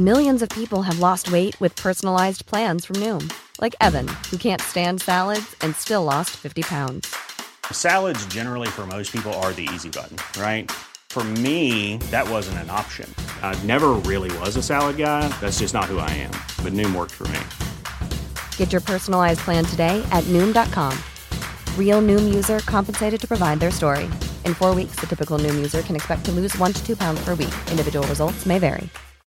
No in peoples way with personalize name like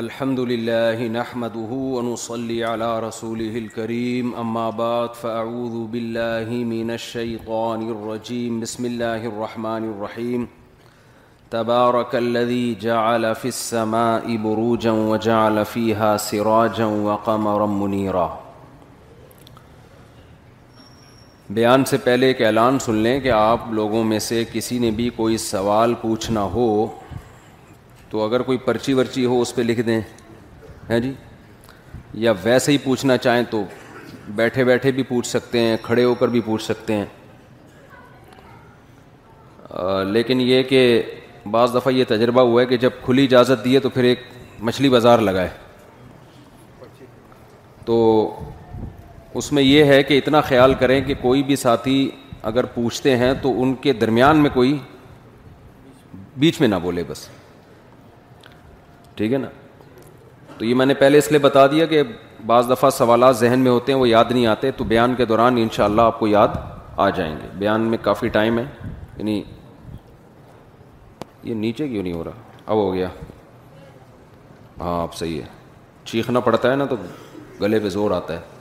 الحمد لله نحمده ونصلي على رسوله الكريم أما بعد فأعوذ بالله من الشيطان الرجيم بسم الله الرحمن الرحيم تبارك الذي جعل في السماء بروجا وجعل فيها سراجا وقمرا منيرا بیان سے پہلے ایک اعلان سن لیں کہ آپ لوگوں میں سے کسی نے بھی کوئی سوال پوچھنا ہو تو اگر کوئی پرچی ورچی ہو اس پہ لکھ دیں ہیں جی یا ویسے ہی پوچھنا چاہیں تو بیٹھے بیٹھے بھی پوچھ سکتے ہیں کھڑے ہو کر بھی پوچھ سکتے ہیں لیکن یہ کہ بعض دفعہ یہ تجربہ ہوا ہے کہ جب کھلی اجازت دیے تو پھر ایک مچھلی بازار لگائے تو اس میں یہ ہے کہ اتنا خیال کریں کہ کوئی بھی ساتھی اگر پوچھتے ہیں تو ان کے درمیان میں کوئی بیچ میں نہ بولے بس ٹھیک ہے نا تو یہ میں نے پہلے اس لیے بتا دیا کہ بعض دفعہ سوالات ذہن میں ہوتے ہیں وہ یاد نہیں آتے تو بیان کے دوران ان شاء اللہ آپ کو یاد آ جائیں گے بیان میں کافی ٹائم ہے یعنی یہ نیچے کیوں نہیں ہو رہا اب ہو گیا ہاں آپ صحیح ہے چیخنا پڑتا ہے نا تو گلے پہ زور آتا ہے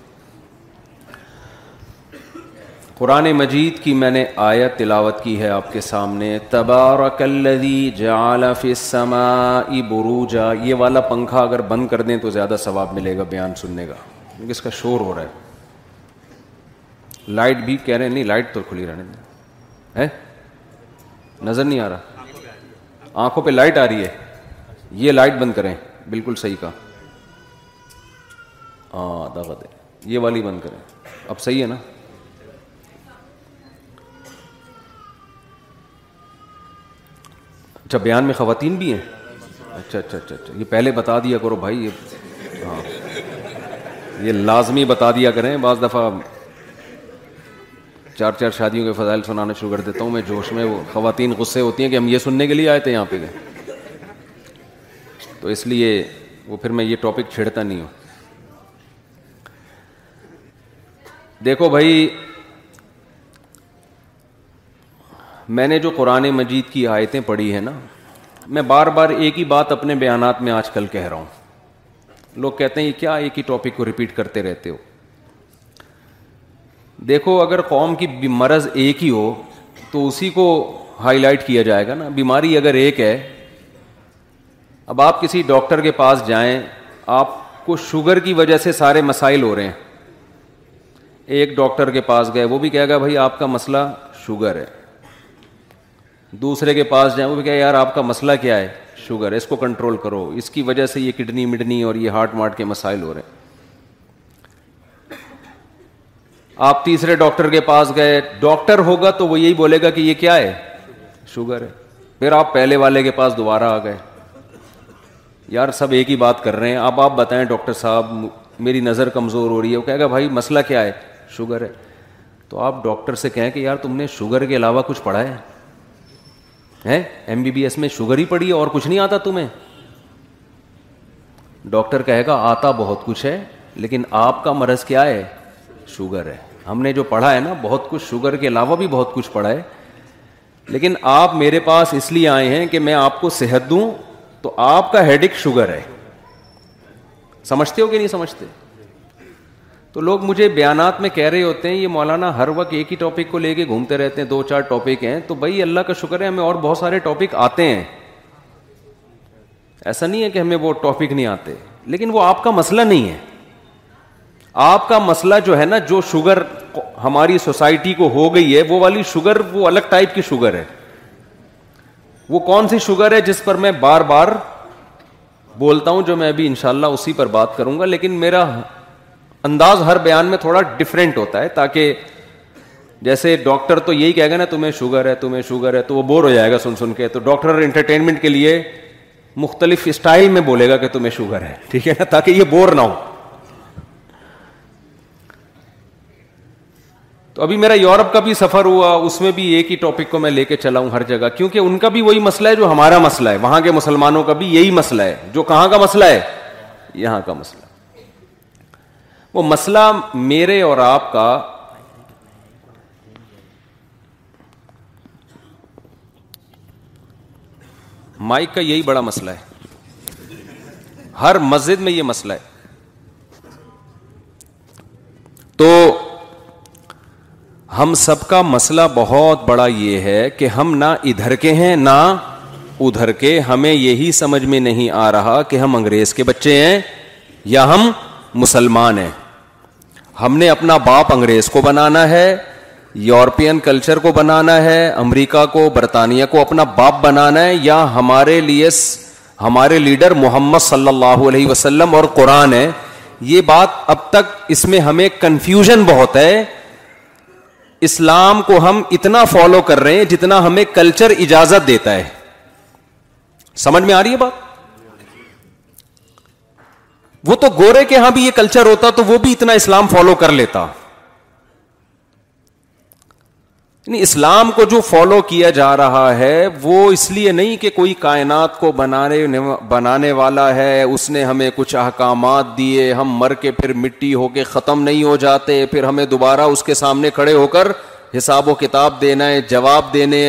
قرآن مجید کی میں نے آیت تلاوت کی ہے آپ کے سامنے تبارک الذی جعل فی السماء بروجا یہ والا پنکھا اگر بند کر دیں تو زیادہ ثواب ملے گا بیان سننے کا کیونکہ اس کا شور ہو رہا ہے لائٹ بھی کہہ رہے ہیں نہیں لائٹ تو کھلی رہنے دیں نظر نہیں آ رہا آنکھوں پہ لائٹ آ رہی ہے یہ لائٹ بند کریں بالکل صحیح کہا ہے یہ والی بند کریں اب صحیح ہے نا اچھا بیان میں خواتین بھی ہیں اچھا اچھا اچھا اچھا یہ پہلے بتا دیا کرو بھائی یہ ہاں یہ لازمی بتا دیا کریں بعض دفعہ چار چار شادیوں کے فضائل سنانا شروع کر دیتا ہوں میں جوش میں وہ خواتین غصے ہوتی ہیں کہ ہم یہ سننے کے لیے آئے تھے یہاں پہ گئے تو اس لیے وہ پھر میں یہ ٹاپک چھیڑتا نہیں ہوں دیکھو بھائی میں نے جو قرآن مجید کی آیتیں پڑھی ہیں نا میں بار بار ایک ہی بات اپنے بیانات میں آج کل کہہ رہا ہوں لوگ کہتے ہیں یہ کیا ایک ہی ٹاپک کو ریپیٹ کرتے رہتے ہو دیکھو اگر قوم کی مرض ایک ہی ہو تو اسی کو ہائی لائٹ کیا جائے گا نا بیماری اگر ایک ہے اب آپ کسی ڈاکٹر کے پاس جائیں آپ کو شوگر کی وجہ سے سارے مسائل ہو رہے ہیں ایک ڈاکٹر کے پاس گئے وہ بھی کہے گا بھائی آپ کا مسئلہ شوگر ہے دوسرے کے پاس جائیں وہ بھی کہا یار آپ کا مسئلہ کیا ہے شوگر اس کو کنٹرول کرو اس کی وجہ سے یہ کڈنی مڈنی اور یہ ہارٹ مارٹ کے مسائل ہو رہے ہیں آپ تیسرے ڈاکٹر کے پاس گئے ڈاکٹر ہوگا تو وہ یہی بولے گا کہ یہ کیا ہے شوگر ہے پھر آپ پہلے والے کے پاس دوبارہ آ گئے یار سب ایک ہی بات کر رہے ہیں آپ آپ بتائیں ڈاکٹر صاحب میری نظر کمزور ہو رہی ہے وہ کہے گا بھائی مسئلہ کیا ہے شوگر ہے تو آپ ڈاکٹر سے کہیں کہ یار تم نے شوگر کے علاوہ کچھ پڑھا ہے ہے ایم بی بی ایس میں شوگر ہی پڑی ہے اور کچھ نہیں آتا تمہیں ڈاکٹر کہے گا آتا بہت کچھ ہے لیکن آپ کا مرض کیا ہے شوگر ہے ہم نے جو پڑھا ہے نا بہت کچھ شوگر کے علاوہ بھی بہت کچھ پڑھا ہے لیکن آپ میرے پاس اس لیے آئے ہیں کہ میں آپ کو صحت دوں تو آپ کا ہیڈک شوگر ہے سمجھتے ہو کہ نہیں سمجھتے تو لوگ مجھے بیانات میں کہہ رہے ہوتے ہیں یہ مولانا ہر وقت ایک ہی ٹاپک کو لے کے گھومتے رہتے ہیں دو چار ٹاپک ہیں تو بھائی اللہ کا شکر ہے ہمیں اور بہت سارے ٹاپک آتے ہیں ایسا نہیں ہے کہ ہمیں وہ ٹاپک نہیں آتے لیکن وہ آپ کا مسئلہ نہیں ہے آپ کا مسئلہ جو ہے نا جو شوگر ہماری سوسائٹی کو ہو گئی ہے وہ والی شوگر وہ الگ ٹائپ کی شوگر ہے وہ کون سی شوگر ہے جس پر میں بار بار بولتا ہوں جو میں ابھی انشاءاللہ اسی پر بات کروں گا لیکن میرا انداز ہر بیان میں تھوڑا ڈفرینٹ ہوتا ہے تاکہ جیسے ڈاکٹر تو یہی کہے گا نا تمہیں شوگر ہے تمہیں شوگر ہے تو وہ بور ہو جائے گا سن سن کے تو ڈاکٹر انٹرٹینمنٹ کے لیے مختلف اسٹائل میں بولے گا کہ تمہیں شوگر ہے ٹھیک ہے نا تاکہ یہ بور نہ ہو تو ابھی میرا یورپ کا بھی سفر ہوا اس میں بھی ایک ہی ٹاپک کو میں لے کے چلا ہوں ہر جگہ کیونکہ ان کا بھی وہی مسئلہ ہے جو ہمارا مسئلہ ہے وہاں کے مسلمانوں کا بھی یہی مسئلہ ہے جو کہاں کا مسئلہ ہے یہاں کا مسئلہ وہ مسئلہ میرے اور آپ کا مائک کا یہی بڑا مسئلہ ہے ہر مسجد میں یہ مسئلہ ہے تو ہم سب کا مسئلہ بہت بڑا یہ ہے کہ ہم نہ ادھر کے ہیں نہ ادھر کے ہمیں یہی سمجھ میں نہیں آ رہا کہ ہم انگریز کے بچے ہیں یا ہم مسلمان ہیں ہم نے اپنا باپ انگریز کو بنانا ہے یورپین کلچر کو بنانا ہے امریکہ کو برطانیہ کو اپنا باپ بنانا ہے یا ہمارے لیے ہمارے لیڈر محمد صلی اللہ علیہ وسلم اور قرآن ہے یہ بات اب تک اس میں ہمیں کنفیوژن بہت ہے اسلام کو ہم اتنا فالو کر رہے ہیں جتنا ہمیں کلچر اجازت دیتا ہے سمجھ میں آ رہی ہے بات وہ تو گورے کے ہاں بھی یہ کلچر ہوتا تو وہ بھی اتنا اسلام فالو کر لیتا یعنی اسلام کو جو فالو کیا جا رہا ہے وہ اس لیے نہیں کہ کوئی کائنات کو بنانے والا ہے اس نے ہمیں کچھ احکامات دیے ہم مر کے پھر مٹی ہو کے ختم نہیں ہو جاتے پھر ہمیں دوبارہ اس کے سامنے کھڑے ہو کر حساب و کتاب دینا ہے جواب دینے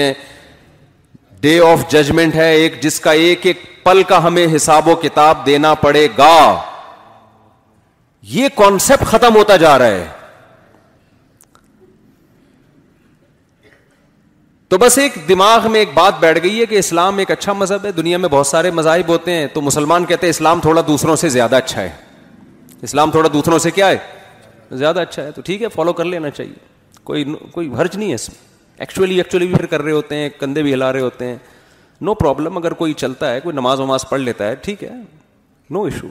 ڈے آف ججمنٹ ہے ایک جس کا ایک ایک پل کا ہمیں حساب و کتاب دینا پڑے گا یہ کانسیپٹ ختم ہوتا جا رہا ہے تو بس ایک دماغ میں ایک بات بیٹھ گئی ہے کہ اسلام ایک اچھا مذہب ہے دنیا میں بہت سارے مذاہب ہوتے ہیں تو مسلمان کہتے ہیں اسلام تھوڑا دوسروں سے زیادہ اچھا ہے اسلام تھوڑا دوسروں سے کیا ہے زیادہ اچھا ہے تو ٹھیک ہے فالو کر لینا چاہیے کوئی کوئی حرج نہیں ہے اس میں ایکچولی ایکچولی بھی پھر کر رہے ہوتے ہیں کندھے بھی ہلا رہے ہوتے ہیں نو no پرابلم اگر کوئی چلتا ہے کوئی نماز وماز پڑھ لیتا ہے ٹھیک ہے نو no ایشو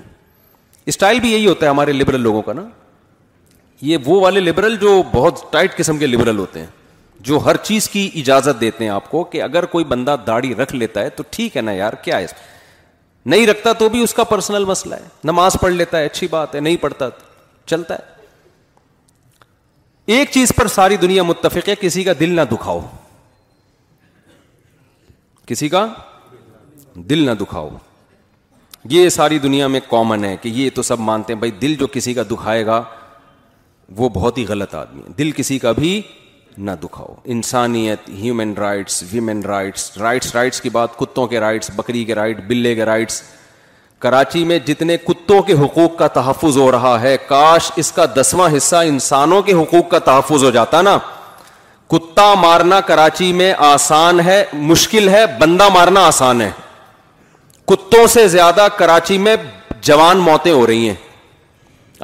اسٹائل بھی یہی ہوتا ہے ہمارے لبرل لوگوں کا نا یہ وہ والے لبرل جو بہت ٹائٹ قسم کے لبرل ہوتے ہیں جو ہر چیز کی اجازت دیتے ہیں آپ کو کہ اگر کوئی بندہ داڑھی رکھ لیتا ہے تو ٹھیک ہے نا یار کیا ہے نہیں رکھتا تو بھی اس کا پرسنل مسئلہ ہے نماز پڑھ لیتا ہے اچھی بات ہے نہیں پڑھتا چلتا ہے ایک چیز پر ساری دنیا متفق ہے کسی کا دل نہ دکھاؤ کسی کا دل نہ دکھاؤ یہ ساری دنیا میں کامن ہے کہ یہ تو سب مانتے ہیں بھائی دل جو کسی کا دکھائے گا وہ بہت ہی غلط آدمی ہے دل کسی کا بھی نہ دکھاؤ انسانیت human rights women rights rights rights کی بات کتوں کے رائٹس بکری کے رائٹ بلے کے رائٹس کراچی میں جتنے کتوں کے حقوق کا تحفظ ہو رہا ہے کاش اس کا دسواں حصہ انسانوں کے حقوق کا تحفظ ہو جاتا نا کتا مارنا کراچی میں آسان ہے مشکل ہے بندہ مارنا آسان ہے کتوں سے زیادہ کراچی میں جوان موتیں ہو رہی ہیں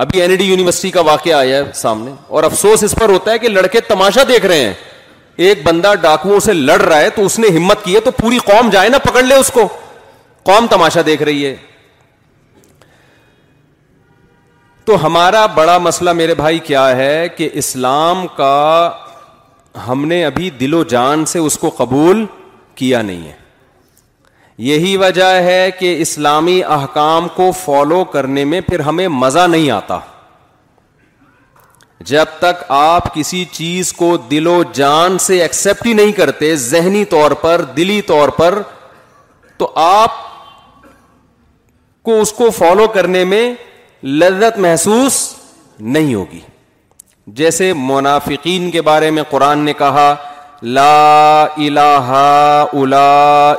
ابھی این ڈی یونیورسٹی کا واقعہ آیا ہے سامنے اور افسوس اس پر ہوتا ہے کہ لڑکے تماشا دیکھ رہے ہیں ایک بندہ ڈاکوؤں سے لڑ رہا ہے تو اس نے ہمت کی ہے تو پوری قوم جائے نا پکڑ لے اس کو قوم تماشا دیکھ رہی ہے تو ہمارا بڑا مسئلہ میرے بھائی کیا ہے کہ اسلام کا ہم نے ابھی دل و جان سے اس کو قبول کیا نہیں ہے یہی وجہ ہے کہ اسلامی احکام کو فالو کرنے میں پھر ہمیں مزہ نہیں آتا جب تک آپ کسی چیز کو دل و جان سے ایکسپٹ ہی نہیں کرتے ذہنی طور پر دلی طور پر تو آپ کو اس کو فالو کرنے میں لذت محسوس نہیں ہوگی جیسے منافقین کے بارے میں قرآن نے کہا لا الہ الا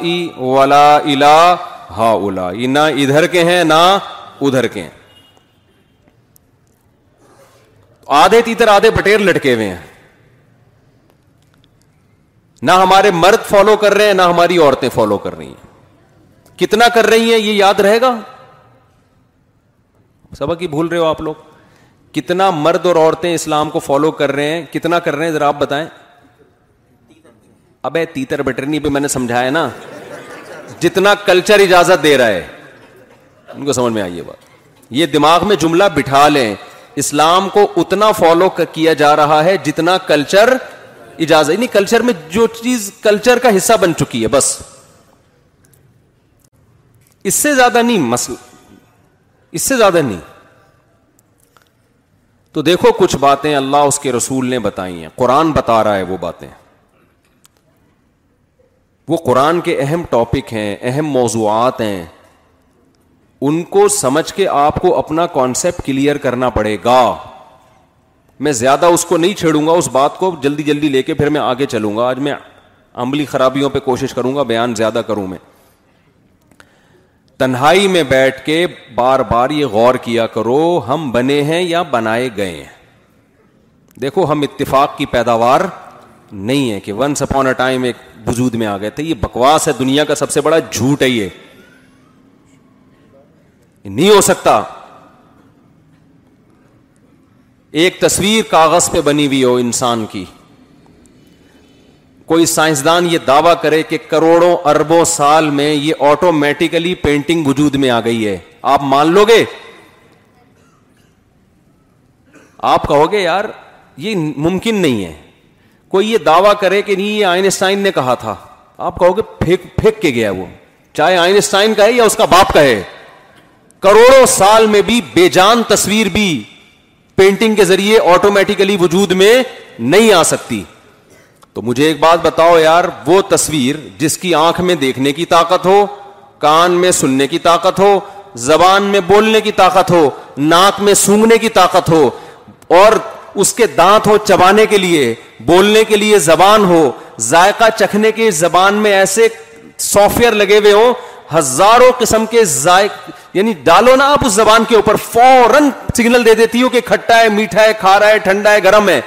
الہ ہا اولائی نہ ادھر کے ہیں نہ ادھر کے ہیں آدھے تیتر آدھے بٹیر لٹکے ہوئے ہیں نہ ہمارے مرد فالو کر رہے ہیں نہ ہماری عورتیں فالو کر رہی ہیں کتنا کر رہی ہیں یہ یاد رہے گا سبق ہی بھول رہے ہو آپ لوگ کتنا مرد اور عورتیں اسلام کو فالو کر رہے ہیں کتنا کر رہے ہیں ذرا آپ بتائیں اب تیتر بٹرنی پہ میں نے سمجھایا نا جتنا کلچر اجازت دے رہا ہے ان کو سمجھ میں آئیے بات یہ دماغ میں جملہ بٹھا لیں اسلام کو اتنا فالو کیا جا رہا ہے جتنا کلچر اجازت یعنی کلچر میں جو چیز کلچر کا حصہ بن چکی ہے بس اس سے زیادہ نہیں مسل اس سے زیادہ نہیں تو دیکھو کچھ باتیں اللہ اس کے رسول نے بتائی ہیں قرآن بتا رہا ہے وہ باتیں وہ قرآن کے اہم ٹاپک ہیں اہم موضوعات ہیں ان کو سمجھ کے آپ کو اپنا کانسیپٹ کلیئر کرنا پڑے گا میں زیادہ اس کو نہیں چھیڑوں گا اس بات کو جلدی جلدی لے کے پھر میں آگے چلوں گا آج میں عملی خرابیوں پہ کوشش کروں گا بیان زیادہ کروں میں تنہائی میں بیٹھ کے بار بار یہ غور کیا کرو ہم بنے ہیں یا بنائے گئے ہیں دیکھو ہم اتفاق کی پیداوار نہیں ہے کہ ونس اپون اے ٹائم ایک وجود میں آ گئے تھے یہ بکواس ہے دنیا کا سب سے بڑا جھوٹ ہے یہ نہیں ہو سکتا ایک تصویر کاغذ پہ بنی ہوئی ہو انسان کی کوئی سائنسدان یہ دعوی کرے کہ کروڑوں اربوں سال میں یہ آٹومیٹیکلی پینٹنگ وجود میں آ گئی ہے آپ مان لو گے آپ کہو گے یار یہ ممکن نہیں ہے کوئی یہ دعویٰ کرے کہ نہیں یہ آئنسٹائن نے کہا تھا آپ کہو گے پھینک کے گیا وہ چاہے آئنسٹائن کا ہے یا اس کا باپ کا ہے کروڑوں سال میں بھی بے جان تصویر بھی پینٹنگ کے ذریعے آٹومیٹیکلی وجود میں نہیں آ سکتی تو مجھے ایک بات بتاؤ یار وہ تصویر جس کی آنکھ میں دیکھنے کی طاقت ہو کان میں سننے کی طاقت ہو زبان میں بولنے کی طاقت ہو ناک میں سونگنے کی طاقت ہو اور اس کے دانت ہو چبانے کے لیے بولنے کے لیے زبان ہو ذائقہ چکھنے کے زبان میں ایسے سافٹ ویئر لگے ہوئے ہوں ہزاروں قسم کے ذائق یعنی ڈالو نا آپ اس زبان کے اوپر فوراً سگنل دے دیتی ہو کہ کھٹا ہے میٹھا ہے کھا رہا ہے ٹھنڈا ہے گرم ہے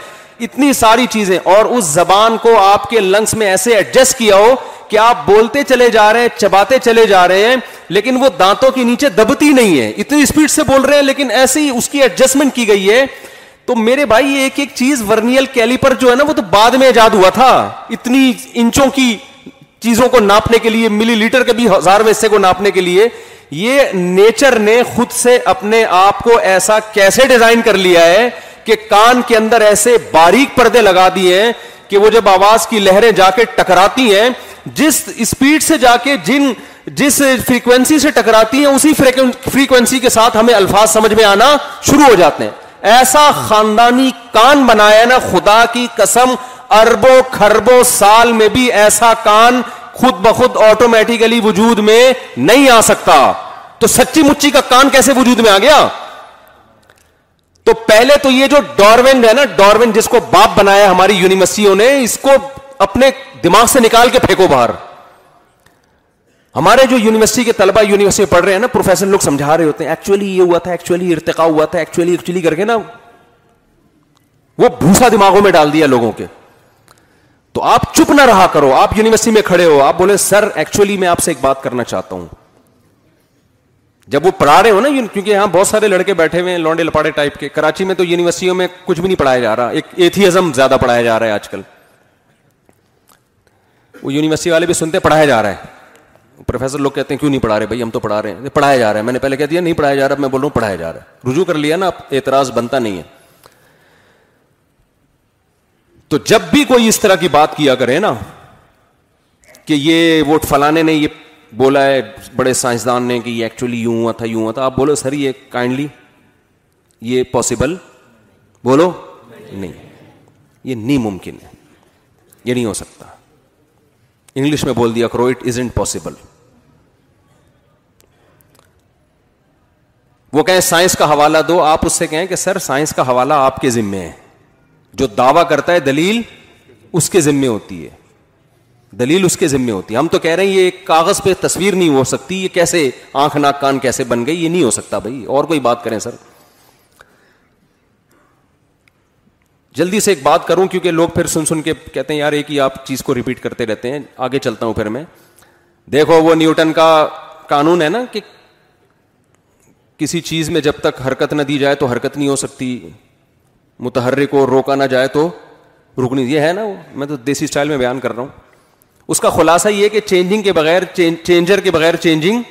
اتنی ساری چیزیں اور اس زبان کو آپ کے لنگس میں ایسے ایڈجسٹ کیا ہو کہ آپ بولتے چلے جا رہے ہیں چباتے چلے جا رہے ہیں لیکن وہ دانتوں کے نیچے دبتی نہیں ہے اتنی اسپیڈ سے بول رہے ہیں لیکن ایسی اس کی ایڈجسٹمنٹ کی گئی ہے تو میرے بھائی ایک ایک چیز ورنیل کیلی پر جو ہے نا وہ تو بعد میں ایجاد ہوا تھا اتنی انچوں کی چیزوں کو ناپنے کے لیے ملی لیٹر کے بھی ہزار میں حصے کو ناپنے کے لیے یہ نیچر نے خود سے اپنے آپ کو ایسا کیسے ڈیزائن کر لیا ہے کہ کان کے اندر ایسے باریک پردے لگا دیے ہیں کہ وہ جب آواز کی لہریں جا کے ٹکراتی ہیں جس اسپیڈ سے جا کے جن جس فریکوینسی سے ٹکراتی ہیں اسی فریکوینسی کے ساتھ ہمیں الفاظ سمجھ میں آنا شروع ہو جاتے ہیں ایسا خاندانی کان بنایا نا خدا کی قسم اربوں کھربوں سال میں بھی ایسا کان خود بخود آٹومیٹیکلی وجود میں نہیں آ سکتا تو سچی مچی کا کان کیسے وجود میں آ گیا تو پہلے تو یہ جو ڈاروین ہے نا ڈاروین جس کو باپ بنایا ہماری یونیورسٹیوں نے اس کو اپنے دماغ سے نکال کے پھینکو باہر ہمارے جو یونیورسٹی کے طلبا یونیورسٹی پڑھ رہے ہیں نا پروفیسر لوگ سمجھا رہے ہوتے ہیں ایکچولی یہ ہوا تھا ایکچولی ارتقا ہوا تھا ایکچولی ایکچولی کر کے نا وہ بھوسا دماغوں میں ڈال دیا لوگوں کے تو آپ چپ نہ رہا کرو آپ یونیورسٹی میں کھڑے ہو آپ بولے سر ایکچولی میں آپ سے ایک بات کرنا چاہتا ہوں جب وہ پڑھا رہے ہو نا کیونکہ یہاں بہت سارے لڑکے بیٹھے ہوئے ہیں لونڈے لپاڑے ٹائپ کے کراچی میں تو یونیورسٹیوں میں کچھ بھی نہیں پڑھایا جا رہا ایک ایتھیزم زیادہ پڑھایا جا رہا ہے آج کل وہ یونیورسٹی والے بھی سنتے پڑھایا جا رہا ہے پروفیسر لوگ کہتے ہیں کیوں نہیں پڑھا رہے بھائی ہم تو پڑھا رہے ہیں پڑھایا جا رہا ہے میں نے پہلے کہہ دیا نہیں پڑھایا جا رہا میں بول رہا ہوں پڑھایا جا رہا ہے رجوع کر لیا نا اعتراض بنتا نہیں ہے تو جب بھی کوئی اس طرح کی بات کیا کرے نا کہ یہ ووٹ فلانے نے یہ بولا ہے بڑے سائنسدان نے کہ یہ ایکچولی یوں ہوا تھا یوں ہوا تھا آپ بولو سر یہ کائنڈلی یہ پاسبل بولو نہیں یہ نہیں ممکن ہے یہ نہیں ہو سکتا انگلش میں بول دیا کرو اٹ از انٹ پاسبل وہ کہیں سائنس کا حوالہ دو آپ اس سے کہیں کہ سر سائنس کا حوالہ آپ کے ذمے ہے جو دعویٰ کرتا ہے دلیل اس کے ذمے ہوتی ہے دلیل اس کے ذمے ہوتی ہے ہم تو کہہ رہے ہیں یہ کاغذ پہ تصویر نہیں ہو سکتی یہ کیسے آنکھ ناک کان کیسے بن گئی یہ نہیں ہو سکتا بھائی اور کوئی بات کریں سر جلدی سے ایک بات کروں کیونکہ لوگ پھر سن سن کے کہتے ہیں یار ایک ہی آپ چیز کو ریپیٹ کرتے رہتے ہیں آگے چلتا ہوں پھر میں دیکھو وہ نیوٹن کا قانون ہے نا کہ کسی چیز میں جب تک حرکت نہ دی جائے تو حرکت نہیں ہو سکتی متحرک کو روکا نہ جائے تو نہیں یہ ہے نا وہ میں تو دیسی اسٹائل میں بیان کر رہا ہوں اس کا خلاصہ یہ کہ چینجنگ کے بغیر چینجر کے بغیر چینجنگ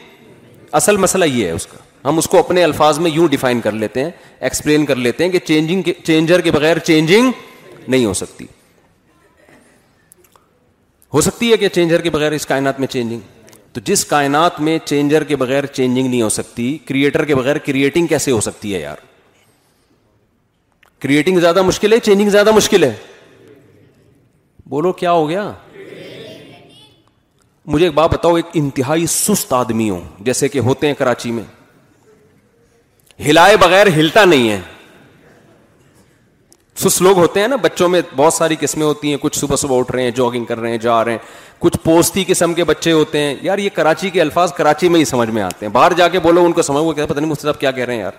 اصل مسئلہ یہ ہے اس کا ہم اس کو اپنے الفاظ میں یوں ڈیفائن کر لیتے ہیں ایکسپلین کر لیتے ہیں کہ چینجنگ چینجر کے بغیر چینجنگ نہیں ہو سکتی ہو سکتی ہے کہ چینجر کے بغیر اس کائنات میں چینجنگ تو جس کائنات میں چینجر کے بغیر چینجنگ نہیں ہو سکتی کریٹر کے بغیر کریٹنگ کیسے ہو سکتی ہے یار کریٹنگ زیادہ مشکل ہے چینجنگ زیادہ مشکل ہے بولو کیا ہو گیا مجھے ایک بات بتاؤ ایک انتہائی سست آدمی ہوں جیسے کہ ہوتے ہیں کراچی میں ہلائے بغیر ہلتا نہیں ہے سس لوگ ہوتے ہیں نا بچوں میں بہت ساری قسمیں ہوتی ہیں کچھ صبح صبح اٹھ رہے ہیں جاگنگ کر رہے ہیں جا رہے ہیں کچھ پوستی قسم کے بچے ہوتے ہیں یار یہ کراچی کے الفاظ کراچی میں ہی سمجھ میں آتے ہیں باہر جا کے بولو ان کو سمجھ وہ پتہ نہیں مجھ کیا کہہ رہے ہیں یار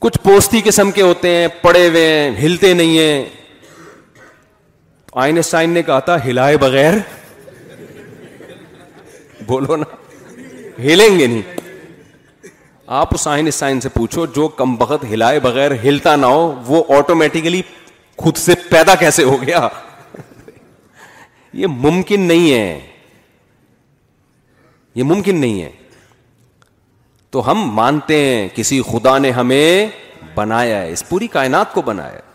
کچھ پوستی قسم کے ہوتے ہیں پڑے ہوئے ہیں ہلتے نہیں ہیں آئنسٹائن نے کہا تھا ہلائے بغیر بولو نا ہلیں گے نہیں آپ اس آئین سائن سے پوچھو جو کم بخت ہلائے بغیر ہلتا نہ ہو وہ آٹومیٹیکلی خود سے پیدا کیسے ہو گیا یہ ممکن نہیں ہے یہ ممکن نہیں ہے تو ہم مانتے ہیں کسی خدا نے ہمیں بنایا ہے اس پوری کائنات کو بنایا ہے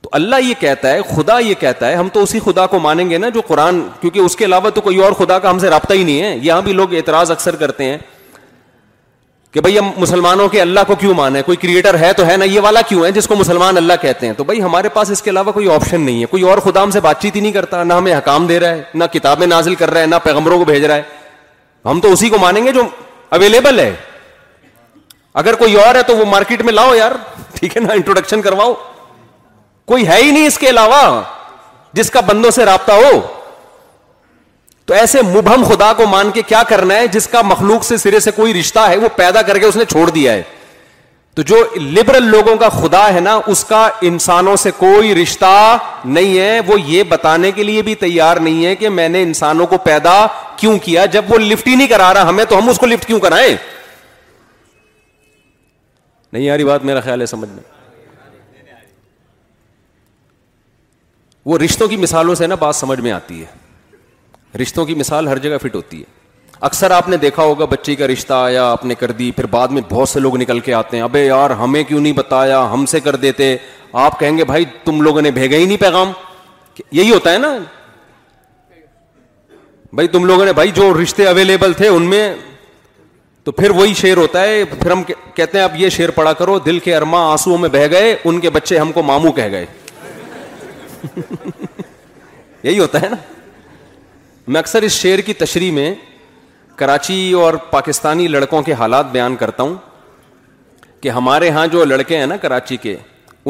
تو اللہ یہ کہتا ہے خدا یہ کہتا ہے ہم تو اسی خدا کو مانیں گے نا جو قرآن کیونکہ اس کے علاوہ تو کوئی اور خدا کا ہم سے رابطہ ہی نہیں ہے یہاں بھی لوگ اعتراض اکثر کرتے ہیں کہ بھائی ہم مسلمانوں کے اللہ کو کیوں مانے کوئی کریٹر ہے تو ہے نا یہ والا کیوں ہے جس کو مسلمان اللہ کہتے ہیں تو بھائی ہمارے پاس اس کے علاوہ کوئی آپشن نہیں ہے کوئی اور خدا ہم سے بات چیت ہی نہیں کرتا نہ ہمیں حکام دے رہا ہے نہ کتابیں نازل کر رہا ہے نہ پیغمبروں کو بھیج رہا ہے ہم تو اسی کو مانیں گے جو اویلیبل ہے اگر کوئی اور ہے تو وہ مارکیٹ میں لاؤ یار ٹھیک ہے نا انٹروڈکشن کرواؤ کوئی ہے ہی نہیں اس کے علاوہ جس کا بندوں سے رابطہ ہو تو ایسے مبہم خدا کو مان کے کیا کرنا ہے جس کا مخلوق سے سرے سے کوئی رشتہ ہے وہ پیدا کر کے اس نے چھوڑ دیا ہے تو جو لبرل لوگوں کا خدا ہے نا اس کا انسانوں سے کوئی رشتہ نہیں ہے وہ یہ بتانے کے لیے بھی تیار نہیں ہے کہ میں نے انسانوں کو پیدا کیوں کیا جب وہ لفٹ ہی نہیں کرا رہا ہمیں تو ہم اس کو لفٹ کیوں کرائیں نہیں یاری بات میرا خیال ہے سمجھ میں وہ رشتوں کی مثالوں سے نا بات سمجھ میں آتی ہے رشتوں کی مثال ہر جگہ فٹ ہوتی ہے اکثر آپ نے دیکھا ہوگا بچی کا رشتہ آیا آپ نے کر دی پھر بعد میں بہت سے لوگ نکل کے آتے ہیں ابے یار ہمیں کیوں نہیں بتایا ہم سے کر دیتے آپ کہیں گے بھائی تم لوگوں نے بھیجا ہی نہیں پیغام یہی ہوتا ہے نا بھائی تم لوگوں نے بھائی جو رشتے اویلیبل تھے ان میں تو پھر وہی شیر ہوتا ہے پھر ہم کہتے ہیں اب یہ شیر پڑا کرو دل کے ارما آنسو میں بہ گئے ان کے بچے ہم کو مامو کہہ گئے یہی ہوتا ہے نا میں اکثر اس شعر کی تشریح میں کراچی اور پاکستانی لڑکوں کے حالات بیان کرتا ہوں کہ ہمارے ہاں جو لڑکے ہیں نا کراچی کے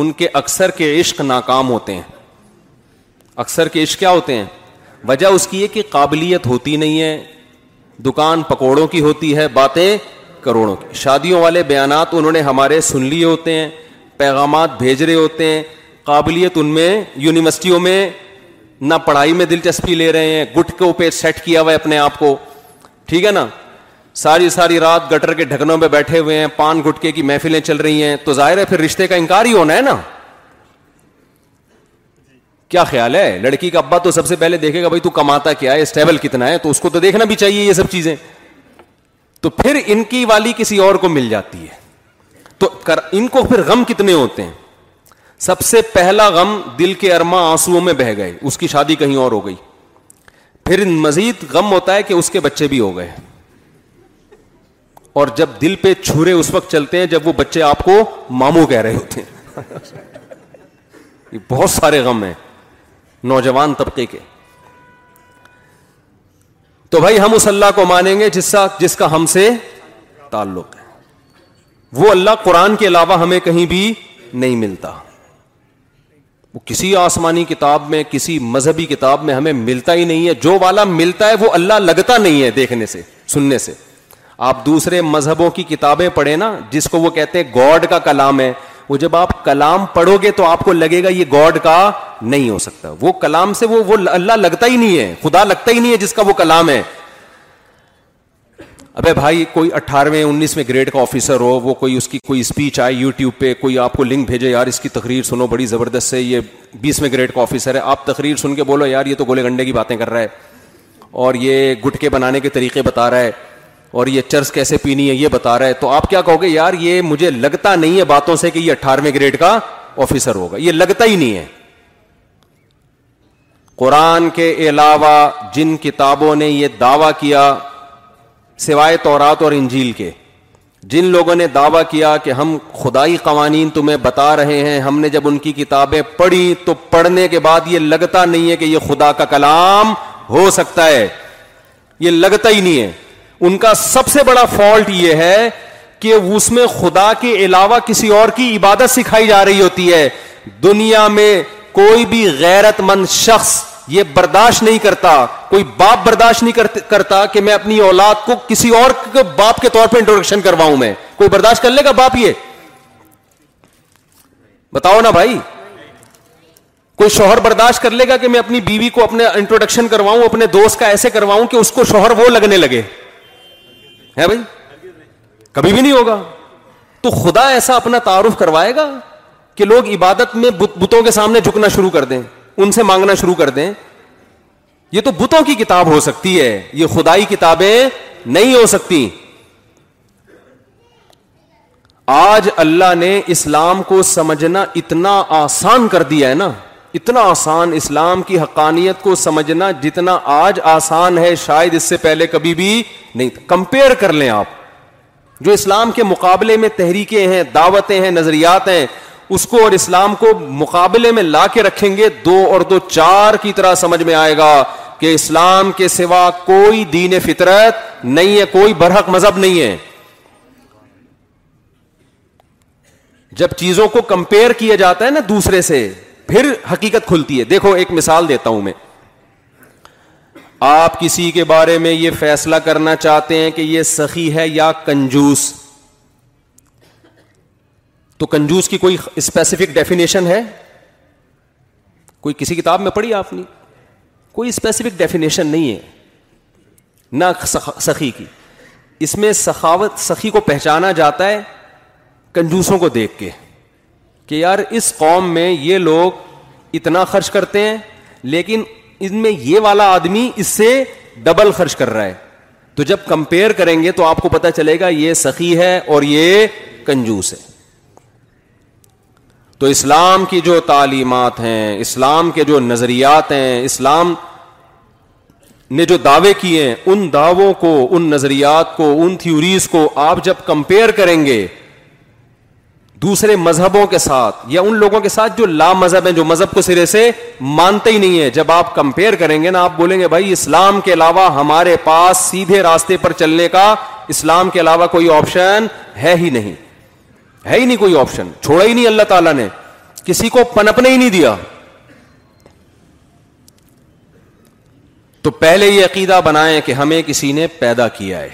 ان کے اکثر کے عشق ناکام ہوتے ہیں اکثر کے عشق کیا ہوتے ہیں وجہ اس کی یہ کہ قابلیت ہوتی نہیں ہے دکان پکوڑوں کی ہوتی ہے باتیں کروڑوں کی شادیوں والے بیانات انہوں نے ہمارے سن لیے ہوتے ہیں پیغامات بھیج رہے ہوتے ہیں قابلیت ان میں یونیورسٹیوں میں نہ پڑھائی میں دلچسپی لے رہے ہیں گٹکوں پہ سیٹ کیا ہوا ہے اپنے آپ کو ٹھیک ہے نا ساری ساری رات گٹر کے ڈھکنوں پہ بیٹھے ہوئے ہیں پان گٹکے کی محفلیں چل رہی ہیں تو ظاہر ہے پھر رشتے کا انکار ہی ہونا ہے نا کیا خیال ہے لڑکی کا ابا تو سب سے پہلے دیکھے گا بھائی تو کماتا کیا ہے اسٹیبل کتنا ہے تو اس کو تو دیکھنا بھی چاہیے یہ سب چیزیں تو پھر ان کی والی کسی اور کو مل جاتی ہے تو ان کو پھر غم کتنے ہوتے ہیں سب سے پہلا غم دل کے ارما آنسو میں بہہ گئے اس کی شادی کہیں اور ہو گئی پھر مزید غم ہوتا ہے کہ اس کے بچے بھی ہو گئے اور جب دل پہ چھرے اس وقت چلتے ہیں جب وہ بچے آپ کو ماموں کہہ رہے ہوتے ہیں یہ بہت سارے غم ہیں نوجوان طبقے کے تو بھائی ہم اس اللہ کو مانیں گے جس کا جس کا ہم سے تعلق ہے وہ اللہ قرآن کے علاوہ ہمیں کہیں بھی نہیں ملتا وہ کسی آسمانی کتاب میں کسی مذہبی کتاب میں ہمیں ملتا ہی نہیں ہے جو والا ملتا ہے وہ اللہ لگتا نہیں ہے دیکھنے سے سننے سے آپ دوسرے مذہبوں کی کتابیں پڑھیں نا جس کو وہ کہتے ہیں گاڈ کا کلام ہے وہ جب آپ کلام پڑھو گے تو آپ کو لگے گا یہ گاڈ کا نہیں ہو سکتا وہ کلام سے وہ, وہ اللہ لگتا ہی نہیں ہے خدا لگتا ہی نہیں ہے جس کا وہ کلام ہے ابے بھائی کوئی اٹھارہویں انیس میں گریڈ کا آفیسر ہو وہ کوئی اس کی کوئی اسپیچ آئے یوٹیوب پہ کوئی آپ کو لنک بھیجے یار اس کی تقریر سنو بڑی زبردست ہے یہ بیسویں گریڈ کا آفیسر ہے آپ تقریر سن کے بولو یار یہ تو گولے گنڈے کی باتیں کر رہا ہے اور یہ گٹکے بنانے کے طریقے بتا رہا ہے اور یہ چرس کیسے پینی ہے یہ بتا رہا ہے تو آپ کیا کہو گے یار یہ مجھے لگتا نہیں ہے باتوں سے کہ یہ اٹھارہویں گریڈ کا آفیسر ہوگا یہ لگتا ہی نہیں ہے قرآن کے علاوہ جن کتابوں نے یہ دعویٰ کیا سوائے تورات اور انجیل کے جن لوگوں نے دعویٰ کیا کہ ہم خدائی قوانین تمہیں بتا رہے ہیں ہم نے جب ان کی کتابیں پڑھی تو پڑھنے کے بعد یہ لگتا نہیں ہے کہ یہ خدا کا کلام ہو سکتا ہے یہ لگتا ہی نہیں ہے ان کا سب سے بڑا فالٹ یہ ہے کہ اس میں خدا کے علاوہ کسی اور کی عبادت سکھائی جا رہی ہوتی ہے دنیا میں کوئی بھی غیرت مند شخص یہ برداشت نہیں کرتا کوئی باپ برداشت نہیں کرتا کہ میں اپنی اولاد کو کسی اور باپ کے طور پہ انٹروڈکشن کرواؤں میں کوئی برداشت کر لے گا باپ یہ بتاؤ نا بھائی کوئی شوہر برداشت کر لے گا کہ میں اپنی بیوی کو اپنے انٹروڈکشن کرواؤں اپنے دوست کا ایسے کرواؤں کہ اس کو شوہر وہ لگنے لگے ہے بھائی کبھی بھی نہیں ہوگا تو خدا ایسا اپنا تعارف کروائے گا کہ لوگ عبادت میں بتوں کے سامنے جھکنا شروع کر دیں ان سے مانگنا شروع کر دیں یہ تو بتوں کی کتاب ہو سکتی ہے یہ خدائی کتابیں نہیں ہو سکتی آج اللہ نے اسلام کو سمجھنا اتنا آسان کر دیا ہے نا اتنا آسان اسلام کی حقانیت کو سمجھنا جتنا آج آسان ہے شاید اس سے پہلے کبھی بھی نہیں کمپیئر کر لیں آپ جو اسلام کے مقابلے میں تحریکیں ہیں دعوتیں ہیں نظریات ہیں اس کو اور اسلام کو مقابلے میں لا کے رکھیں گے دو اور دو چار کی طرح سمجھ میں آئے گا کہ اسلام کے سوا کوئی دین فطرت نہیں ہے کوئی برحق مذہب نہیں ہے جب چیزوں کو کمپیئر کیا جاتا ہے نا دوسرے سے پھر حقیقت کھلتی ہے دیکھو ایک مثال دیتا ہوں میں آپ کسی کے بارے میں یہ فیصلہ کرنا چاہتے ہیں کہ یہ سخی ہے یا کنجوس تو کنجوس کی کوئی اسپیسیفک ڈیفینیشن ہے کوئی کسی کتاب میں پڑھی آپ نے کوئی اسپیسیفک ڈیفینیشن نہیں ہے نہ سخی کی اس میں سخاوت سخی کو پہچانا جاتا ہے کنجوسوں کو دیکھ کے کہ یار اس قوم میں یہ لوگ اتنا خرچ کرتے ہیں لیکن ان میں یہ والا آدمی اس سے ڈبل خرچ کر رہا ہے تو جب کمپیئر کریں گے تو آپ کو پتا چلے گا یہ سخی ہے اور یہ کنجوس ہے تو اسلام کی جو تعلیمات ہیں اسلام کے جو نظریات ہیں اسلام نے جو دعوے کیے ہیں ان دعووں کو ان نظریات کو ان تھیوریز کو آپ جب کمپیئر کریں گے دوسرے مذہبوں کے ساتھ یا ان لوگوں کے ساتھ جو لا مذہب ہیں جو مذہب کو سرے سے مانتے ہی نہیں ہے جب آپ کمپیئر کریں گے نا آپ بولیں گے بھائی اسلام کے علاوہ ہمارے پاس سیدھے راستے پر چلنے کا اسلام کے علاوہ کوئی آپشن ہے ہی نہیں ہے ہی نہیں کوئی آپشن چھوڑا ہی نہیں اللہ تعالیٰ نے کسی کو پنپنے ہی نہیں دیا تو پہلے یہ عقیدہ بنائیں کہ ہمیں کسی نے پیدا کیا ہے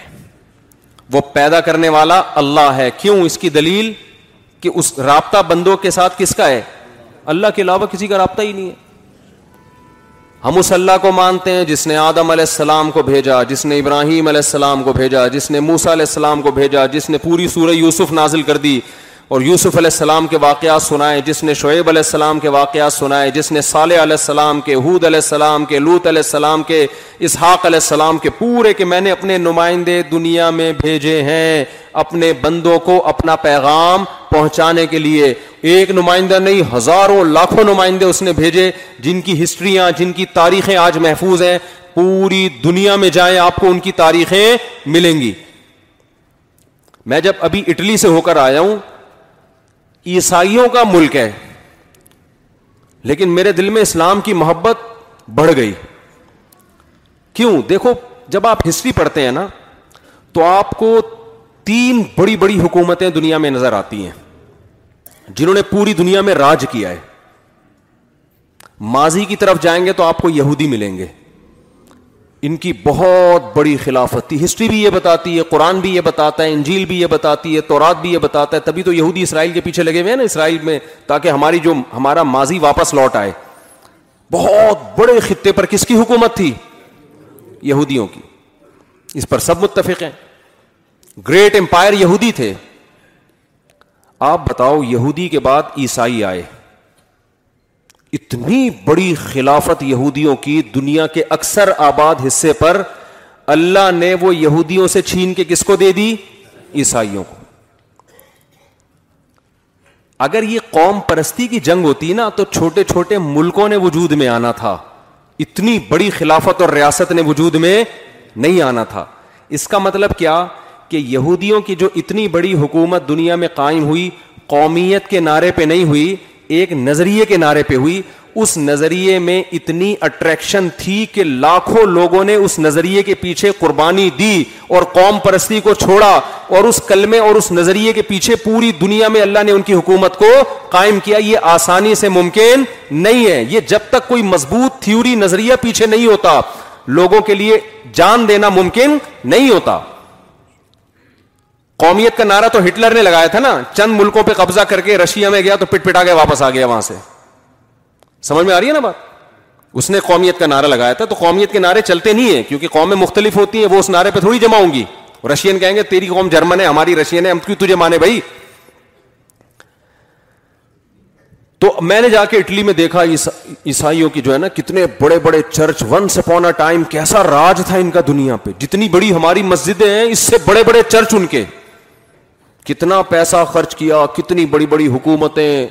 وہ پیدا کرنے والا اللہ ہے کیوں اس کی دلیل کہ اس رابطہ بندوں کے ساتھ کس کا ہے اللہ کے علاوہ کسی کا رابطہ ہی نہیں ہے ہم اس اللہ کو مانتے ہیں جس نے آدم علیہ السلام کو بھیجا جس نے ابراہیم علیہ السلام کو بھیجا جس نے موسا علیہ السلام کو بھیجا جس نے پوری سورہ یوسف نازل کر دی اور یوسف علیہ السلام کے واقعات سنائے جس نے شعیب علیہ السلام کے واقعات سنائے جس نے صالح علیہ السلام کے حود علیہ السلام کے لوت علیہ السلام کے اسحاق علیہ السلام کے پورے کہ میں نے اپنے نمائندے دنیا میں بھیجے ہیں اپنے بندوں کو اپنا پیغام پہنچانے کے لیے ایک نمائندہ نہیں ہزاروں لاکھوں نمائندے اس نے بھیجے جن کی ہسٹریاں جن کی تاریخیں آج محفوظ ہیں پوری دنیا میں جائیں آپ کو ان کی تاریخیں ملیں گی میں جب ابھی اٹلی سے ہو کر آیا ہوں عیسائیوں کا ملک ہے لیکن میرے دل میں اسلام کی محبت بڑھ گئی کیوں دیکھو جب آپ ہسٹری پڑھتے ہیں نا تو آپ کو تین بڑی بڑی حکومتیں دنیا میں نظر آتی ہیں جنہوں نے پوری دنیا میں راج کیا ہے ماضی کی طرف جائیں گے تو آپ کو یہودی ملیں گے ان کی بہت بڑی خلافت تھی ہسٹری بھی یہ بتاتی ہے قرآن بھی یہ بتاتا ہے انجیل بھی یہ بتاتی ہے تورات بھی یہ بتاتا ہے تبھی تو یہودی اسرائیل کے پیچھے لگے ہوئے ہیں نا اسرائیل میں تاکہ ہماری جو ہمارا ماضی واپس لوٹ آئے بہت بڑے خطے پر کس کی حکومت تھی یہودیوں کی اس پر سب متفق ہیں گریٹ امپائر یہودی تھے آپ بتاؤ یہودی کے بعد عیسائی آئے اتنی بڑی خلافت یہودیوں کی دنیا کے اکثر آباد حصے پر اللہ نے وہ یہودیوں سے چھین کے کس کو دے دی عیسائیوں کو اگر یہ قوم پرستی کی جنگ ہوتی نا تو چھوٹے چھوٹے ملکوں نے وجود میں آنا تھا اتنی بڑی خلافت اور ریاست نے وجود میں نہیں آنا تھا اس کا مطلب کیا کہ یہودیوں کی جو اتنی بڑی حکومت دنیا میں قائم ہوئی قومیت کے نعرے پہ نہیں ہوئی ایک نظریے کے نعرے پہ ہوئی اس نظریے میں اتنی اٹریکشن تھی کہ لاکھوں لوگوں نے اس نظریے کے پیچھے قربانی دی اور قوم پرستی کو چھوڑا اور اس کلمے اور اس نظریے کے پیچھے پوری دنیا میں اللہ نے ان کی حکومت کو قائم کیا یہ آسانی سے ممکن نہیں ہے یہ جب تک کوئی مضبوط تھیوری نظریہ پیچھے نہیں ہوتا لوگوں کے لیے جان دینا ممکن نہیں ہوتا قومیت کا نعرہ تو ہٹلر نے لگایا تھا نا چند ملکوں پہ قبضہ کر کے رشیا میں گیا تو پٹ پٹا کے واپس آ گیا وہاں سے سمجھ میں آ رہی ہے نا بات اس نے قومیت کا نعرہ لگایا تھا تو قومیت کے نعرے چلتے نہیں ہیں کیونکہ قومیں مختلف ہوتی ہیں وہ اس نعرے پہ تھوڑی جمع ہوں گی رشین کہیں گے تیری قوم جرمن ہے ہماری رشین ہے ہم کیوں تجھے مانے بھائی تو میں نے جا کے اٹلی میں دیکھا عیسائیوں کی جو ہے نا کتنے بڑے بڑے church once upon a time کیسا راج تھا ان کا دنیا پہ جتنی بڑی ہماری مسجدیں ہیں اس سے بڑے بڑے چرچ ان کے کتنا پیسہ خرچ کیا کتنی بڑی بڑی حکومتیں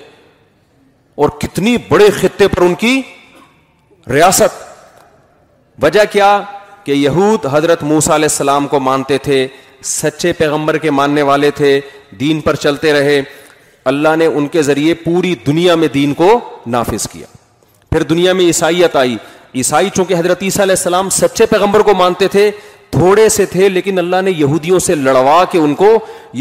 اور کتنی بڑے خطے پر ان کی ریاست وجہ کیا کہ یہود حضرت موسا علیہ السلام کو مانتے تھے سچے پیغمبر کے ماننے والے تھے دین پر چلتے رہے اللہ نے ان کے ذریعے پوری دنیا میں دین کو نافذ کیا پھر دنیا میں عیسائیت آئی عیسائی چونکہ حضرت عیسیٰ علیہ السلام سچے پیغمبر کو مانتے تھے تھوڑے سے تھے لیکن اللہ نے یہودیوں سے لڑوا کے ان کو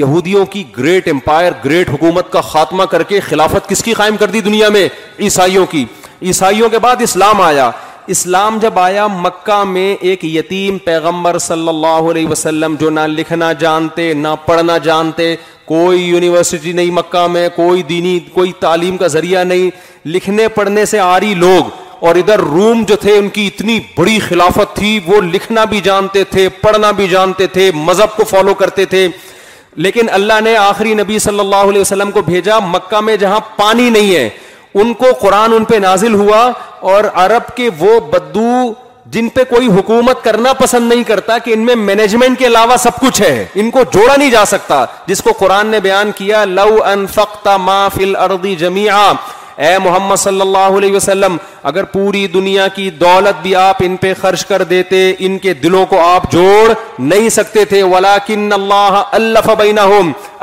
یہودیوں کی گریٹ امپائر گریٹ حکومت کا خاتمہ کر کے خلافت کس کی قائم کر دی دنیا میں عیسائیوں کی عیسائیوں کے بعد اسلام آیا اسلام جب آیا مکہ میں ایک یتیم پیغمبر صلی اللہ علیہ وسلم جو نہ لکھنا جانتے نہ پڑھنا جانتے کوئی یونیورسٹی نہیں مکہ میں کوئی دینی کوئی تعلیم کا ذریعہ نہیں لکھنے پڑھنے سے آری لوگ اور ادھر روم جو تھے ان کی اتنی بڑی خلافت تھی وہ لکھنا بھی جانتے تھے پڑھنا بھی جانتے تھے مذہب کو فالو کرتے تھے لیکن اللہ نے آخری نبی صلی اللہ علیہ وسلم کو بھیجا مکہ میں جہاں پانی نہیں ہے ان کو قرآن ان پہ نازل ہوا اور عرب کے وہ بدو جن پہ کوئی حکومت کرنا پسند نہیں کرتا کہ ان میں مینجمنٹ کے علاوہ سب کچھ ہے ان کو جوڑا نہیں جا سکتا جس کو قرآن نے بیان کیا لو ما اردی جمیا اے محمد صلی اللہ علیہ وسلم اگر پوری دنیا کی دولت بھی آپ ان پہ خرچ کر دیتے ان کے دلوں کو آپ جوڑ نہیں سکتے تھے اللہ اللہ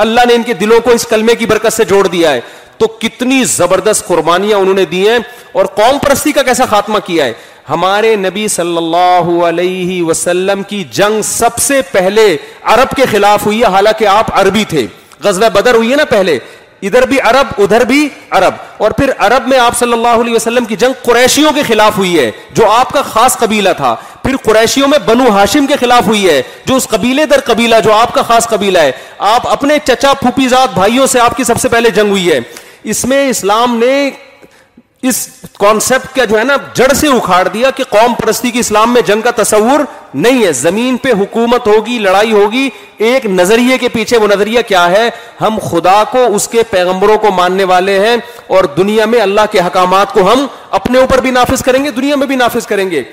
اللہ نے ان کے دلوں کو اس کلمے کی برکت سے جوڑ دیا ہے تو کتنی زبردست قربانیاں انہوں نے دی ہیں اور قوم پرستی کا کیسا خاتمہ کیا ہے ہمارے نبی صلی اللہ علیہ وسلم کی جنگ سب سے پہلے عرب کے خلاف ہوئی ہے حالانکہ آپ عربی تھے غزوہ بدر ہوئی ہے نا پہلے ادھر بھی عرب ادھر بھی عرب اور پھر عرب میں آپ صلی اللہ علیہ وسلم کی جنگ قریشیوں کے خلاف ہوئی ہے جو آپ کا خاص قبیلہ تھا پھر قریشیوں میں بنو ہاشم کے خلاف ہوئی ہے جو اس قبیلے در قبیلہ جو آپ کا خاص قبیلہ ہے آپ اپنے چچا پھوپھی زاد بھائیوں سے آپ کی سب سے پہلے جنگ ہوئی ہے اس میں اسلام نے اس کانسیپٹ کا جو ہے نا جڑ سے اکھاڑ دیا کہ قوم پرستی کی اسلام میں جنگ کا تصور نہیں ہے زمین پہ حکومت ہوگی لڑائی ہوگی ایک نظریے کے پیچھے وہ نظریہ کیا ہے ہم خدا کو اس کے پیغمبروں کو ماننے والے ہیں اور دنیا میں اللہ کے حکامات کو ہم اپنے اوپر بھی نافذ کریں گے دنیا میں بھی نافذ کریں گے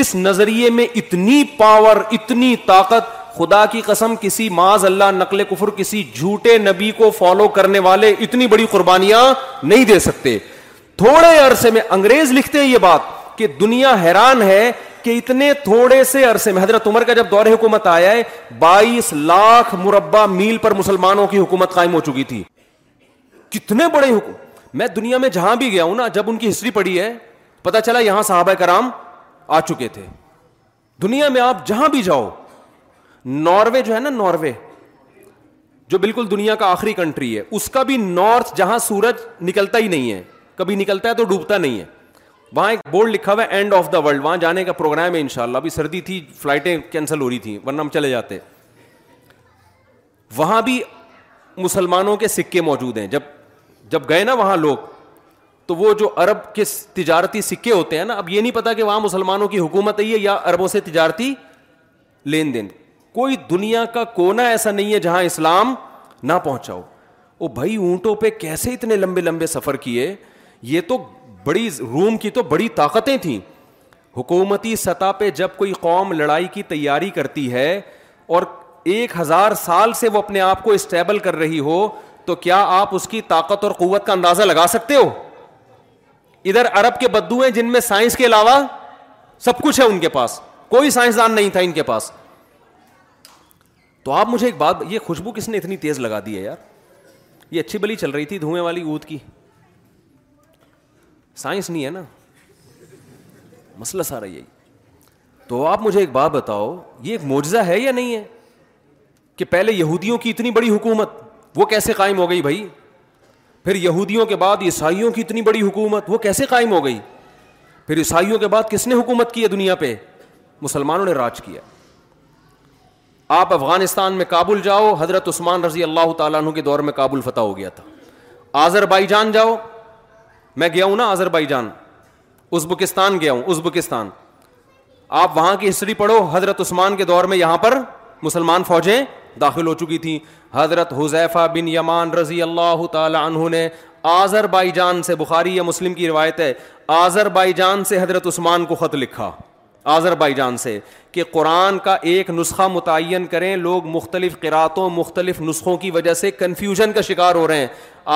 اس نظریے میں اتنی پاور اتنی طاقت خدا کی قسم کسی معاذ اللہ نقل کفر کسی جھوٹے نبی کو فالو کرنے والے اتنی بڑی قربانیاں نہیں دے سکتے تھوڑے عرصے میں انگریز لکھتے ہیں یہ بات کہ دنیا حیران ہے کہ اتنے تھوڑے سے عرصے میں حضرت عمر کا جب دور حکومت آیا ہے بائیس لاکھ مربع میل پر مسلمانوں کی حکومت قائم ہو چکی تھی کتنے بڑے حکومت میں دنیا میں جہاں بھی گیا ہوں نا جب ان کی ہسٹری پڑی ہے پتا چلا یہاں صحابہ کرام آ چکے تھے دنیا میں آپ جہاں بھی جاؤ ناروے جو ہے نا ناروے جو بالکل دنیا کا آخری کنٹری ہے اس کا بھی نارتھ جہاں سورج نکلتا ہی نہیں ہے کبھی نکلتا ہے تو ڈوبتا نہیں ہے وہاں ایک بورڈ لکھا ہوا ہے اینڈ آف دا ورلڈ وہاں جانے کا پروگرام ہے ان شاء اللہ ابھی سردی تھی فلائٹیں کینسل ہو رہی تھیں ورنہ ہم چلے جاتے وہاں بھی مسلمانوں کے سکے موجود ہیں جب جب گئے نا وہاں لوگ تو وہ جو ارب کے تجارتی سکے ہوتے ہیں نا اب یہ نہیں پتا کہ وہاں مسلمانوں کی حکومت ہے یا اربوں سے تجارتی لین دین کوئی دنیا کا کونا ایسا نہیں ہے جہاں اسلام نہ پہنچاؤ وہ بھائی اونٹوں پہ کیسے اتنے لمبے لمبے سفر کیے یہ تو بڑی روم کی تو بڑی طاقتیں تھیں حکومتی سطح پہ جب کوئی قوم لڑائی کی تیاری کرتی ہے اور ایک ہزار سال سے وہ اپنے آپ کو اسٹیبل کر رہی ہو تو کیا آپ اس کی طاقت اور قوت کا اندازہ لگا سکتے ہو ادھر عرب کے بدو ہیں جن میں سائنس کے علاوہ سب کچھ ہے ان کے پاس کوئی سائنسدان نہیں تھا ان کے پاس تو آپ مجھے ایک بات یہ خوشبو کس نے اتنی تیز لگا دی ہے یار یہ اچھی بلی چل رہی تھی دھوئیں والی اوت کی سائنس نہیں ہے نا مسئلہ سارا یہی تو آپ مجھے ایک بات بتاؤ یہ ایک معجزہ ہے یا نہیں ہے کہ پہلے یہودیوں کی اتنی بڑی حکومت وہ کیسے قائم ہو گئی بھائی پھر یہودیوں کے بعد عیسائیوں کی اتنی بڑی حکومت وہ کیسے قائم ہو گئی پھر عیسائیوں کے بعد کس نے حکومت کی ہے دنیا پہ مسلمانوں نے راج کیا آپ افغانستان میں کابل جاؤ حضرت عثمان رضی اللہ تعالیٰ عنہ کے دور میں کابل فتح ہو گیا تھا آذر بائی جان جاؤ میں گیا ہوں نا آزر بائی جان ازبکستان گیا ہوں ازبکستان آپ وہاں کی ہسٹری پڑھو حضرت عثمان کے دور میں یہاں پر مسلمان فوجیں داخل ہو چکی تھیں حضرت حذیفہ بن یمان رضی اللہ تعالی عنہ نے آذر بائی جان سے بخاری یا مسلم کی روایت ہے آذر بائی جان سے حضرت عثمان کو خط لکھا آذر بائی جان سے کہ قرآن کا ایک نسخہ متعین کریں لوگ مختلف قراتوں مختلف نسخوں کی وجہ سے کنفیوژن کا شکار ہو رہے ہیں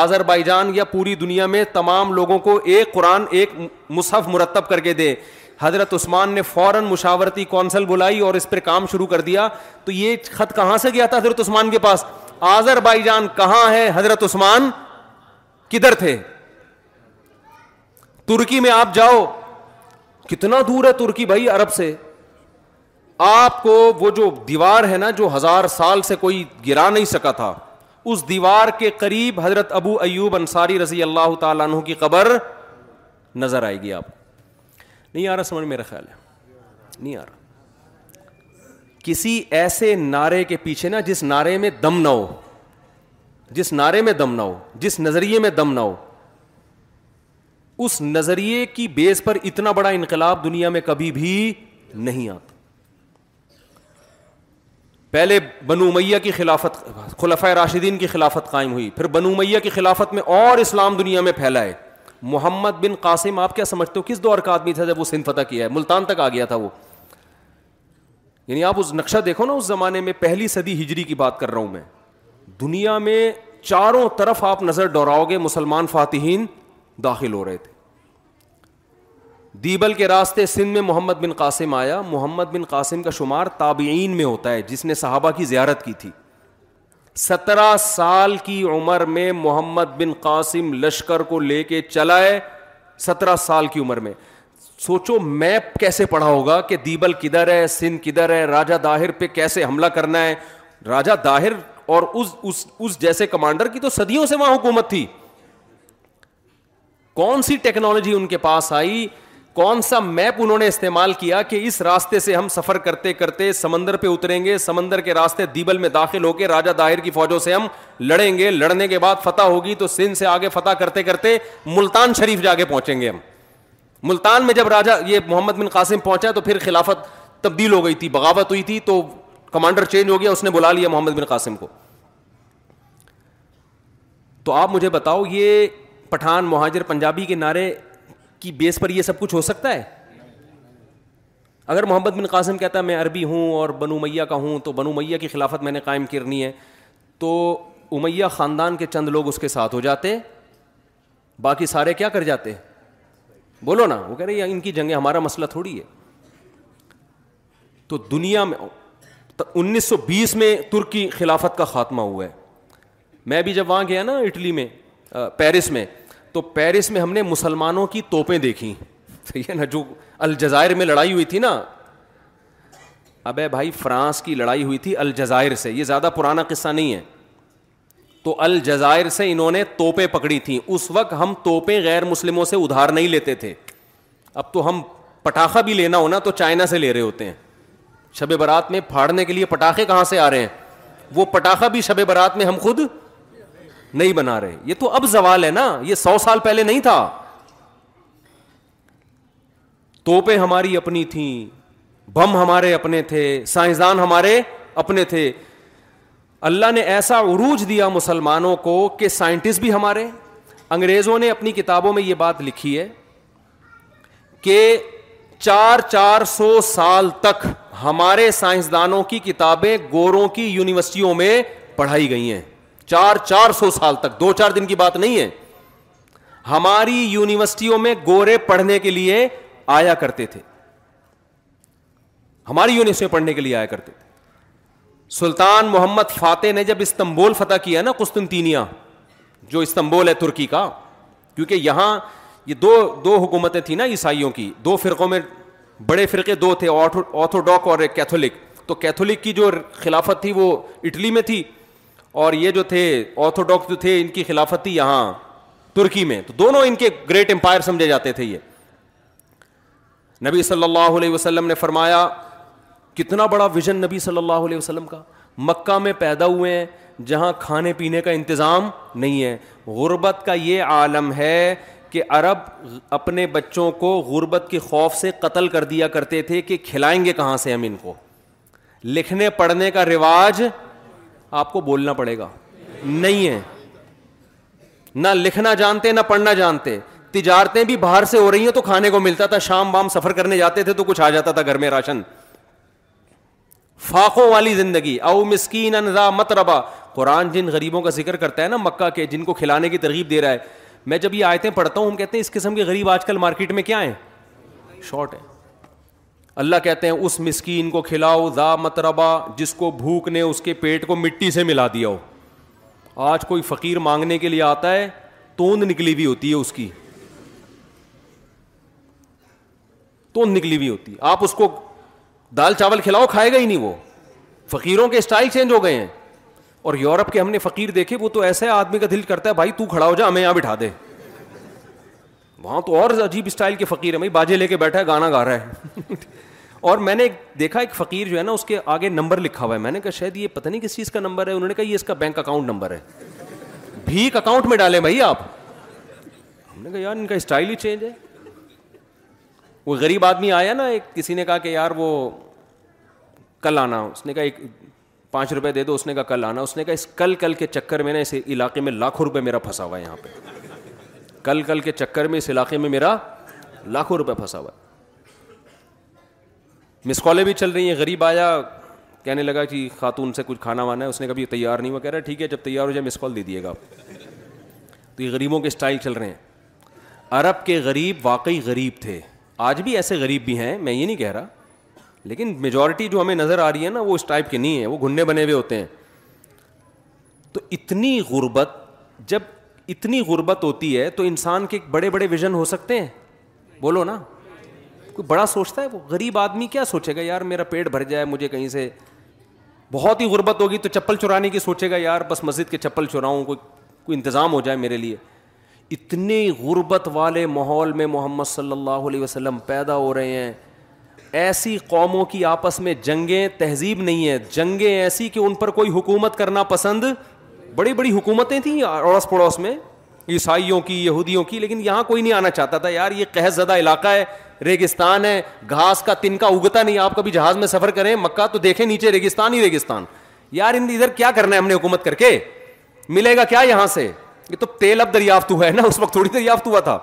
آذر بائی جان یا پوری دنیا میں تمام لوگوں کو ایک قرآن ایک مصحف مرتب کر کے دے حضرت عثمان نے فوراً مشاورتی کونسل بلائی اور اس پر کام شروع کر دیا تو یہ خط کہاں سے گیا تھا حضرت عثمان کے پاس آذر بائی جان کہاں ہے حضرت عثمان کدھر تھے ترکی میں آپ جاؤ کتنا دور ہے ترکی بھائی عرب سے آپ کو وہ جو دیوار ہے نا جو ہزار سال سے کوئی گرا نہیں سکا تھا اس دیوار کے قریب حضرت ابو ایوب انصاری رضی اللہ تعالیٰ عنہ کی قبر نظر آئے گی آپ نہیں آ رہا سمجھ میرا خیال ہے نہیں آ رہا کسی ایسے نعرے کے پیچھے نا جس نعرے میں دم نہ ہو جس نعرے میں دم نہ ہو جس نظریے میں دم نہ ہو اس نظریے کی بیس پر اتنا بڑا انقلاب دنیا میں کبھی بھی نہیں آتا پہلے بنو میہ کی خلافت خلفۂ راشدین کی خلافت قائم ہوئی پھر بنو میا کی خلافت میں اور اسلام دنیا میں پھیلائے محمد بن قاسم آپ کیا سمجھتے ہو کس دور کا آدمی تھا جب وہ سندھ فتح کیا ہے ملتان تک آ گیا تھا وہ یعنی آپ اس نقشہ دیکھو نا اس زمانے میں پہلی صدی ہجری کی بات کر رہا ہوں میں دنیا میں چاروں طرف آپ نظر ڈہراؤ گے مسلمان فاتحین داخل ہو رہے تھے دیبل کے راستے سندھ میں محمد بن قاسم آیا محمد بن قاسم کا شمار تابعین میں ہوتا ہے جس نے صحابہ کی زیارت کی تھی سترہ سال کی عمر میں محمد بن قاسم لشکر کو لے کے چلا ہے سترہ سال کی عمر میں سوچو میپ کیسے پڑھا ہوگا کہ دیبل کدھر ہے سندھ کدھر ہے راجہ داہر پہ کیسے حملہ کرنا ہے راجہ داہر اور اس اس اس جیسے کمانڈر کی تو صدیوں سے وہاں حکومت تھی کون سی ٹیکنالوجی ان کے پاس آئی کون سا میپ انہوں نے استعمال کیا کہ اس راستے سے ہم سفر کرتے کرتے سمندر پہ اتریں گے سمندر کے راستے دیبل میں داخل ہو کے راجہ داہر کی فوجوں سے ہم لڑیں گے لڑنے کے بعد فتح ہوگی تو سندھ سے آگے فتح کرتے کرتے ملتان شریف جا کے پہنچیں گے ہم ملتان میں جب راجہ یہ محمد بن قاسم پہنچا تو پھر خلافت تبدیل ہو گئی تھی بغاوت ہوئی تھی تو کمانڈر چینج ہو گیا اس نے بلا لیا محمد بن قاسم کو تو آپ مجھے بتاؤ یہ پٹھان مہاجر پنجابی کے نعرے کی بیس پر یہ سب کچھ ہو سکتا ہے اگر محمد بن قاسم کہتا ہے میں عربی ہوں اور بنو میاں کا ہوں تو بنو میاں کی خلافت میں نے قائم کرنی ہے تو امیہ خاندان کے چند لوگ اس کے ساتھ ہو جاتے باقی سارے کیا کر جاتے بولو نا وہ کہہ رہے ہیں ان کی جنگیں ہمارا مسئلہ تھوڑی ہے تو دنیا میں انیس سو بیس میں ترکی خلافت کا خاتمہ ہوا ہے میں بھی جب وہاں گیا نا اٹلی میں پیرس میں تو پیرس میں ہم نے مسلمانوں کی توپیں ہے نا جو الجزائر میں لڑائی ہوئی تھی نا ابے بھائی فرانس کی لڑائی ہوئی تھی الجزائر سے یہ زیادہ پرانا قصہ نہیں ہے تو الجزائر سے انہوں نے توپیں پکڑی تھیں اس وقت ہم توپیں غیر مسلموں سے ادھار نہیں لیتے تھے اب تو ہم پٹاخہ بھی لینا ہونا تو چائنا سے لے رہے ہوتے ہیں شب برات میں پھاڑنے کے لیے پٹاخے کہاں سے آ رہے ہیں وہ پٹاخہ بھی شب برات میں ہم خود نہیں بنا رہے یہ تو اب زوال ہے نا یہ سو سال پہلے نہیں تھا توپیں ہماری اپنی تھیں بم ہمارے اپنے تھے سائنسدان ہمارے اپنے تھے اللہ نے ایسا عروج دیا مسلمانوں کو کہ سائنٹسٹ بھی ہمارے انگریزوں نے اپنی کتابوں میں یہ بات لکھی ہے کہ چار چار سو سال تک ہمارے سائنسدانوں کی کتابیں گوروں کی یونیورسٹیوں میں پڑھائی گئی ہیں چار چار سو سال تک دو چار دن کی بات نہیں ہے ہماری یونیورسٹیوں میں گورے پڑھنے کے لیے آیا کرتے تھے ہماری یونیورسٹی پڑھنے کے لیے آیا کرتے تھے سلطان محمد فاتح نے جب استنبول فتح کیا نا قسطنطینیا جو استنبول ہے ترکی کا کیونکہ یہاں یہ دو دو حکومتیں تھیں نا عیسائیوں کی دو فرقوں میں بڑے فرقے دو تھے آرتھوڈاک اور ایک کیتھولک تو کیتھولک کی جو خلافت تھی وہ اٹلی میں تھی اور یہ جو تھے آرتھوڈاکس جو تھے ان کی تھی یہاں ترکی میں تو دونوں ان کے گریٹ امپائر سمجھے جاتے تھے یہ نبی صلی اللہ علیہ وسلم نے فرمایا کتنا بڑا ویژن نبی صلی اللہ علیہ وسلم کا مکہ میں پیدا ہوئے ہیں جہاں کھانے پینے کا انتظام نہیں ہے غربت کا یہ عالم ہے کہ عرب اپنے بچوں کو غربت کے خوف سے قتل کر دیا کرتے تھے کہ کھلائیں گے کہاں سے ہم ان کو لکھنے پڑھنے کا رواج آپ کو بولنا پڑے گا نہیں ہے نہ لکھنا جانتے نہ پڑھنا جانتے تجارتیں بھی باہر سے ہو رہی ہیں تو کھانے کو ملتا تھا شام بام سفر کرنے جاتے تھے تو کچھ آ جاتا تھا گھر میں راشن فاقوں والی زندگی او مسکین مسکینت ربا قرآن جن غریبوں کا ذکر کرتا ہے نا مکہ کے جن کو کھلانے کی ترغیب دے رہا ہے میں جب یہ آیتیں پڑھتا ہوں ہم کہتے ہیں اس قسم کے غریب آج کل مارکیٹ میں کیا ہیں شارٹ ہے اللہ کہتے ہیں اس مسکین کو کھلاؤ ذا متربا جس کو بھوک نے اس کے پیٹ کو مٹی سے ملا دیا ہو آج کوئی فقیر مانگنے کے لیے آتا ہے توند نکلی ہوئی ہوتی ہے اس کی توند نکلی ہوئی ہوتی ہے آپ اس کو دال چاول کھلاؤ کھائے گا ہی نہیں وہ فقیروں کے اسٹائل چینج ہو گئے ہیں اور یورپ کے ہم نے فقیر دیکھے وہ تو ایسے آدمی کا دل کرتا ہے بھائی تو کھڑا ہو جا ہمیں یہاں بٹھا دے وہاں تو اور عجیب اسٹائل کے فقیر ہیں بھائی باجے لے کے بیٹھا ہے گانا گا رہا ہے اور میں نے دیکھا ایک فقیر جو ہے نا اس کے آگے نمبر لکھا ہوا ہے میں نے کہا شاید یہ پتہ نہیں کس چیز کا نمبر ہے انہوں نے کہا یہ اس کا بینک اکاؤنٹ نمبر ہے بھیک اکاؤنٹ میں ڈالیں بھائی آپ ہم نے کہا یار ان کا اسٹائل ہی چینج ہے وہ غریب آدمی آیا نا ایک کسی نے کہا کہ یار وہ کل آنا اس نے کہا ایک پانچ روپے دے دو اس نے کہا کل آنا اس نے کہا اس کل کل کے چکر میں نا اس علاقے میں لاکھوں روپے میرا پھنسا ہوا ہے یہاں پہ کل کل کے چکر میں اس علاقے میں میرا لاکھوں روپے پھنسا ہوا ہے مس کالیں بھی چل رہی ہیں غریب آیا کہنے لگا کہ خاتون سے کچھ کھانا وانا ہے اس نے کبھی تیار نہیں وہ کہہ رہا ٹھیک ہے جب تیار ہو جائے مس کال دے دیے گا تو یہ غریبوں کے اسٹائل چل رہے ہیں عرب کے غریب واقعی غریب تھے آج بھی ایسے غریب بھی ہیں میں یہ نہیں کہہ رہا لیکن میجورٹی جو ہمیں نظر آ رہی ہے نا وہ اس ٹائپ کے نہیں ہیں وہ گھننے بنے ہوئے ہوتے ہیں تو اتنی غربت جب اتنی غربت ہوتی ہے تو انسان کے بڑے بڑے ویژن ہو سکتے ہیں بولو نا کوئی بڑا سوچتا ہے وہ غریب آدمی کیا سوچے گا یار میرا پیٹ بھر جائے مجھے کہیں سے بہت ہی غربت ہوگی تو چپل چرانے کی سوچے گا یار بس مسجد کے چپل چراؤں کوئی کوئی انتظام ہو جائے میرے لیے اتنے غربت والے ماحول میں محمد صلی اللہ علیہ وسلم پیدا ہو رہے ہیں ایسی قوموں کی آپس میں جنگیں تہذیب نہیں ہے جنگیں ایسی کہ ان پر کوئی حکومت کرنا پسند بڑی بڑی حکومتیں تھیں اڑوس پڑوس میں عیسائیوں کی یہودیوں کی لیکن یہاں کوئی نہیں آنا چاہتا تھا یار یہ قہض زدہ علاقہ ہے ریگستان ہے گھاس کا تن کا اگتا نہیں آپ کبھی جہاز میں سفر کریں مکہ تو دیکھیں نیچے ریگستان ہی ریگستان یار ان ادھر کیا کرنا ہے ہم نے حکومت کر کے ملے گا کیا یہاں سے یہ تو تیل اب دریافت ہوا ہے نا اس وقت تھوڑی دریافت ہوا تھا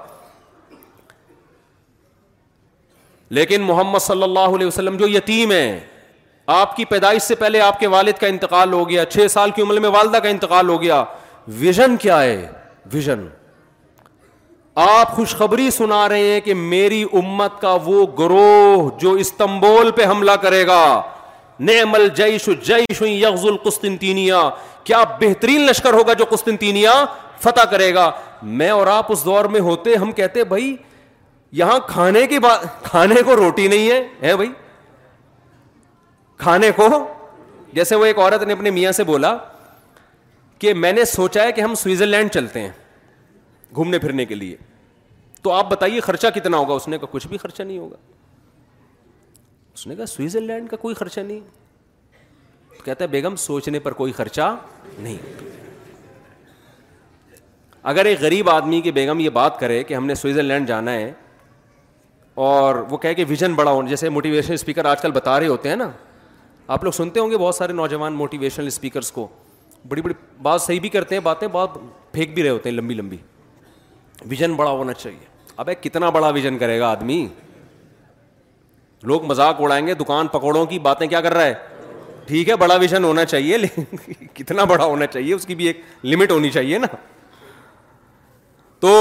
لیکن محمد صلی اللہ علیہ وسلم جو یتیم ہے آپ کی پیدائش سے پہلے آپ کے والد کا انتقال ہو گیا چھ سال کی عمر میں والدہ کا انتقال ہو گیا ویژن کیا ہے ویژن آپ خوشخبری سنا رہے ہیں کہ میری امت کا وہ گروہ جو استنبول پہ حملہ کرے گا نعم الجیش جیش یغز القسطنطینیہ کیا بہترین لشکر ہوگا جو قسطنطینیہ فتح کرے گا میں اور آپ اس دور میں ہوتے ہم کہتے بھائی یہاں کھانے کی بات کھانے کو روٹی نہیں ہے ہے بھائی کھانے کو جیسے وہ ایک عورت نے اپنے میاں سے بولا کہ میں نے سوچا ہے کہ ہم سوئٹزرلینڈ چلتے ہیں گھومنے پھرنے کے لیے تو آپ بتائیے خرچہ کتنا ہوگا اس نے کہا کچھ بھی خرچہ نہیں ہوگا اس نے کہا سوئٹزر لینڈ کا کوئی خرچہ نہیں کہتا ہے بیگم سوچنے پر کوئی خرچہ نہیں اگر ایک غریب آدمی کی بیگم یہ بات کرے کہ ہم نے سوئٹزر لینڈ جانا ہے اور وہ کہہ کے ویژن بڑا ہو جیسے موٹیویشن اسپیکر آج کل بتا رہے ہوتے ہیں نا آپ لوگ سنتے ہوں گے بہت سارے نوجوان موٹیویشنل اسپیکرس کو بڑی بڑی بات صحیح بھی کرتے ہیں باتیں بات پھینک بھی رہے ہوتے ہیں لمبی لمبی ویژن بڑا ہونا چاہیے اب کتنا بڑا ویژن کرے گا آدمی لوگ مزاق اڑائیں گے دکان پکوڑوں کی باتیں کیا کر رہا ہے ٹھیک ہے بڑا ویژن ہونا چاہیے کتنا بڑا ہونا چاہیے اس کی بھی ایک لمٹ ہونی چاہیے نا تو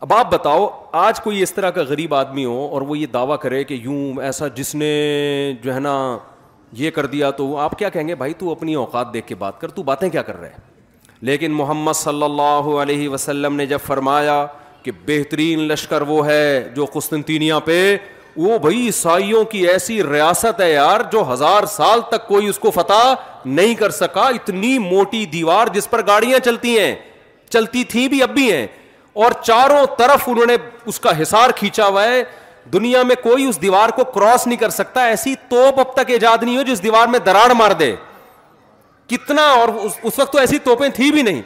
اب آپ بتاؤ آج کوئی اس طرح کا غریب آدمی ہو اور وہ یہ دعویٰ کرے کہ یوں ایسا جس نے جو ہے نا یہ کر دیا تو آپ کیا کہیں گے بھائی تو اپنی اوقات دیکھ کے بات کر تو باتیں کیا کر رہے ہیں لیکن محمد صلی اللہ علیہ وسلم نے جب فرمایا کہ بہترین لشکر وہ ہے جو قسطنطینیہ پہ وہ بھائی عیسائیوں کی ایسی ریاست ہے یار جو ہزار سال تک کوئی اس کو فتح نہیں کر سکا اتنی موٹی دیوار جس پر گاڑیاں چلتی ہیں چلتی تھیں بھی اب بھی ہیں اور چاروں طرف انہوں نے اس کا حصار کھینچا ہوا ہے دنیا میں کوئی اس دیوار کو کراس نہیں کر سکتا ایسی توپ اب تک ایجاد نہیں ہو جس دیوار میں دراڑ مار دے کتنا اور اس وقت تو ایسی توپیں تھیں بھی نہیں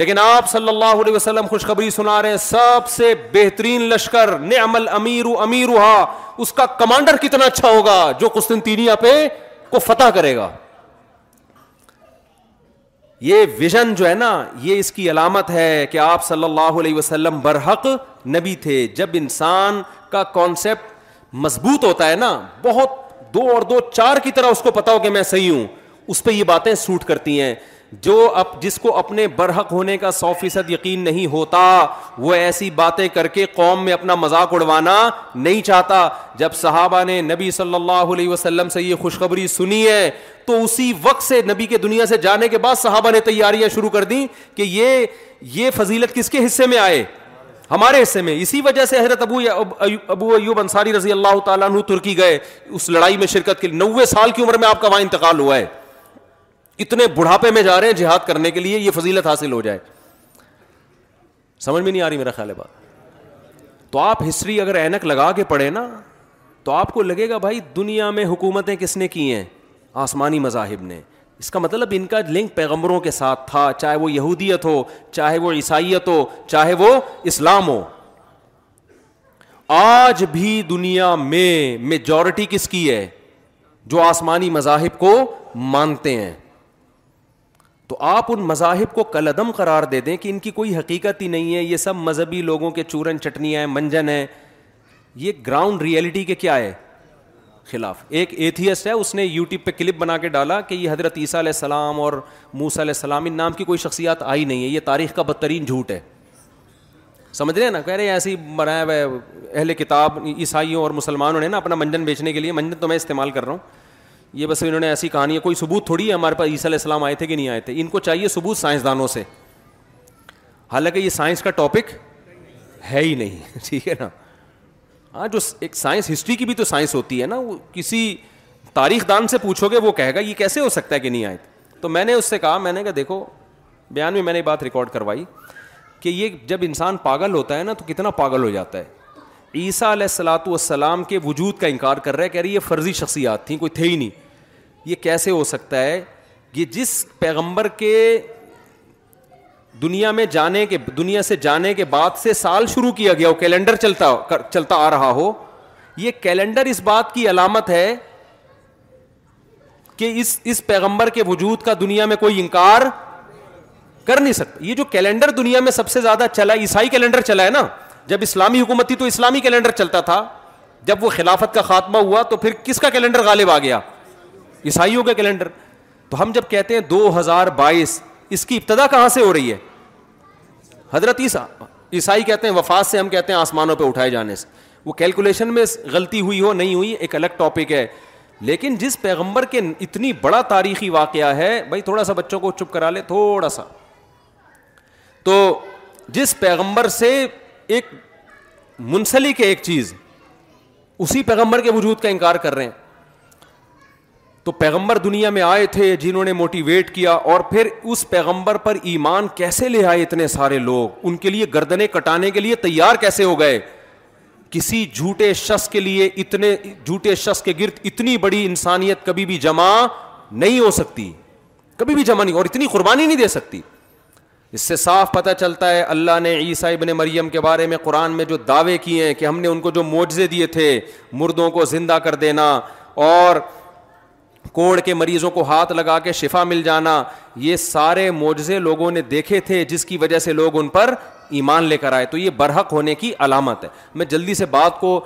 لیکن آپ صلی اللہ علیہ وسلم خوشخبری سنا رہے ہیں سب سے بہترین لشکر نعم الامیر امیر اس کا کمانڈر کتنا اچھا ہوگا جو قسطنطینیہ پہ کو فتح کرے گا یہ ویژن جو ہے نا یہ اس کی علامت ہے کہ آپ صلی اللہ علیہ وسلم برحق نبی تھے جب انسان کا کانسیپٹ مضبوط ہوتا ہے نا بہت دو اور دو چار کی طرح اس کو پتا ہو کہ میں صحیح ہوں اس پہ یہ باتیں سوٹ کرتی ہیں جو جس کو اپنے برحق ہونے کا سو فیصد یقین نہیں ہوتا وہ ایسی باتیں کر کے قوم میں اپنا مذاق اڑوانا نہیں چاہتا جب صحابہ نے نبی صلی اللہ علیہ وسلم سے یہ خوشخبری سنی ہے تو اسی وقت سے نبی کے دنیا سے جانے کے بعد صحابہ نے تیاریاں شروع کر دیں کہ یہ یہ فضیلت کس کے حصے میں آئے ہمارے حصے میں اسی وجہ سے حضرت ابو ابو ایوب انصاری رضی اللہ تعالیٰ عنہ ترکی گئے اس لڑائی میں شرکت کے لیے نوے سال کی عمر میں آپ کا وہاں انتقال ہوا ہے اتنے بڑھاپے میں جا رہے ہیں جہاد کرنے کے لیے یہ فضیلت حاصل ہو جائے سمجھ میں نہیں آ رہی میرا خیال ہے بات تو آپ ہسٹری اگر اینک لگا کے پڑھے نا تو آپ کو لگے گا بھائی دنیا میں حکومتیں کس نے کی ہیں آسمانی مذاہب نے اس کا مطلب ان کا لنک پیغمبروں کے ساتھ تھا چاہے وہ یہودیت ہو چاہے وہ عیسائیت ہو چاہے وہ اسلام ہو آج بھی دنیا میں میجورٹی کس کی ہے جو آسمانی مذاہب کو مانتے ہیں تو آپ ان مذاہب کو کلعدم قرار دے دیں کہ ان کی کوئی حقیقت ہی نہیں ہے یہ سب مذہبی لوگوں کے چورن چٹنیاں ہیں منجن ہیں یہ گراؤنڈ ریئلٹی کے کیا ہے خلاف ایک ایتھیسٹ ہے اس نے یوٹیوب پہ کلپ بنا کے ڈالا کہ یہ حضرت عیسیٰ علیہ السلام اور موسیٰ علیہ السلام ان نام کی کوئی شخصیات آئی نہیں ہے یہ تاریخ کا بدترین جھوٹ ہے سمجھ رہے ہیں نا کہہ رہے ہیں ایسی بنایا ہوا اہل کتاب عیسائیوں اور مسلمانوں نے نا اپنا منجن بیچنے کے لیے منجن تو میں استعمال کر رہا ہوں یہ بس انہوں نے ایسی کہانی ہے کوئی ثبوت تھوڑی ہے ہمارے پاس علیہ السلام آئے تھے کہ نہیں آئے تھے ان کو چاہیے ثبوت سائنسدانوں سے حالانکہ یہ سائنس کا ٹاپک ہے ہی نہیں ٹھیک ہے نا ہاں جو ایک سائنس ہسٹری کی بھی تو سائنس ہوتی ہے نا وہ کسی تاریخ دان سے پوچھو گے وہ کہے گا یہ کیسے ہو سکتا ہے کہ نہیں آئے تھے تو میں نے اس سے کہا میں نے کہا دیکھو بیان میں میں نے بات ریکارڈ کروائی کہ یہ جب انسان پاگل ہوتا ہے نا تو کتنا پاگل ہو جاتا ہے عیسیٰ علیہ السلاۃ والسلام کے وجود کا انکار کر رہا ہے کہہ رہی یہ فرضی شخصیات تھیں کوئی تھے ہی نہیں یہ کیسے ہو سکتا ہے یہ جس پیغمبر کے دنیا میں جانے کے دنیا سے جانے کے بعد سے سال شروع کیا گیا ہو کیلنڈر چلتا چلتا آ رہا ہو یہ کیلنڈر اس بات کی علامت ہے کہ اس اس پیغمبر کے وجود کا دنیا میں کوئی انکار کر نہیں سکتا یہ جو کیلنڈر دنیا میں سب سے زیادہ چلا عیسائی کیلنڈر چلا ہے نا جب اسلامی حکومت تھی تو اسلامی کیلنڈر چلتا تھا جب وہ خلافت کا خاتمہ ہوا تو پھر کس کا کیلنڈر غالب آ گیا عیسائیوں کا کیلنڈر تو ہم جب کہتے ہیں دو ہزار بائیس اس کی ابتدا کہاں سے ہو رہی ہے حضرت عیسائی کہتے ہیں وفات سے ہم کہتے ہیں آسمانوں پہ اٹھائے جانے سے وہ کیلکولیشن میں غلطی ہوئی ہو نہیں ہوئی ایک الگ ٹاپک ہے لیکن جس پیغمبر کے اتنی بڑا تاریخی واقعہ ہے بھائی تھوڑا سا بچوں کو چپ کرا لے تھوڑا سا تو جس پیغمبر سے ایک منسلک ایک چیز اسی پیغمبر کے وجود کا انکار کر رہے ہیں تو پیغمبر دنیا میں آئے تھے جنہوں نے موٹیویٹ کیا اور پھر اس پیغمبر پر ایمان کیسے لے آئے اتنے سارے لوگ ان کے لیے گردنے کٹانے کے لیے تیار کیسے ہو گئے کسی جھوٹے شخص کے لیے اتنے جھوٹے شخص کے گرد اتنی بڑی انسانیت کبھی بھی جمع نہیں ہو سکتی کبھی بھی جمع نہیں اور اتنی قربانی نہیں دے سکتی اس سے صاف پتہ چلتا ہے اللہ نے عیسیٰ ابن مریم کے بارے میں قرآن میں جو دعوے کیے ہیں کہ ہم نے ان کو جو معجزے دیے تھے مردوں کو زندہ کر دینا اور کوڑ کے مریضوں کو ہاتھ لگا کے شفا مل جانا یہ سارے معجزے لوگوں نے دیکھے تھے جس کی وجہ سے لوگ ان پر ایمان لے کر آئے تو یہ برحق ہونے کی علامت ہے میں جلدی سے بات کو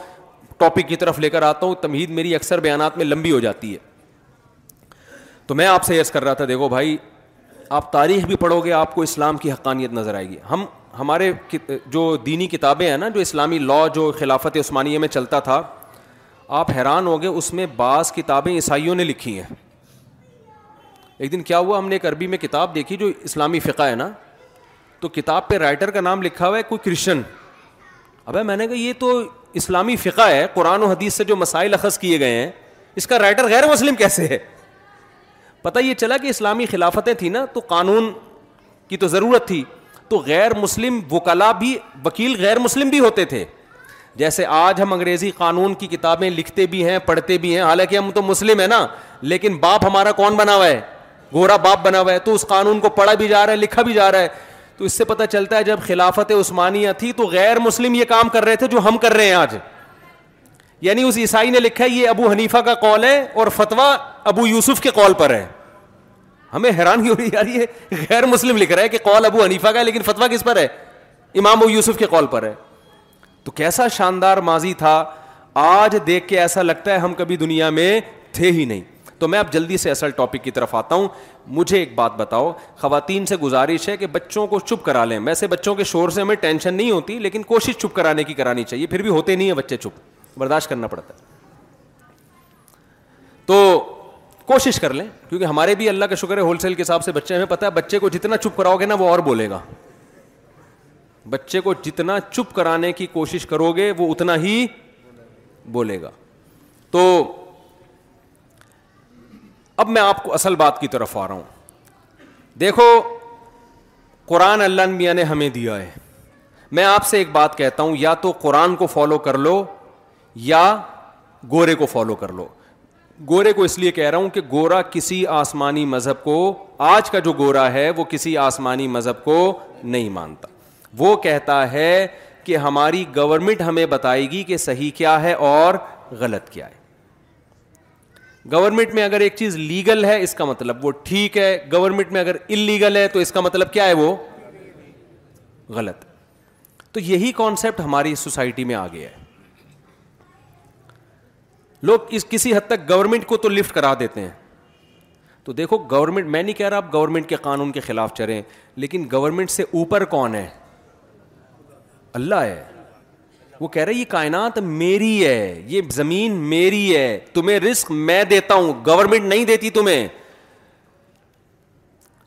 ٹاپک کی طرف لے کر آتا ہوں تمہید میری اکثر بیانات میں لمبی ہو جاتی ہے تو میں آپ سے یس کر رہا تھا دیکھو بھائی آپ تاریخ بھی پڑھو گے آپ کو اسلام کی حقانیت نظر آئے گی ہم ہمارے جو دینی کتابیں ہیں نا جو اسلامی لاء جو خلافت عثمانیہ میں چلتا تھا آپ حیران ہو گئے اس میں بعض کتابیں عیسائیوں نے لکھی ہیں ایک دن کیا ہوا ہم نے ایک عربی میں کتاب دیکھی جو اسلامی فقہ ہے نا تو کتاب پہ رائٹر کا نام لکھا ہوا ہے کوئی کرشن ابے میں نے کہا یہ تو اسلامی فقہ ہے قرآن و حدیث سے جو مسائل اخذ کیے گئے ہیں اس کا رائٹر غیر مسلم کیسے ہے پتہ یہ چلا کہ اسلامی خلافتیں تھیں نا تو قانون کی تو ضرورت تھی تو غیر مسلم وکلا بھی وکیل غیر مسلم بھی ہوتے تھے جیسے آج ہم انگریزی قانون کی کتابیں لکھتے بھی ہیں پڑھتے بھی ہیں حالانکہ ہم تو مسلم ہیں نا لیکن باپ ہمارا کون بنا ہوا ہے گورا باپ بنا ہوا ہے تو اس قانون کو پڑھا بھی جا رہا ہے لکھا بھی جا رہا ہے تو اس سے پتہ چلتا ہے جب خلافت عثمانیہ تھی تو غیر مسلم یہ کام کر رہے تھے جو ہم کر رہے ہیں آج یعنی اس عیسائی نے لکھا ہے یہ ابو حنیفا کا کال ہے اور فتوا ابو یوسف کے کال پر ہے ہمیں حیران ہی ہو رہی یار یہ غیر مسلم لکھ رہا ہے کہ کال ابو حنیفا کا ہے لیکن فتوا کس پر ہے امام ابو یوسف کے کال پر ہے تو کیسا شاندار ماضی تھا آج دیکھ کے ایسا لگتا ہے ہم کبھی دنیا میں تھے ہی نہیں تو میں اب جلدی سے اصل ٹاپک کی طرف آتا ہوں مجھے ایک بات بتاؤ خواتین سے گزارش ہے کہ بچوں کو چپ کرا لیں ویسے بچوں کے شور سے ہمیں ٹینشن نہیں ہوتی لیکن کوشش چپ کرانے کی کرانی چاہیے پھر بھی ہوتے نہیں ہیں بچے چپ برداشت کرنا پڑتا ہے تو کوشش کر لیں کیونکہ ہمارے بھی اللہ کا شکر ہے ہول سیل کے حساب سے بچے ہمیں پتا ہے بچے کو جتنا چپ کراؤ گے نا وہ اور بولے گا بچے کو جتنا چپ کرانے کی کوشش کرو گے وہ اتنا ہی بولے گا تو اب میں آپ کو اصل بات کی طرف آ رہا ہوں دیکھو قرآن اللہ میاں نے ہمیں دیا ہے میں آپ سے ایک بات کہتا ہوں یا تو قرآن کو فالو کر لو یا گورے کو فالو کر لو گورے کو اس لیے کہہ رہا ہوں کہ گورا کسی آسمانی مذہب کو آج کا جو گورا ہے وہ کسی آسمانی مذہب کو نہیں مانتا وہ کہتا ہے کہ ہماری گورنمنٹ ہمیں بتائے گی کہ صحیح کیا ہے اور غلط کیا ہے گورنمنٹ میں اگر ایک چیز لیگل ہے اس کا مطلب وہ ٹھیک ہے گورنمنٹ میں اگر ان لیگل ہے تو اس کا مطلب کیا ہے وہ غلط تو یہی کانسیپٹ ہماری سوسائٹی میں آ گیا ہے لوگ اس کسی حد تک گورنمنٹ کو تو لفٹ کرا دیتے ہیں تو دیکھو گورنمنٹ میں نہیں کہہ رہا آپ گورنمنٹ کے قانون کے خلاف چلیں لیکن گورنمنٹ سے اوپر کون ہے اللہ ہے وہ کہہ رہا ہے یہ کائنات میری ہے یہ زمین میری ہے تمہیں رسک میں دیتا ہوں گورنمنٹ نہیں دیتی تمہیں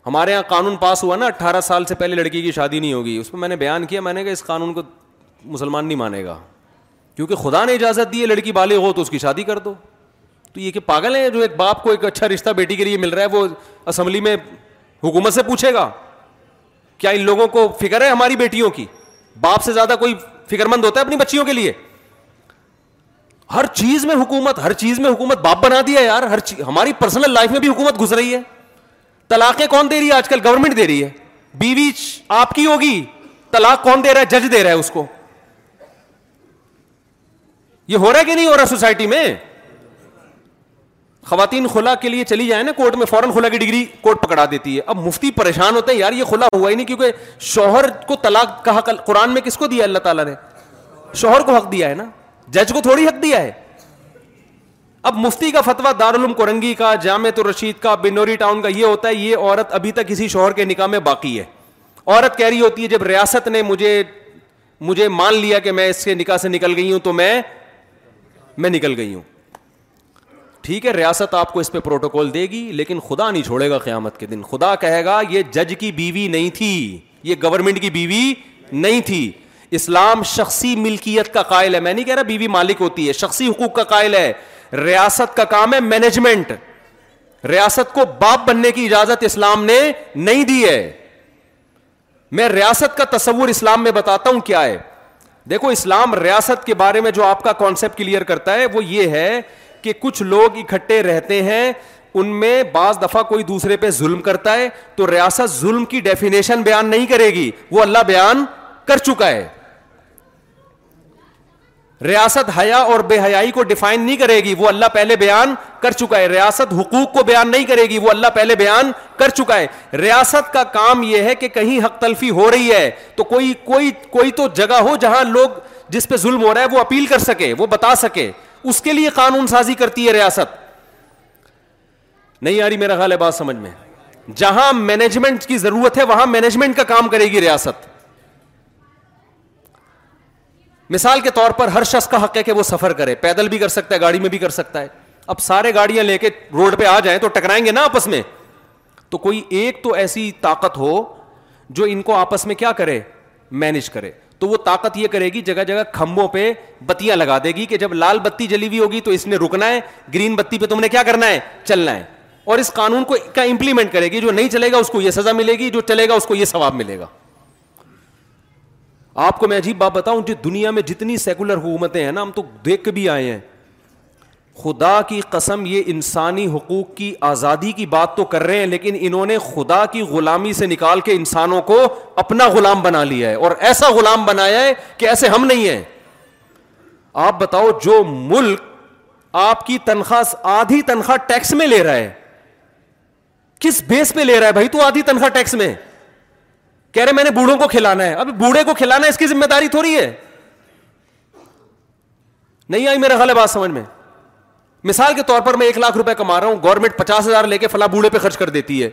ہمارے یہاں قانون پاس ہوا نا اٹھارہ سال سے پہلے لڑکی کی شادی نہیں ہوگی اس پہ میں نے بیان کیا میں نے کہا اس قانون کو مسلمان نہیں مانے گا کیونکہ خدا نے اجازت دی ہے لڑکی بالے ہو تو اس کی شادی کر دو تو یہ کہ پاگل ہیں جو ایک باپ کو ایک اچھا رشتہ بیٹی کے لیے مل رہا ہے وہ اسمبلی میں حکومت سے پوچھے گا کیا ان لوگوں کو فکر ہے ہماری بیٹیوں کی باپ سے زیادہ کوئی فکر مند ہوتا ہے اپنی بچیوں کے لیے ہر چیز میں حکومت ہر چیز میں حکومت باپ بنا دیا یار ہر چیز ہماری پرسنل لائف میں بھی حکومت گھس رہی ہے طلاقیں کون دے رہی ہے آج کل گورنمنٹ دے رہی ہے بیوی آپ کی ہوگی طلاق کون دے رہا ہے جج دے رہا ہے اس کو یہ ہو رہا ہے کہ نہیں ہو رہا سوسائٹی میں خواتین خلا کے لیے چلی جائیں نا کورٹ میں فوراً خلا کی ڈگری کورٹ پکڑا دیتی ہے اب مفتی پریشان ہوتے ہیں یار یہ خلا ہوا ہی نہیں کیونکہ شوہر کو طلاق کا حق قرآن میں کس کو دیا اللہ تعالیٰ نے شوہر کو حق دیا ہے نا جج کو تھوڑی حق دیا ہے اب مفتی کا فتویٰ دارالعلوم کورنگی کا جامع الرشید کا بنوری ٹاؤن کا یہ ہوتا ہے یہ عورت ابھی تک کسی شوہر کے نکاح میں باقی ہے عورت کہہ رہی ہوتی ہے جب ریاست نے مجھے مجھے مان لیا کہ میں اس کے نکاح سے نکل گئی ہوں تو میں میں نکل گئی ہوں ٹھیک ہے ریاست آپ کو اس پہ پروٹوکول دے گی لیکن خدا نہیں چھوڑے گا قیامت کے دن خدا کہے گا یہ جج کی بیوی نہیں تھی یہ گورنمنٹ کی بیوی نہیں تھی اسلام شخصی ملکیت کا قائل ہے میں نہیں کہہ رہا بیوی مالک ہوتی ہے شخصی حقوق کا قائل ہے ریاست کا کام ہے مینجمنٹ ریاست کو باپ بننے کی اجازت اسلام نے نہیں دی ہے میں ریاست کا تصور اسلام میں بتاتا ہوں کیا ہے دیکھو اسلام ریاست کے بارے میں جو آپ کا کانسیپٹ کلیئر کرتا ہے وہ یہ ہے کہ کچھ لوگ اکٹھے رہتے ہیں ان میں بعض دفعہ کوئی دوسرے پہ ظلم کرتا ہے تو ریاست ظلم کی ڈیفینیشن بیان نہیں کرے گی وہ اللہ بیان کر چکا ہے ریاست حیا اور بے حیائی کو ڈیفائن نہیں کرے گی وہ اللہ پہلے بیان کر چکا ہے ریاست حقوق کو بیان نہیں کرے گی وہ اللہ پہلے بیان کر چکا ہے ریاست کا کام یہ ہے کہ کہیں حق تلفی ہو رہی ہے تو کوئی کوئی کوئی تو جگہ ہو جہاں لوگ جس پہ ظلم ہو رہا ہے وہ اپیل کر سکے وہ بتا سکے اس کے لیے قانون سازی کرتی ہے ریاست نہیں آ رہی میرا خیال ہے بات سمجھ میں جہاں مینجمنٹ کی ضرورت ہے وہاں مینجمنٹ کا کام کرے گی ریاست مثال کے طور پر ہر شخص کا حق ہے کہ وہ سفر کرے پیدل بھی کر سکتا ہے گاڑی میں بھی کر سکتا ہے اب سارے گاڑیاں لے کے روڈ پہ آ جائیں تو ٹکرائیں گے نا آپس میں تو کوئی ایک تو ایسی طاقت ہو جو ان کو آپس میں کیا کرے مینج کرے تو وہ طاقت یہ کرے گی جگہ جگہ کھمبوں پہ بتیاں لگا دے گی کہ جب لال بتی جلی ہوئی ہوگی تو اس نے رکنا ہے گرین بتی پہ تم نے کیا کرنا ہے چلنا ہے اور اس قانون کو امپلیمنٹ کرے گی جو نہیں چلے گا اس کو یہ سزا ملے گی جو چلے گا اس کو یہ ثواب ملے گا آپ کو میں عجیب بات بتاؤں جو دنیا میں جتنی سیکولر حکومتیں ہیں نا ہم تو دیکھ کے بھی آئے ہیں خدا کی قسم یہ انسانی حقوق کی آزادی کی بات تو کر رہے ہیں لیکن انہوں نے خدا کی غلامی سے نکال کے انسانوں کو اپنا غلام بنا لیا ہے اور ایسا غلام بنایا ہے کہ ایسے ہم نہیں ہیں آپ بتاؤ جو ملک آپ کی تنخواہ آدھی تنخواہ ٹیکس میں لے رہا ہے کس بیس پہ لے رہا ہے بھائی تو آدھی تنخواہ ٹیکس میں کہہ رہے میں نے بوڑھوں کو کھلانا ہے اب بوڑھے کو کھلانا اس کی ذمہ داری تھوڑی ہے نہیں آئی میرا خیال ہے بات سمجھ میں مثال کے طور پر میں ایک لاکھ روپے کما رہا ہوں گورنمنٹ پچاس ہزار لے کے فلاں بوڑھے پہ خرچ کر دیتی ہے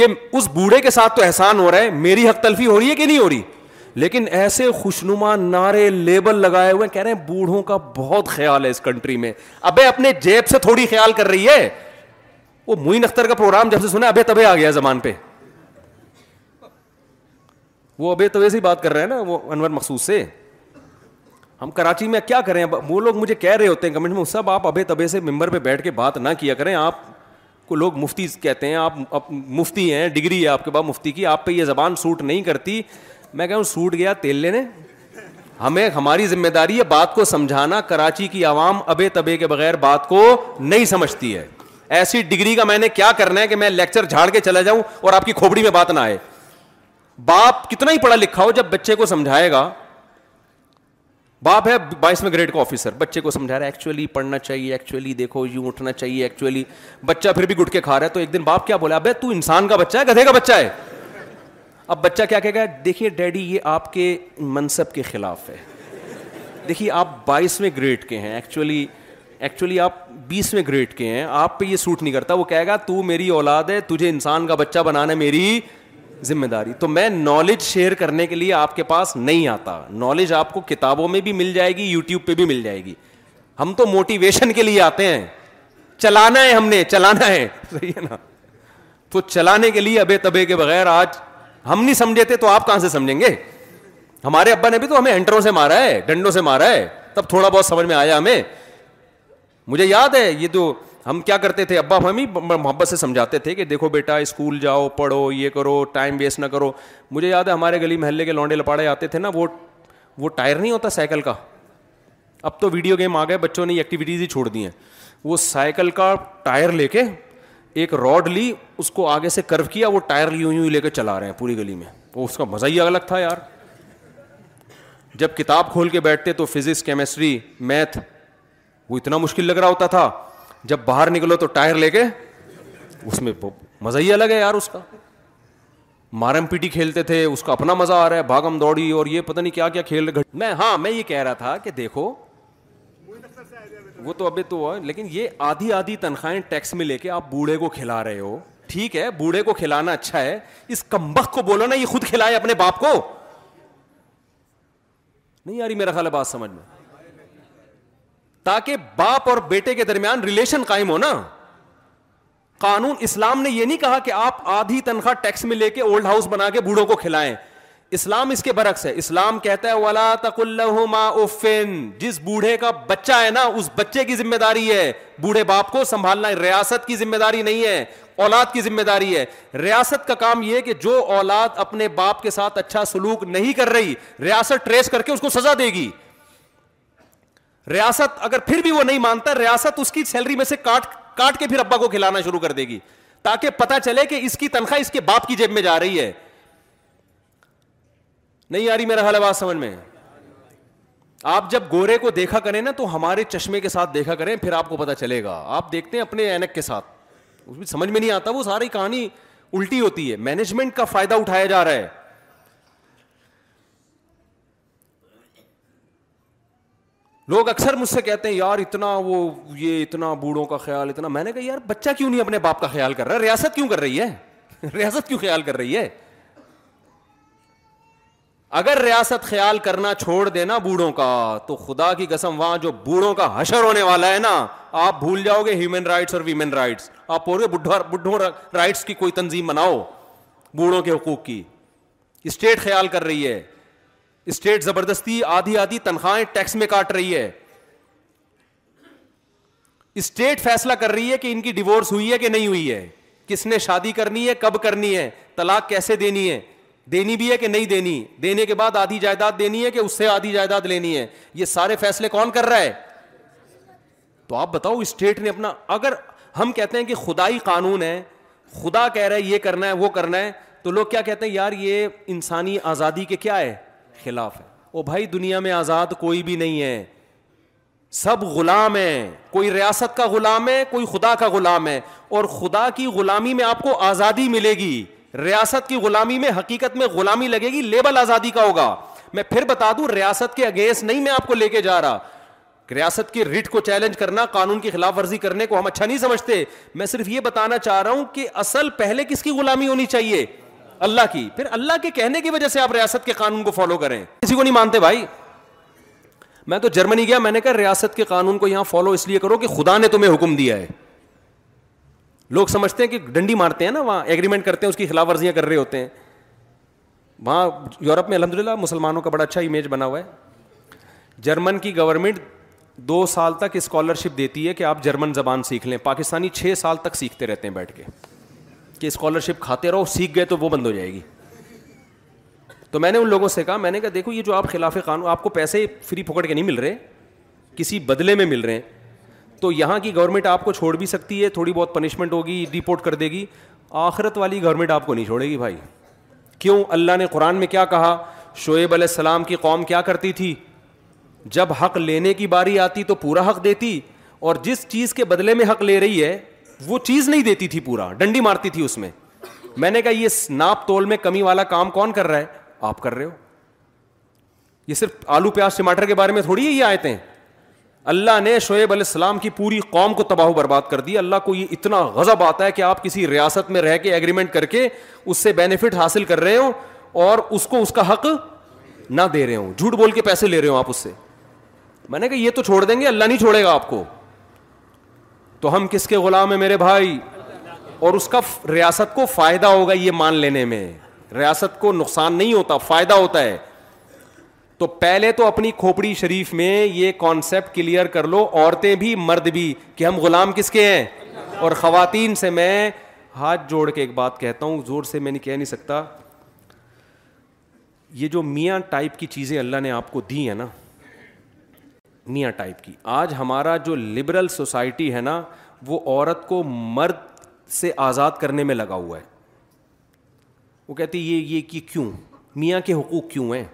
یہ اس بوڑھے کے ساتھ تو احسان ہو رہا ہے میری حق تلفی ہو رہی ہے کہ نہیں ہو رہی لیکن ایسے خوشنما نعرے لیبل لگائے ہوئے کہہ رہے ہیں بوڑھوں کا بہت خیال ہے اس کنٹری میں ابے اپنے جیب سے تھوڑی خیال کر رہی ہے وہ موئین اختر کا پروگرام جب سے سنا ابھی تبھی آ گیا زمان پہ وہ ابے تو ویسے ہی بات کر رہے ہیں نا وہ انور مخصوص سے ہم کراچی میں کیا کریں وہ لوگ مجھے کہہ رہے ہوتے ہیں کمنٹ میں سب آپ ابے تبے سے ممبر پہ بیٹھ کے بات نہ کیا کریں آپ کو لوگ مفتی کہتے ہیں آپ مفتی ہیں ڈگری ہے آپ کے پاس مفتی کی آپ پہ یہ زبان سوٹ نہیں کرتی میں کہوں سوٹ گیا تیل لینے ہمیں ہماری ذمہ داری ہے بات کو سمجھانا کراچی کی عوام ابے تبے کے بغیر بات کو نہیں سمجھتی ہے ایسی ڈگری کا میں نے کیا کرنا ہے کہ میں لیکچر جھاڑ کے چلا جاؤں اور آپ کی کھوپڑی میں بات نہ آئے باپ کتنا ہی پڑھا لکھا ہو جب بچے کو سمجھائے گا باپ ہے بائیسویں گریڈ کا آفیسر بچے کو سمجھا رہا ہے ایکچولی پڑھنا چاہیے ایکچولی دیکھو یوں اٹھنا چاہیے ایکچولی بچہ پھر بھی گٹ کے کھا رہا ہے تو ایک دن باپ کیا بولا ابے تو انسان کا بچہ ہے گدھے کا بچہ ہے اب بچہ کیا کہے گا دیکھیے ڈیڈی یہ آپ کے منصب کے خلاف ہے دیکھیے آپ بائیسویں گریڈ کے ہیں ایکچولی ایکچولی آپ بیسویں گریڈ کے ہیں آپ پہ یہ سوٹ نہیں کرتا وہ کہے گا تو میری اولاد ہے تجھے انسان کا بچہ بنانا میری ذمہ داری تو میں نالج شیئر کرنے کے لیے آپ کے پاس نہیں آتا نالج آپ کو کتابوں میں بھی مل جائے گی یو ٹیوب پہ بھی مل جائے گی ہم تو موٹیویشن کے لیے آتے ہیں چلانا ہے ہم نے چلانا ہے نا تو چلانے کے لیے ابے تبے کے بغیر آج ہم نہیں سمجھے تھے تو آپ کہاں سے سمجھیں گے ہمارے ابا نے بھی تو ہمیں اینٹروں سے مارا ہے ڈنڈوں سے مارا ہے تب تھوڑا بہت سمجھ میں آیا ہمیں مجھے یاد ہے یہ جو ہم کیا کرتے تھے ابا ہم ہی محبت سے سمجھاتے تھے کہ دیکھو بیٹا اسکول جاؤ پڑھو یہ کرو ٹائم ویسٹ نہ کرو مجھے یاد ہے ہمارے گلی محلے کے لانڈے لپاڑے آتے تھے نا وہ ٹائر نہیں ہوتا سائیکل کا اب تو ویڈیو گیم آ گئے بچوں نے ایکٹیویٹیز ہی چھوڑ دی ہیں وہ سائیکل کا ٹائر لے کے ایک راڈ لی اس کو آگے سے کرو کیا وہ ٹائر یوں یوں لے کے چلا رہے ہیں پوری گلی میں وہ اس کا مزہ ہی الگ تھا یار جب کتاب کھول کے بیٹھتے تو فزکس کیمسٹری میتھ وہ اتنا مشکل لگ رہا ہوتا تھا جب باہر نکلو تو ٹائر لے کے اس میں مزہ ہی الگ ہے یار اس کا مارم پیٹی کھیلتے تھے اس کا اپنا مزہ آ رہا ہے بھاگم دوڑی اور یہ پتہ نہیں کیا کیا کھیل رہے میں ہاں میں یہ کہہ رہا تھا کہ دیکھو وہ تو ابھی تو لیکن یہ آدھی آدھی تنخواہیں ٹیکس میں لے کے آپ بوڑھے کو کھلا رہے ہو ٹھیک ہے بوڑھے کو کھلانا اچھا ہے اس کمبخ کو بولو نا یہ خود کھلائے اپنے باپ کو نہیں یاری میرا میرا ہے بات سمجھ میں تاکہ باپ اور بیٹے کے درمیان ریلیشن قائم ہو نا قانون اسلام نے یہ نہیں کہا کہ آپ آدھی تنخواہ ٹیکس میں لے کے اولڈ ہاؤس بنا کے بوڑھوں کو کھلائیں اسلام اس کے برعکس ہے اسلام کہتا ہے جس بوڑھے کا بچہ ہے نا اس بچے کی ذمہ داری ہے بوڑھے باپ کو سنبھالنا ہے ریاست کی ذمہ داری نہیں ہے اولاد کی ذمہ داری ہے ریاست کا کام یہ کہ جو اولاد اپنے باپ کے ساتھ اچھا سلوک نہیں کر رہی ریاست ٹریس کر کے اس کو سزا دے گی ریاست اگر پھر بھی وہ نہیں مانتا ریاست اس کی سیلری میں سے کاٹ کاٹ کے پھر ابا کو کھلانا شروع کر دے گی تاکہ پتا چلے کہ اس کی تنخواہ اس کے باپ کی جیب میں جا رہی ہے نہیں آ رہی میرا حال آواز سمجھ میں آپ جب گورے کو دیکھا کریں نا تو ہمارے چشمے کے ساتھ دیکھا کریں پھر آپ کو پتا چلے گا آپ دیکھتے ہیں اپنے اینک کے ساتھ سمجھ میں نہیں آتا وہ ساری کہانی الٹی ہوتی ہے مینجمنٹ کا فائدہ اٹھایا جا رہا ہے لوگ اکثر مجھ سے کہتے ہیں یار اتنا وہ یہ اتنا بوڑھوں کا خیال اتنا میں نے کہا یار بچہ کیوں نہیں اپنے باپ کا خیال کر رہا ریاست کیوں کر رہی ہے ریاست کیوں خیال کر رہی ہے اگر ریاست خیال کرنا چھوڑ دینا بوڑھوں کا تو خدا کی قسم وہاں جو بوڑھوں کا حشر ہونے والا ہے نا آپ بھول جاؤ گے ہیومن رائٹس اور ویمن رائٹس آپ بول رہے بڈھوں رائٹس کی کوئی تنظیم بناؤ بوڑھوں کے حقوق کی اسٹیٹ خیال کر رہی ہے اسٹیٹ زبردستی آدھی آدھی تنخواہیں ٹیکس میں کاٹ رہی ہے اسٹیٹ فیصلہ کر رہی ہے کہ ان کی ڈیوس ہوئی ہے کہ نہیں ہوئی ہے کس نے شادی کرنی ہے کب کرنی ہے طلاق کیسے دینی ہے دینی بھی ہے کہ نہیں دینی دینے کے بعد آدھی جائیداد دینی ہے کہ اس سے آدھی جائیداد لینی ہے یہ سارے فیصلے کون کر رہا ہے تو آپ بتاؤ اسٹیٹ نے اپنا اگر ہم کہتے ہیں کہ خدائی قانون ہے خدا کہہ رہا ہے یہ کرنا ہے وہ کرنا ہے تو لوگ کیا کہتے ہیں یار یہ انسانی آزادی کے کیا ہے خلاف ہے او بھائی دنیا میں آزاد کوئی بھی نہیں ہے سب غلام ہیں کوئی ریاست کا غلام ہے کوئی خدا کا غلام ہے اور خدا کی غلامی میں آپ کو آزادی ملے گی ریاست کی غلامی میں حقیقت میں غلامی لگے گی لیبل آزادی کا ہوگا میں پھر بتا دوں ریاست کے اگینسٹ نہیں میں آپ کو لے کے جا رہا ریاست کی رٹ کو چیلنج کرنا قانون کی خلاف ورزی کرنے کو ہم اچھا نہیں سمجھتے میں صرف یہ بتانا چاہ رہا ہوں کہ اصل پہلے کس کی غلامی ہونی چاہیے اللہ کی پھر اللہ کے کہنے کی وجہ سے آپ ریاست کے قانون کو کو فالو کریں کسی نہیں مانتے بھائی میں تو جرمنی گیا میں نے کہا ریاست کے قانون کو یہاں فالو اس لیے کرو کہ خدا نے تمہیں حکم دیا ہے لوگ سمجھتے ہیں کہ ڈنڈی مارتے ہیں نا وہاں ایگریمنٹ کرتے ہیں اس کی خلاف ورزیاں کر رہے ہوتے ہیں وہاں یورپ میں الحمد للہ مسلمانوں کا بڑا اچھا امیج بنا ہوا ہے جرمن کی گورنمنٹ دو سال تک اسکالرشپ دیتی ہے کہ آپ جرمن زبان سیکھ لیں پاکستانی چھ سال تک سیکھتے رہتے ہیں بیٹھ کے کہ اسکالرشپ کھاتے رہو سیکھ گئے تو وہ بند ہو جائے گی تو میں نے ان لوگوں سے کہا میں نے کہا دیکھو یہ جو آپ خلاف قانون آپ کو پیسے فری پاکٹ کے نہیں مل رہے کسی بدلے میں مل رہے ہیں تو یہاں کی گورنمنٹ آپ کو چھوڑ بھی سکتی ہے تھوڑی بہت پنشمنٹ ہوگی ڈیپورٹ کر دے گی آخرت والی گورنمنٹ آپ کو نہیں چھوڑے گی بھائی کیوں اللہ نے قرآن میں کیا کہا شعیب علیہ السلام کی قوم کیا کرتی تھی جب حق لینے کی باری آتی تو پورا حق دیتی اور جس چیز کے بدلے میں حق لے رہی ہے وہ چیز نہیں دیتی تھی پورا ڈنڈی مارتی تھی اس میں میں نے کہا یہ ناپ تول میں کمی والا کام کون کر رہا ہے آپ کر رہے ہو یہ صرف آلو پیاز ٹماٹر کے بارے میں تھوڑی ہی آئے تھے اللہ نے شعیب علیہ السلام کی پوری قوم کو تباہ و برباد کر دی اللہ کو یہ اتنا غضب آتا ہے کہ آپ کسی ریاست میں رہ کے ایگریمنٹ کر کے اس سے بینیفٹ حاصل کر رہے ہو اور اس کو اس کا حق نہ دے رہے ہو جھوٹ بول کے پیسے لے رہے ہو آپ اس سے میں نے کہا یہ تو چھوڑ دیں گے اللہ نہیں چھوڑے گا آپ کو تو ہم کس کے غلام ہیں میرے بھائی اور اس کا ریاست کو فائدہ ہوگا یہ مان لینے میں ریاست کو نقصان نہیں ہوتا فائدہ ہوتا ہے تو پہلے تو اپنی کھوپڑی شریف میں یہ کانسیپٹ کلیئر کر لو عورتیں بھی مرد بھی کہ ہم غلام کس کے ہیں اور خواتین سے میں ہاتھ جوڑ کے ایک بات کہتا ہوں زور سے میں نے کہہ نہیں سکتا یہ جو میاں ٹائپ کی چیزیں اللہ نے آپ کو دی ہیں نا میاں ٹائپ کی آج ہمارا جو لبرل سوسائٹی ہے نا وہ عورت کو مرد سے آزاد کرنے میں لگا ہوا ہے وہ کہتی یہ یہ کہ کیوں میاں کے حقوق کیوں ہیں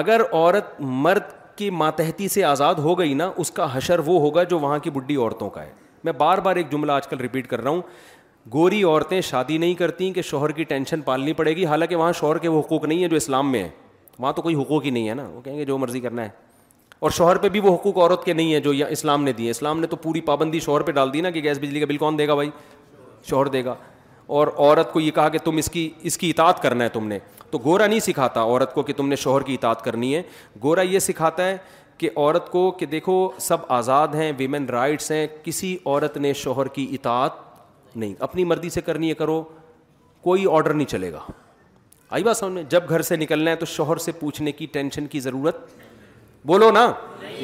اگر عورت مرد کی ماتحتی سے آزاد ہو گئی نا اس کا حشر وہ ہوگا جو وہاں کی بڈی عورتوں کا ہے میں بار بار ایک جملہ آج کل رپیٹ کر رہا ہوں گوری عورتیں شادی نہیں کرتی کہ شوہر کی ٹینشن پالنی پڑے گی حالانکہ وہاں شوہر کے وہ حقوق نہیں ہیں جو اسلام میں ہیں وہاں تو کوئی حقوق ہی نہیں ہے نا وہ کہیں گے جو مرضی کرنا ہے اور شوہر پہ بھی وہ حقوق عورت کے نہیں ہیں جو اسلام نے دیے اسلام نے تو پوری پابندی شوہر پہ ڈال دی نا کہ گیس بجلی کا بل کون دے گا بھائی شوہر دے گا اور عورت کو یہ کہا کہ تم اس کی اس کی اطاعت کرنا ہے تم نے تو گورا نہیں سکھاتا عورت کو کہ تم نے شوہر کی اطاعت کرنی ہے گورا یہ سکھاتا ہے کہ عورت کو کہ دیکھو سب آزاد ہیں ویمن رائٹس ہیں کسی عورت نے شوہر کی اطاعت نہیں اپنی مرضی سے کرنی ہے کرو کوئی آڈر نہیں چلے گا آئی بات سامنے جب گھر سے نکلنا ہے تو شوہر سے پوچھنے کی ٹینشن کی ضرورت بولو نا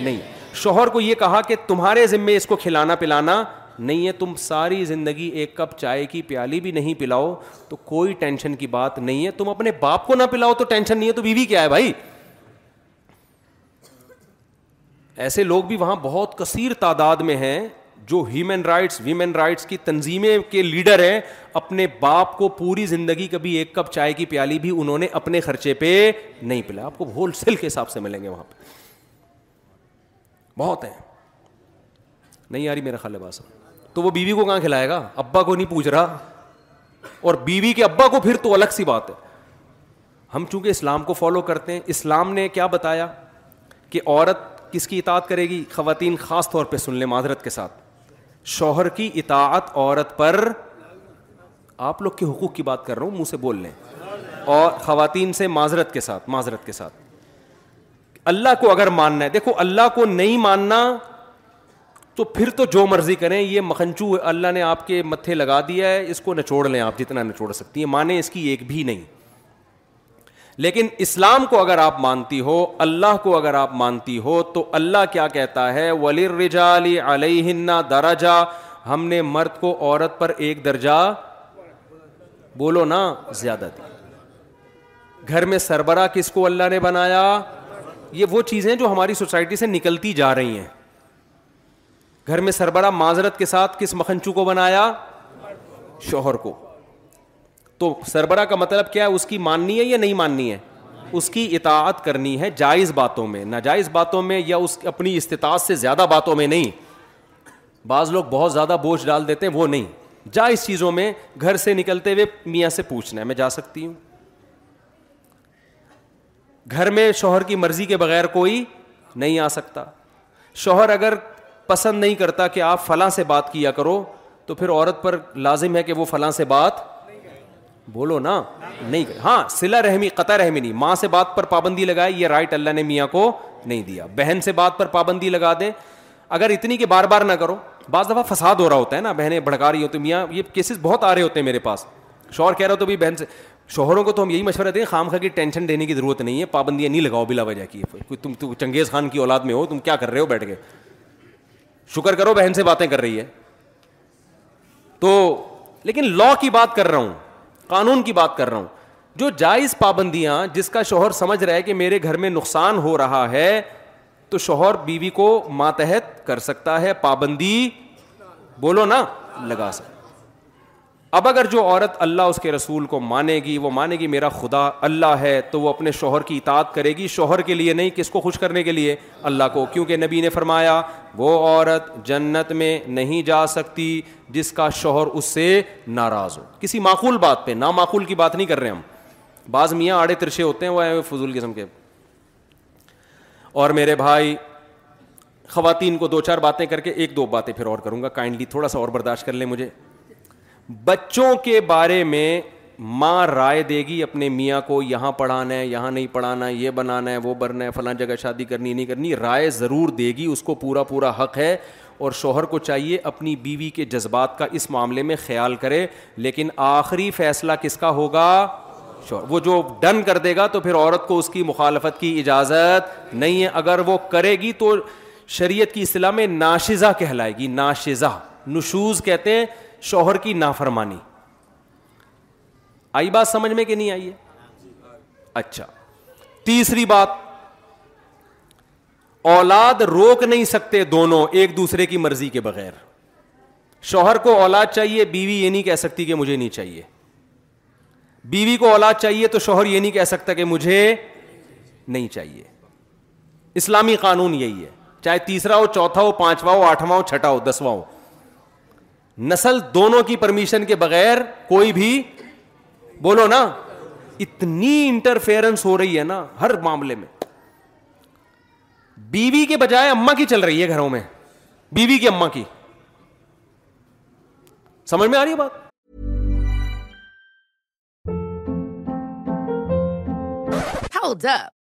نہیں شوہر کو یہ کہا کہ تمہارے ذمے اس کو کھلانا پلانا نہیں ہے تم ساری زندگی ایک کپ چائے کی پیالی بھی نہیں پلاؤ تو کوئی ٹینشن کی بات نہیں ہے تم اپنے باپ کو نہ پلاؤ تو ٹینشن نہیں ہے تو بیوی کیا ہے بھائی ایسے لوگ بھی وہاں بہت کثیر تعداد میں ہیں جو ہیومن رائٹس ویمن رائٹس کی تنظیمیں کے لیڈر ہیں اپنے باپ کو پوری زندگی کبھی ایک کپ چائے کی پیالی بھی انہوں نے اپنے خرچے پہ نہیں پلایا آپ کو ہول سیل کے حساب سے ملیں گے وہاں پہ بہت ہیں نہیں یاری میرا خال لباس تو وہ بیوی کو کہاں کھلائے گا ابا کو نہیں پوچھ رہا اور بیوی کے ابا کو پھر تو الگ سی بات ہے ہم چونکہ اسلام کو فالو کرتے ہیں اسلام نے کیا بتایا کہ عورت کس کی اطاعت کرے گی خواتین خاص طور پہ سن لیں معذرت کے ساتھ شوہر کی اطاعت عورت پر آپ لوگ کے حقوق کی بات کر رہا ہوں منہ سے بول لیں اور خواتین سے معذرت کے ساتھ معذرت کے ساتھ اللہ کو اگر ماننا ہے دیکھو اللہ کو نہیں ماننا تو پھر تو جو مرضی کریں یہ مکھنچو اللہ نے آپ کے متھے لگا دیا ہے اس کو نچوڑ لیں آپ جتنا نچوڑ سکتی ہیں مانیں اس کی ایک بھی نہیں لیکن اسلام کو اگر آپ مانتی ہو اللہ کو اگر آپ مانتی ہو تو اللہ کیا کہتا ہے ولی رجاع علیہ ہن ہم نے مرد کو عورت پر ایک درجہ بولو نا زیادہ دیا گھر میں سربراہ کس کو اللہ نے بنایا یہ وہ چیزیں جو ہماری سوسائٹی سے نکلتی جا رہی ہیں گھر میں سربراہ معذرت کے ساتھ کس مکھنچو کو بنایا شوہر کو تو سربراہ کا مطلب کیا ہے اس کی ماننی ہے یا نہیں ماننی ہے اس کی اطاعت کرنی ہے جائز باتوں میں ناجائز باتوں میں یا اس اپنی استطاعت سے زیادہ باتوں میں نہیں بعض لوگ بہت زیادہ بوجھ ڈال دیتے ہیں وہ نہیں جائز چیزوں میں گھر سے نکلتے ہوئے میاں سے پوچھنا ہے میں جا سکتی ہوں گھر میں شوہر کی مرضی کے بغیر کوئی نہیں آ سکتا شوہر اگر پسند نہیں کرتا کہ آپ فلاں سے بات کیا کرو تو پھر عورت پر لازم ہے کہ وہ فلاں سے بات بولو نا نہیں ہاں سلا رحمی قطع رحمی نہیں ماں سے بات پر پابندی لگائے یہ رائٹ اللہ نے میاں کو نہیں دیا بہن سے بات پر پابندی لگا دیں اگر اتنی کہ بار بار نہ کرو بعض دفعہ فساد ہو رہا ہوتا ہے نا بہنیں بھڑکا رہی ہوتی میاں یہ کیسز بہت آ رہے ہوتے ہیں میرے پاس شوہر کہہ رہے ہو تو بہن سے شوہروں کو تو ہم یہی مشورہ دیں خام خا کی ٹینشن دینے کی ضرورت نہیں ہے پابندیاں نہیں لگاؤ بلا وجہ کی تم چنگیز خان کی اولاد میں ہو تم کیا کر رہے ہو بیٹھ کے شکر کرو بہن سے باتیں کر رہی ہے تو لیکن لا کی بات کر رہا ہوں قانون کی بات کر رہا ہوں جو جائز پابندیاں جس کا شوہر سمجھ رہا ہے کہ میرے گھر میں نقصان ہو رہا ہے تو شوہر بیوی کو ماتحت کر سکتا ہے پابندی بولو نا لگا سکتا اب اگر جو عورت اللہ اس کے رسول کو مانے گی وہ مانے گی میرا خدا اللہ ہے تو وہ اپنے شوہر کی اطاعت کرے گی شوہر کے لیے نہیں کس کو خوش کرنے کے لیے اللہ کو کیونکہ نبی نے فرمایا وہ عورت جنت میں نہیں جا سکتی جس کا شوہر اس سے ناراض ہو کسی معقول بات پہ نامعقول کی بات نہیں کر رہے ہم بعض میاں آڑے ترشے ہوتے ہیں وہ فضول قسم کے اور میرے بھائی خواتین کو دو چار باتیں کر کے ایک دو باتیں پھر اور کروں گا کائنڈلی تھوڑا سا اور برداشت کر لیں مجھے بچوں کے بارے میں ماں رائے دے گی اپنے میاں کو یہاں پڑھانا ہے یہاں نہیں پڑھانا ہے یہ بنانا ہے وہ بننا ہے فلاں جگہ شادی کرنی نہیں کرنی رائے ضرور دے گی اس کو پورا پورا حق ہے اور شوہر کو چاہیے اپنی بیوی کے جذبات کا اس معاملے میں خیال کرے لیکن آخری فیصلہ کس کا ہوگا شوہر وہ جو ڈن کر دے گا تو پھر عورت کو اس کی مخالفت کی اجازت نہیں ہے اگر وہ کرے گی تو شریعت کی اصطلاح میں ناشزہ کہلائے گی ناشزہ نشوز کہتے ہیں شوہر کی نافرمانی آئی بات سمجھ میں کہ نہیں آئی ہے اچھا تیسری بات اولاد روک نہیں سکتے دونوں ایک دوسرے کی مرضی کے بغیر شوہر کو اولاد چاہیے بیوی یہ نہیں کہہ سکتی کہ مجھے نہیں چاہیے بیوی کو اولاد چاہیے تو شوہر یہ نہیں کہہ سکتا کہ مجھے نہیں چاہیے اسلامی قانون یہی ہے چاہے تیسرا ہو چوتھا ہو پانچواں ہو آٹھواں ہو چھٹا ہو دسواں ہو نسل دونوں کی پرمیشن کے بغیر کوئی بھی بولو نا اتنی انٹرفیئرنس ہو رہی ہے نا ہر معاملے میں بیوی کے بجائے اما کی چل رہی ہے گھروں میں بیوی کی اما کی سمجھ میں آ رہی ہے بات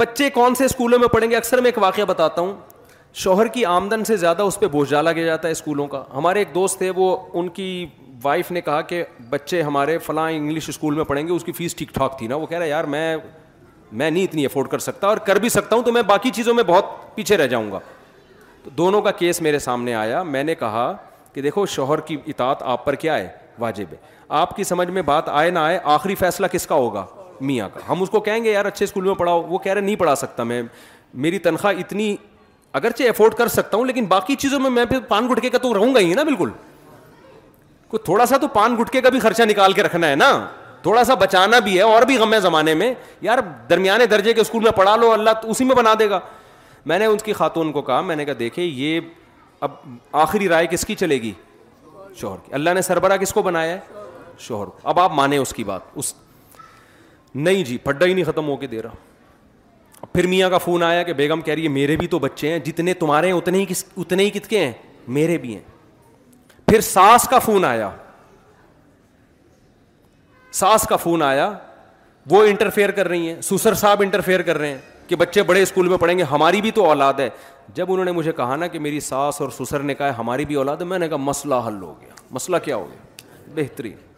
بچے کون سے اسکولوں میں پڑھیں گے اکثر میں ایک واقعہ بتاتا ہوں شوہر کی آمدن سے زیادہ اس پہ بوجھ ڈالا گیا جاتا ہے اسکولوں کا ہمارے ایک دوست تھے وہ ان کی وائف نے کہا کہ بچے ہمارے فلاں انگلش اسکول میں پڑھیں گے اس کی فیس ٹھیک ٹھاک تھی نا وہ کہہ رہے یار میں میں نہیں اتنی افورڈ کر سکتا اور کر بھی سکتا ہوں تو میں باقی چیزوں میں بہت پیچھے رہ جاؤں گا تو دونوں کا کیس میرے سامنے آیا میں نے کہا کہ دیکھو شوہر کی اطاعت آپ پر کیا ہے واجب ہے آپ کی سمجھ میں بات آئے نہ آئے آخری فیصلہ کس کا ہوگا میاں کا ہم اس کو کہیں گے یار اچھے اسکول میں پڑھاؤ وہ کہہ رہے نہیں پڑھا سکتا میں میری تنخواہ اتنی اگرچہ افورڈ کر سکتا ہوں لیکن باقی چیزوں میں میں پھر پان گٹکے کا تو رہوں گا ہی نا بالکل کوئی تھوڑا سا تو پان گٹکے کا بھی خرچہ نکال کے رکھنا ہے نا تھوڑا سا بچانا بھی ہے اور بھی غم ہے زمانے میں یار درمیانے درجے کے اسکول میں پڑھا لو اللہ تو اسی میں بنا دے گا میں نے اس کی خاتون کو کہا میں نے کہا دیکھے یہ اب آخری رائے کس کی چلے گی شوہر کی اللہ نے سربراہ کس کو بنایا ہے شوہر کو اب آپ مانیں اس کی بات اس نہیں جی پڈا ہی نہیں ختم ہو کے دے رہا پھر میاں کا فون آیا کہ بیگم کہہ رہی ہے میرے بھی تو بچے ہیں جتنے تمہارے ہیں اتنے ہی کس اتنے ہی کت کے ہیں میرے بھی ہیں پھر ساس کا فون آیا ساس کا فون آیا وہ انٹرفیئر کر رہی ہیں سسر صاحب انٹرفیئر کر رہے ہیں کہ بچے بڑے اسکول میں پڑھیں گے ہماری بھی تو اولاد ہے جب انہوں نے مجھے کہا نا کہ میری ساس اور سسر نے کہا ہماری بھی اولاد ہے میں نے کہا مسئلہ حل ہو گیا مسئلہ کیا ہو گیا بہترین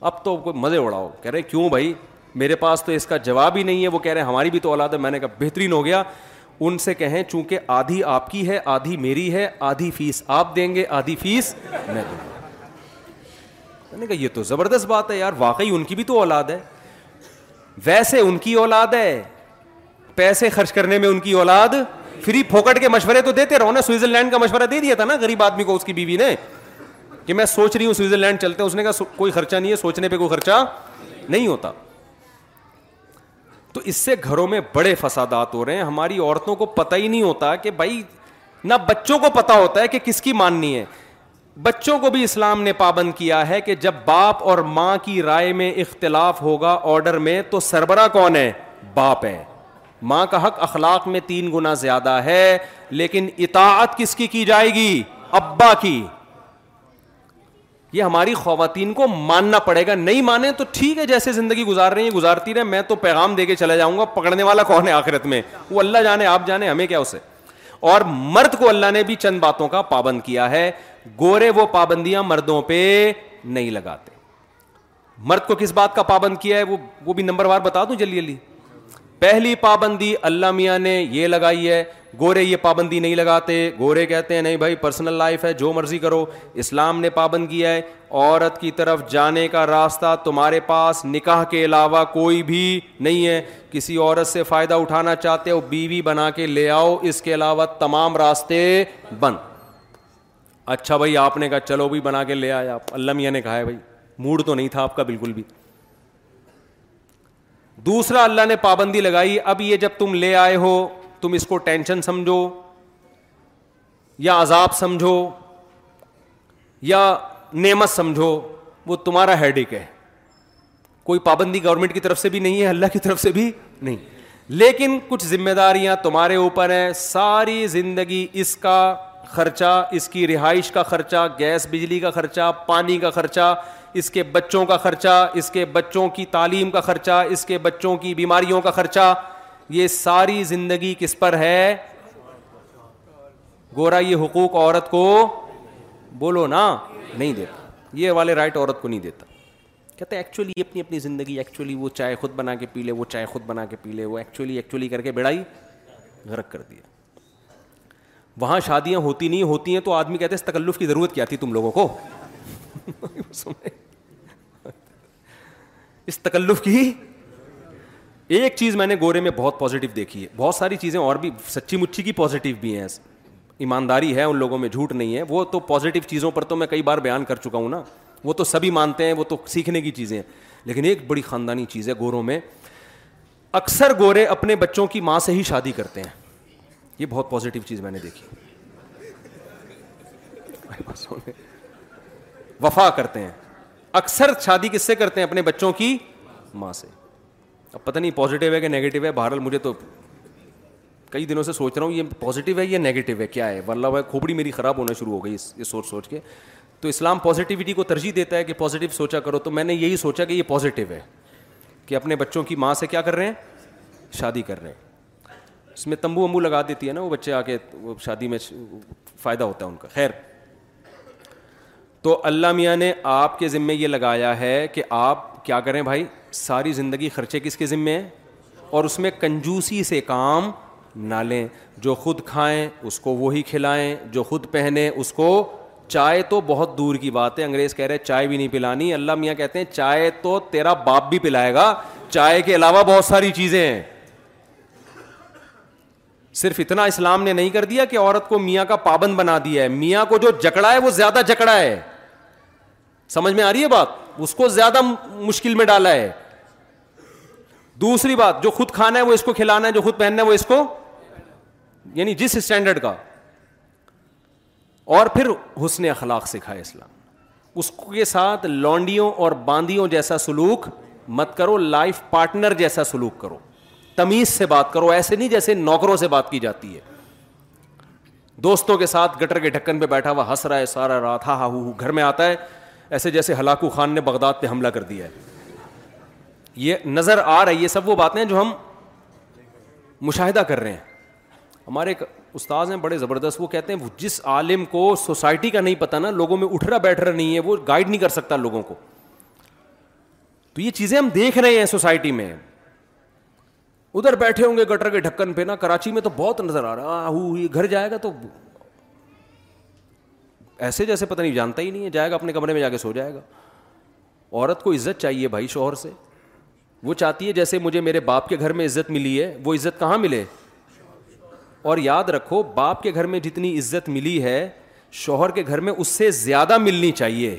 اب تو کوئی مزے اڑاؤ کہہ رہے کیوں بھائی میرے پاس تو اس کا جواب ہی نہیں ہے وہ کہہ رہے ہماری بھی تو اولاد ہے میں نے کہا بہترین ہو گیا ان سے کہیں چونکہ آدھی آپ کی ہے آدھی میری ہے آدھی فیس آپ دیں گے آدھی فیس میں دوں گا میں نے کہا یہ تو زبردست بات ہے یار واقعی ان کی بھی تو اولاد ہے ویسے ان کی اولاد ہے پیسے خرچ کرنے میں ان کی اولاد فری پھوکٹ کے مشورے تو دیتے رہو نا سوئٹزرلینڈ کا مشورہ دے دیا تھا نا غریب آدمی کو اس کی بیوی نے کہ میں سوچ رہی ہوں سوئٹزرلینڈ چلتے ہیں اس نے کہا کوئی خرچہ نہیں ہے سوچنے پہ کوئی خرچہ نہیں ہوتا تو اس سے گھروں میں بڑے فسادات ہو رہے ہیں ہماری عورتوں کو پتہ ہی نہیں ہوتا کہ بھائی نہ بچوں کو پتا ہوتا ہے کہ کس کی ماننی ہے بچوں کو بھی اسلام نے پابند کیا ہے کہ جب باپ اور ماں کی رائے میں اختلاف ہوگا آرڈر میں تو سربراہ کون ہے باپ ہے ماں کا حق اخلاق میں تین گنا زیادہ ہے لیکن اطاعت کس کی کی جائے گی ابا کی یہ ہماری خواتین کو ماننا پڑے گا نہیں مانے تو ٹھیک ہے جیسے زندگی گزار رہی ہیں گزارتی رہے میں تو پیغام دے کے چلا جاؤں گا پکڑنے والا کون ہے آخرت میں وہ اللہ جانے آپ جانے ہمیں کیا اسے اور مرد کو اللہ نے بھی چند باتوں کا پابند کیا ہے گورے وہ پابندیاں مردوں پہ نہیں لگاتے مرد کو کس بات کا پابند کیا ہے وہ بھی نمبر وار بتا دوں جلدی جلدی پہلی پابندی اللہ میاں نے یہ لگائی ہے گورے یہ پابندی نہیں لگاتے گورے کہتے ہیں نہیں بھائی پرسنل لائف ہے جو مرضی کرو اسلام نے پابند کیا ہے عورت کی طرف جانے کا راستہ تمہارے پاس نکاح کے علاوہ کوئی بھی نہیں ہے کسی عورت سے فائدہ اٹھانا چاہتے ہو بیوی بنا کے لے آؤ اس کے علاوہ تمام راستے بند اچھا بھائی آپ نے کہا چلو بھی بنا کے لے آئے آپ اللہ میاں نے کہا ہے بھائی موڈ تو نہیں تھا آپ کا بالکل بھی دوسرا اللہ نے پابندی لگائی اب یہ جب تم لے آئے ہو تم اس کو ٹینشن سمجھو یا عذاب سمجھو یا نعمت سمجھو وہ تمہارا ہیڈ ایک ہے کوئی پابندی گورنمنٹ کی طرف سے بھی نہیں ہے اللہ کی طرف سے بھی نہیں لیکن کچھ ذمہ داریاں تمہارے اوپر ہیں ساری زندگی اس کا خرچہ اس کی رہائش کا خرچہ گیس بجلی کا خرچہ پانی کا خرچہ اس کے بچوں کا خرچہ اس کے بچوں کی تعلیم کا خرچہ اس کے بچوں کی بیماریوں کا خرچہ یہ ساری زندگی کس پر ہے گورا یہ حقوق عورت کو بولو نا نہیں دیتا یہ والے رائٹ عورت کو نہیں دیتا کہتے ایکچولی اپنی اپنی زندگی ایکچولی وہ چائے خود بنا کے پی لے وہ چائے خود بنا کے پی لے وہ ایکچولی ایکچولی کر کے غرق کر دیا وہاں شادیاں ہوتی نہیں ہوتی ہیں تو آدمی کہتے ہیں اس تکلف کی ضرورت کیا تھی تم لوگوں کو اس تکلف کی ایک چیز میں نے گورے میں بہت پازیٹیو دیکھی ہے بہت ساری چیزیں اور بھی سچی مچھی کی پازیٹیو بھی ہیں ایمانداری ہے ان لوگوں میں جھوٹ نہیں ہے وہ تو پازیٹیو چیزوں پر تو میں کئی بار بیان کر چکا ہوں نا وہ تو سبھی مانتے ہیں وہ تو سیکھنے کی چیزیں ہیں لیکن ایک بڑی خاندانی چیز ہے گوروں میں اکثر گورے اپنے بچوں کی ماں سے ہی شادی کرتے ہیں یہ بہت پازیٹیو چیز میں نے دیکھی وفا کرتے ہیں اکثر شادی کس سے کرتے ہیں اپنے بچوں کی ماں سے اب پتہ نہیں پازیٹیو ہے کہ نگیٹیو ہے بہرحال مجھے تو کئی دنوں سے سوچ رہا ہوں یہ پازیٹیو ہے یا نگیٹیو ہے کیا ہے بھائی کھوپڑی میری خراب ہونا شروع ہو گئی اس یہ سوچ سوچ کے تو اسلام پازیٹیوٹی کو ترجیح دیتا ہے کہ پازیٹیو سوچا کرو تو میں نے یہی سوچا کہ یہ پازیٹیو ہے کہ اپنے بچوں کی ماں سے کیا کر رہے ہیں شادی کر رہے ہیں اس میں تمبو امبو لگا دیتی ہے نا وہ بچے آ کے شادی میں فائدہ ہوتا ہے ان کا خیر تو اللہ میاں نے آپ کے ذمے یہ لگایا ہے کہ آپ کیا کریں بھائی ساری زندگی خرچے کس کے ذمے ہیں اور اس میں کنجوسی سے کام نہ لیں جو خود کھائیں اس کو وہی کھلائیں جو خود پہنے اس کو چائے تو بہت دور کی بات ہے انگریز کہہ رہے چائے بھی نہیں پلانی اللہ میاں کہتے ہیں چائے تو تیرا باپ بھی پلائے گا چائے کے علاوہ بہت ساری چیزیں ہیں صرف اتنا اسلام نے نہیں کر دیا کہ عورت کو میاں کا پابند بنا دیا ہے میاں کو جو جکڑا ہے وہ زیادہ جکڑا ہے سمجھ میں آ رہی ہے بات اس کو زیادہ مشکل میں ڈالا ہے دوسری بات جو خود کھانا ہے وہ اس کو کھلانا ہے جو خود پہننا ہے وہ اس کو یعنی جس اسٹینڈرڈ کا اور پھر حسن اخلاق سکھا ہے اسلام اس کے ساتھ لانڈیوں اور باندیوں جیسا سلوک مت کرو لائف پارٹنر جیسا سلوک کرو تمیز سے بات کرو ایسے نہیں جیسے نوکروں سے بات کی جاتی ہے دوستوں کے ساتھ گٹر کے ڈھکن پہ بیٹھا ہوا ہنس رہا ہے سارا رات ہا ہا ہو گھر میں آتا ہے ایسے جیسے ہلاکو خان نے بغداد پہ حملہ کر دیا ہے یہ نظر آ رہا ہے یہ سب وہ باتیں جو ہم مشاہدہ کر رہے ہیں ہمارے ایک استاذ ہیں بڑے زبردست وہ کہتے ہیں جس عالم کو سوسائٹی کا نہیں پتہ نا لوگوں میں اٹھ رہا بیٹھ رہا نہیں ہے وہ گائڈ نہیں کر سکتا لوگوں کو تو یہ چیزیں ہم دیکھ رہے ہیں سوسائٹی میں ادھر بیٹھے ہوں گے گٹر کے ڈھکن پہ نا کراچی میں تو بہت نظر آ رہا ہے گھر جائے گا تو ایسے جیسے پتہ نہیں جانتا ہی نہیں ہے جائے گا اپنے کمرے میں جا کے سو جائے گا عورت کو عزت چاہیے بھائی شوہر سے وہ چاہتی ہے جیسے مجھے میرے باپ کے گھر میں عزت ملی ہے وہ عزت کہاں ملے اور یاد رکھو باپ کے گھر میں جتنی عزت ملی ہے شوہر کے گھر میں اس سے زیادہ ملنی چاہیے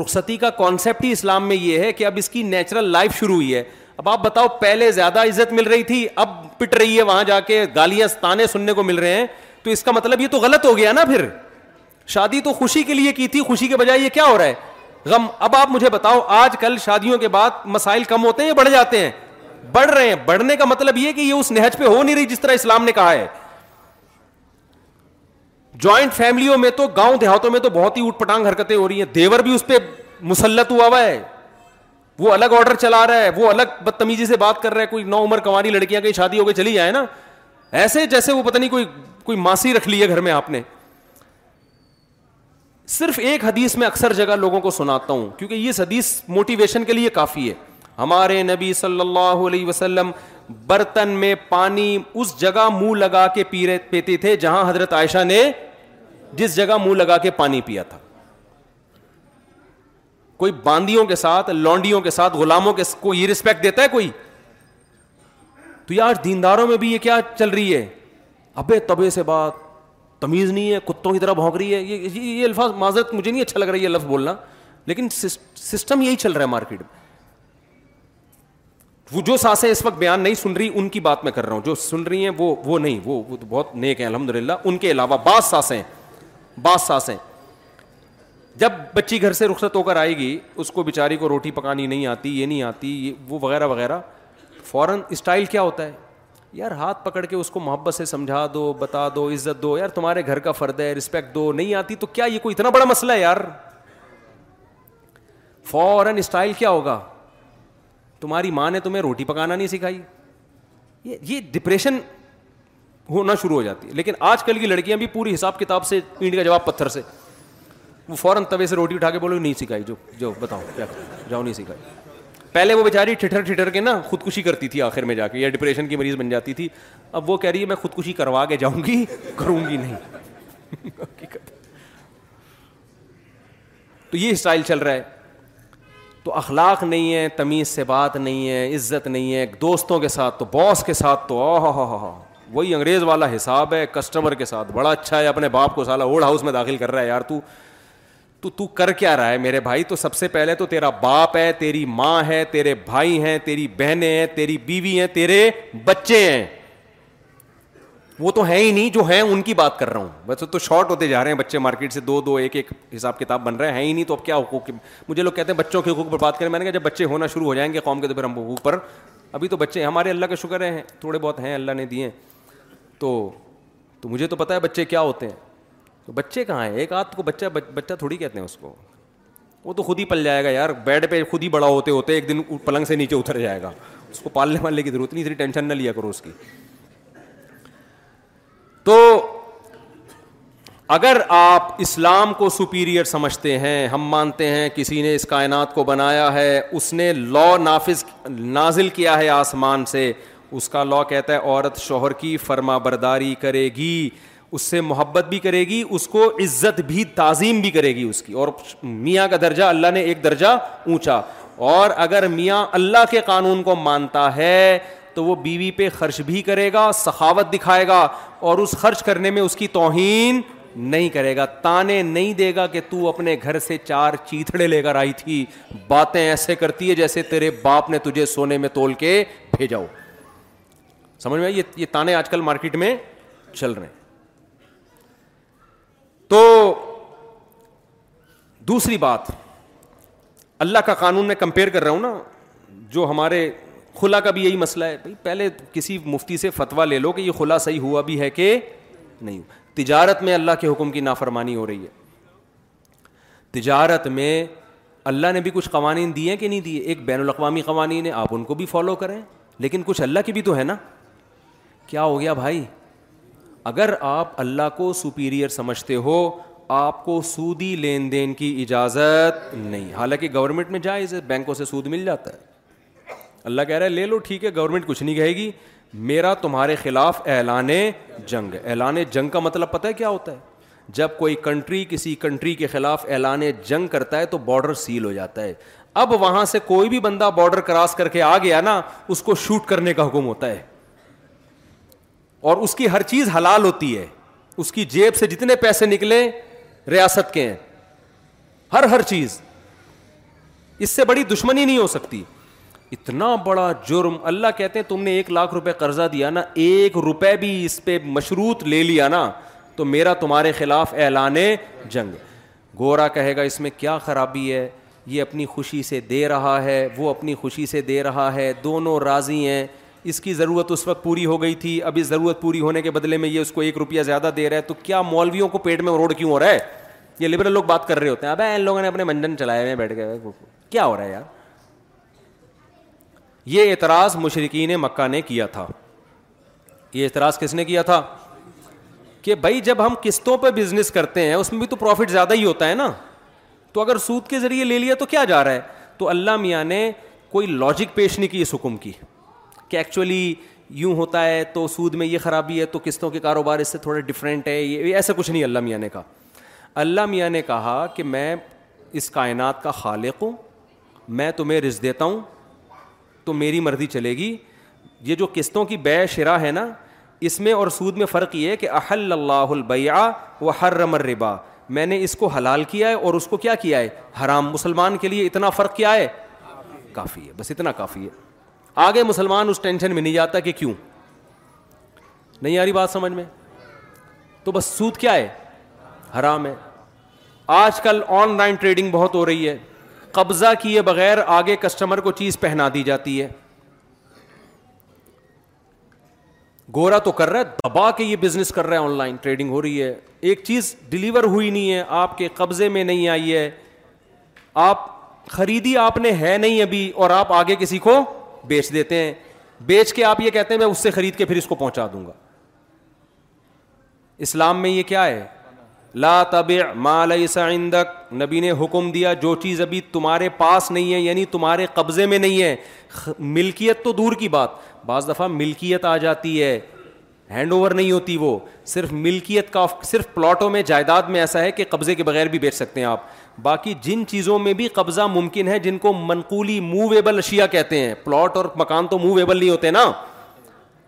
رخصتی کا کانسیپٹ ہی اسلام میں یہ ہے کہ اب اس کی نیچرل لائف شروع ہوئی ہے اب آپ بتاؤ پہلے زیادہ عزت مل رہی تھی اب پٹ رہی ہے وہاں جا کے گالیاں تانے سننے کو مل رہے ہیں تو اس کا مطلب یہ تو غلط ہو گیا نا پھر شادی تو خوشی کے لیے کی تھی خوشی کے بجائے یہ کیا ہو رہا ہے غم اب آپ مجھے بتاؤ آج کل شادیوں کے بعد مسائل کم ہوتے ہیں یا بڑھ جاتے ہیں بڑھ رہے ہیں بڑھنے کا مطلب یہ کہ یہ اس نہج پہ ہو نہیں رہی جس طرح اسلام نے کہا ہے جوائنٹ فیملیوں میں تو گاؤں دیہاتوں میں تو بہت ہی اٹھ پٹانگ حرکتیں ہو رہی ہیں دیور بھی اس پہ مسلط ہوا ہوا ہے وہ الگ آرڈر چلا رہا ہے وہ الگ بدتمیزی سے بات کر رہا ہے کوئی نو عمر کنواری لڑکیاں کہیں شادی ہو کے چلی جائے نا ایسے جیسے وہ پتہ نہیں کوئی کوئی ماسی رکھ لی ہے گھر میں آپ نے صرف ایک حدیث میں اکثر جگہ لوگوں کو سناتا ہوں کیونکہ اس حدیث موٹیویشن کے لیے کافی ہے ہمارے نبی صلی اللہ علیہ وسلم برتن میں پانی اس جگہ منہ لگا کے پی رہے پیتے تھے جہاں حضرت عائشہ نے جس جگہ منہ لگا کے پانی پیا تھا کوئی باندیوں کے ساتھ لانڈیوں کے ساتھ غلاموں کے کوئی رسپیکٹ دیتا ہے کوئی تو یار دینداروں میں بھی یہ کیا چل رہی ہے ابے تبے سے بات تمیز نہیں ہے کتوں کی طرح بھونک رہی ہے یہ یہ الفاظ معذرت مجھے نہیں اچھا لگ رہا ہے یہ لفظ بولنا لیکن سسٹم یہی چل رہا ہے مارکیٹ میں وہ جو سانسیں اس وقت بیان نہیں سن رہی ان کی بات میں کر رہا ہوں جو سن رہی ہیں وہ وہ نہیں وہ وہ تو بہت نیک ہیں الحمد للہ ان کے علاوہ بعض ساسیں بعض ساسیں جب بچی گھر سے رخصت ہو کر آئے گی اس کو بیچاری کو روٹی پکانی نہیں آتی یہ نہیں آتی یہ وہ وغیرہ وغیرہ فوراً اسٹائل کیا ہوتا ہے یار ہاتھ پکڑ کے اس کو محبت سے سمجھا دو بتا دو عزت دو یار تمہارے گھر کا فرد ہے رسپیکٹ دو نہیں آتی تو کیا یہ کوئی اتنا بڑا مسئلہ ہے یار فوراً اسٹائل کیا ہوگا تمہاری ماں نے تمہیں روٹی پکانا نہیں سکھائی یہ ڈپریشن ہونا شروع ہو جاتی ہے لیکن آج کل کی لڑکیاں بھی پوری حساب کتاب سے کا جواب پتھر سے وہ فوراً طوی سے روٹی اٹھا کے بولو نہیں سکھائی جو جو بتاؤ کیا جاؤ نہیں سکھائی پہلے وہ بیچاری ٹھٹر ٹھٹر کے نا خودکشی کرتی تھی آخر میں جا کے یا ڈپریشن کی مریض بن جاتی تھی اب وہ کہہ رہی ہے میں خودکشی کروا کے جاؤں گی کروں گی نہیں تو یہ اسٹائل چل رہا ہے تو اخلاق نہیں ہے تمیز سے بات نہیں ہے عزت نہیں ہے دوستوں کے ساتھ تو باس کے ساتھ تو آ وہی انگریز والا حساب ہے کسٹمر کے ساتھ بڑا اچھا ہے اپنے باپ کو اولڈ ہاؤس میں داخل کر رہا ہے یار تو تو تو کر کیا رہا ہے میرے بھائی تو سب سے پہلے تو تیرا باپ ہے تیری ماں ہے تیرے بھائی ہیں تیری بہنیں ہیں تیری بیوی ہیں تیرے بچے ہیں وہ تو ہیں ہی نہیں جو ہیں ان کی بات کر رہا ہوں ویسے تو شارٹ ہوتے جا رہے ہیں بچے مارکیٹ سے دو دو ایک ایک حساب کتاب بن رہے ہیں ہی نہیں تو اب کیا حقوق مجھے لوگ کہتے ہیں بچوں کے حقوق پر بات کریں میں نے کہا جب بچے ہونا شروع ہو جائیں گے قوم کے تو پھر ہم حقوق پر ابھی تو بچے ہمارے اللہ کا شکر ہیں تھوڑے بہت ہیں اللہ نے دیے تو مجھے تو پتا ہے بچے کیا ہوتے ہیں تو بچے کہاں ہیں ایک آدھ کو بچہ بچہ تھوڑی کہتے ہیں اس کو وہ تو خود ہی پل جائے گا یار بیڈ پہ خود ہی بڑا ہوتے ہوتے ایک دن پلنگ سے نیچے اتر جائے گا اس کو پالنے والنے کی ضرورت نہیں اتنی ٹینشن نہ لیا کرو اس کی تو اگر آپ اسلام کو سپیریئر سمجھتے ہیں ہم مانتے ہیں کسی نے اس کائنات کو بنایا ہے اس نے لا نافذ نازل کیا ہے آسمان سے اس کا لا کہتا ہے عورت شوہر کی فرما برداری کرے گی اس سے محبت بھی کرے گی اس کو عزت بھی تعظیم بھی کرے گی اس کی اور میاں کا درجہ اللہ نے ایک درجہ اونچا اور اگر میاں اللہ کے قانون کو مانتا ہے تو وہ بیوی پہ خرچ بھی کرے گا سخاوت دکھائے گا اور اس خرچ کرنے میں اس کی توہین نہیں کرے گا تانے نہیں دے گا کہ تو اپنے گھر سے چار چیتھڑے لے کر آئی تھی باتیں ایسے کرتی ہے جیسے تیرے باپ نے تجھے سونے میں تول کے بھیجا ہو سمجھ میں یہ تانے آج کل مارکیٹ میں چل رہے ہیں تو دوسری بات اللہ کا قانون میں کمپیئر کر رہا ہوں نا جو ہمارے خلا کا بھی یہی مسئلہ ہے بھائی پہلے کسی مفتی سے فتویٰ لے لو کہ یہ خلا صحیح ہوا بھی ہے کہ نہیں تجارت میں اللہ کے حکم کی نافرمانی ہو رہی ہے تجارت میں اللہ نے بھی کچھ قوانین دیے کہ نہیں دیے ایک بین الاقوامی قوانین ہے آپ ان کو بھی فالو کریں لیکن کچھ اللہ کی بھی تو ہے نا کیا ہو گیا بھائی اگر آپ اللہ کو سپیریئر سمجھتے ہو آپ کو سودی لین دین کی اجازت نہیں حالانکہ گورنمنٹ میں جائیں بینکوں سے سود مل جاتا ہے اللہ کہہ رہا ہے لے لو ٹھیک ہے گورنمنٹ کچھ نہیں کہے گی میرا تمہارے خلاف اعلان جنگ اعلان جنگ کا مطلب پتہ ہے کیا ہوتا ہے جب کوئی کنٹری کسی کنٹری کے خلاف اعلان جنگ کرتا ہے تو بارڈر سیل ہو جاتا ہے اب وہاں سے کوئی بھی بندہ بارڈر کراس کر کے آ گیا نا اس کو شوٹ کرنے کا حکم ہوتا ہے اور اس کی ہر چیز حلال ہوتی ہے اس کی جیب سے جتنے پیسے نکلیں ریاست کے ہیں ہر ہر چیز اس سے بڑی دشمنی نہیں ہو سکتی اتنا بڑا جرم اللہ کہتے ہیں تم نے ایک لاکھ روپے قرضہ دیا نا ایک روپے بھی اس پہ مشروط لے لیا نا تو میرا تمہارے خلاف اعلان جنگ گورا کہے گا اس میں کیا خرابی ہے یہ اپنی خوشی سے دے رہا ہے وہ اپنی خوشی سے دے رہا ہے دونوں راضی ہیں اس کی ضرورت اس وقت پوری ہو گئی تھی اب اس ضرورت پوری ہونے کے بدلے میں یہ اس کو ایک روپیہ زیادہ دے رہا ہے تو کیا مولویوں کو پیٹ میں روڈ کیوں ہو رہا ہے یہ لبرل لوگ بات کر رہے ہوتے ہیں اب ان لوگوں نے اپنے منڈن ہوئے بیٹھ گئے کیا ہو رہا ہے یار یہ اعتراض مشرقین مکہ نے کیا تھا یہ اعتراض کس نے کیا تھا کہ بھائی جب ہم قسطوں پہ بزنس کرتے ہیں اس میں بھی تو پروفٹ زیادہ ہی ہوتا ہے نا تو اگر سود کے ذریعے لے لیا تو کیا جا رہا ہے تو اللہ میاں نے کوئی لاجک پیش نہیں کی اس حکم کی کہ ایکچولی یوں ہوتا ہے تو سود میں یہ خرابی ہے تو قسطوں کے کاروبار اس سے تھوڑے ڈفرینٹ ہے یہ ایسا کچھ نہیں اللہ میاں نے کہا اللہ میاں نے کہا کہ میں اس کائنات کا خالق ہوں میں تمہیں رز دیتا ہوں تو میری مرضی چلے گی یہ جو قسطوں کی بے شرا ہے نا اس میں اور سود میں فرق یہ ہے کہ احل اللہ البیا و حرم ربا میں نے اس کو حلال کیا ہے اور اس کو کیا کیا ہے حرام مسلمان کے لیے اتنا فرق کیا ہے کافی ہے بس اتنا کافی ہے آگے مسلمان اس ٹینشن میں نہیں جاتا کہ کیوں نہیں آ رہی بات سمجھ میں تو بس سود کیا ہے حرام ہے آج کل آن لائن ٹریڈنگ بہت ہو رہی ہے قبضہ کیے بغیر آگے کسٹمر کو چیز پہنا دی جاتی ہے گورا تو کر رہا ہے دبا کے یہ بزنس کر رہا ہے آن لائن ٹریڈنگ ہو رہی ہے ایک چیز ڈلیور ہوئی نہیں ہے آپ کے قبضے میں نہیں آئی ہے آپ خریدی آپ نے ہے نہیں ابھی اور آپ آگے کسی کو بیچ دیتے ہیں بیچ کے آپ یہ کہتے ہیں میں اس سے خرید کے پھر اس کو پہنچا دوں گا اسلام میں یہ کیا ہے لا لیس عندک نبی نے حکم دیا جو چیز ابھی تمہارے پاس نہیں ہے یعنی تمہارے قبضے میں نہیں ہے ملکیت تو دور کی بات بعض دفعہ ملکیت آ جاتی ہے ہینڈ اوور نہیں ہوتی وہ صرف ملکیت کا صرف پلاٹوں میں جائیداد میں ایسا ہے کہ قبضے کے بغیر بھی بیچ سکتے ہیں آپ باقی جن چیزوں میں بھی قبضہ ممکن ہے جن کو منقولی موویبل اشیا کہتے ہیں پلاٹ اور مکان تو موویبل نہیں ہوتے نا